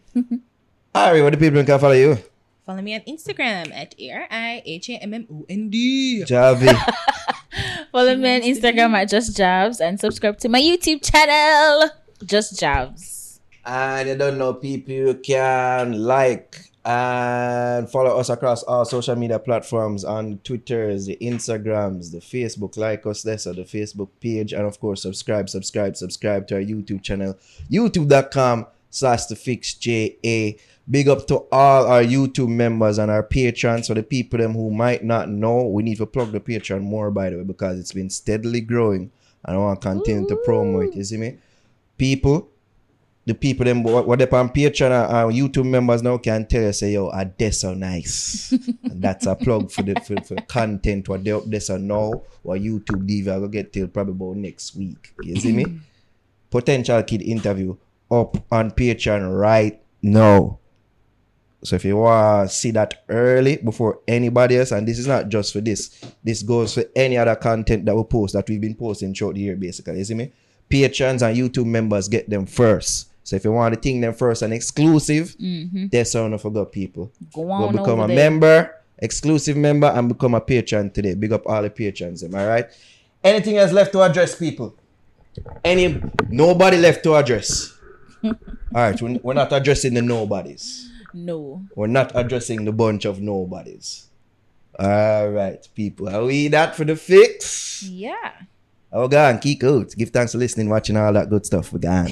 Alright, what do people can follow you? Follow me on Instagram at A-R-I-H-A-M-M-O-N-D. Javi. Follow me on Instagram at Just Jobs and subscribe to my YouTube channel, Just Jobs. and you don't know people you can like and follow us across all social media platforms on Twitters, the Instagrams, the Facebook, like us there, so the Facebook page, and of course subscribe, subscribe, subscribe to our YouTube channel, youtube.com slash the fix JA. Big up to all our YouTube members and our patrons. For the people them who might not know, we need to plug the Patreon more by the way because it's been steadily growing and I want to continue to promote. You see me? People, the people them what what they on Patreon and and YouTube members now can tell you say yo uh, are they so nice. that's a plug for the for, for content what they up there so now what YouTube I will get till probably about next week. You see me? Potential kid interview up on Patreon right now. So if you want to see that early before anybody else, and this is not just for this, this goes for any other content that we post that we've been posting throughout the year, basically. You see me? Patrons and YouTube members get them first. So if you want to think them first and exclusive, that's how I forgot people. Go Go become a there. member, exclusive member, and become a patron today. Big up all the patrons, am I right? Anything else left to address people? Any nobody left to address. All right, we're we're not addressing the nobodies. No. We're not addressing the bunch of nobodies. All right, people. Are we that for the fix? Yeah. Oh, God, geek out. Give thanks for listening, watching all that good stuff. We're gone.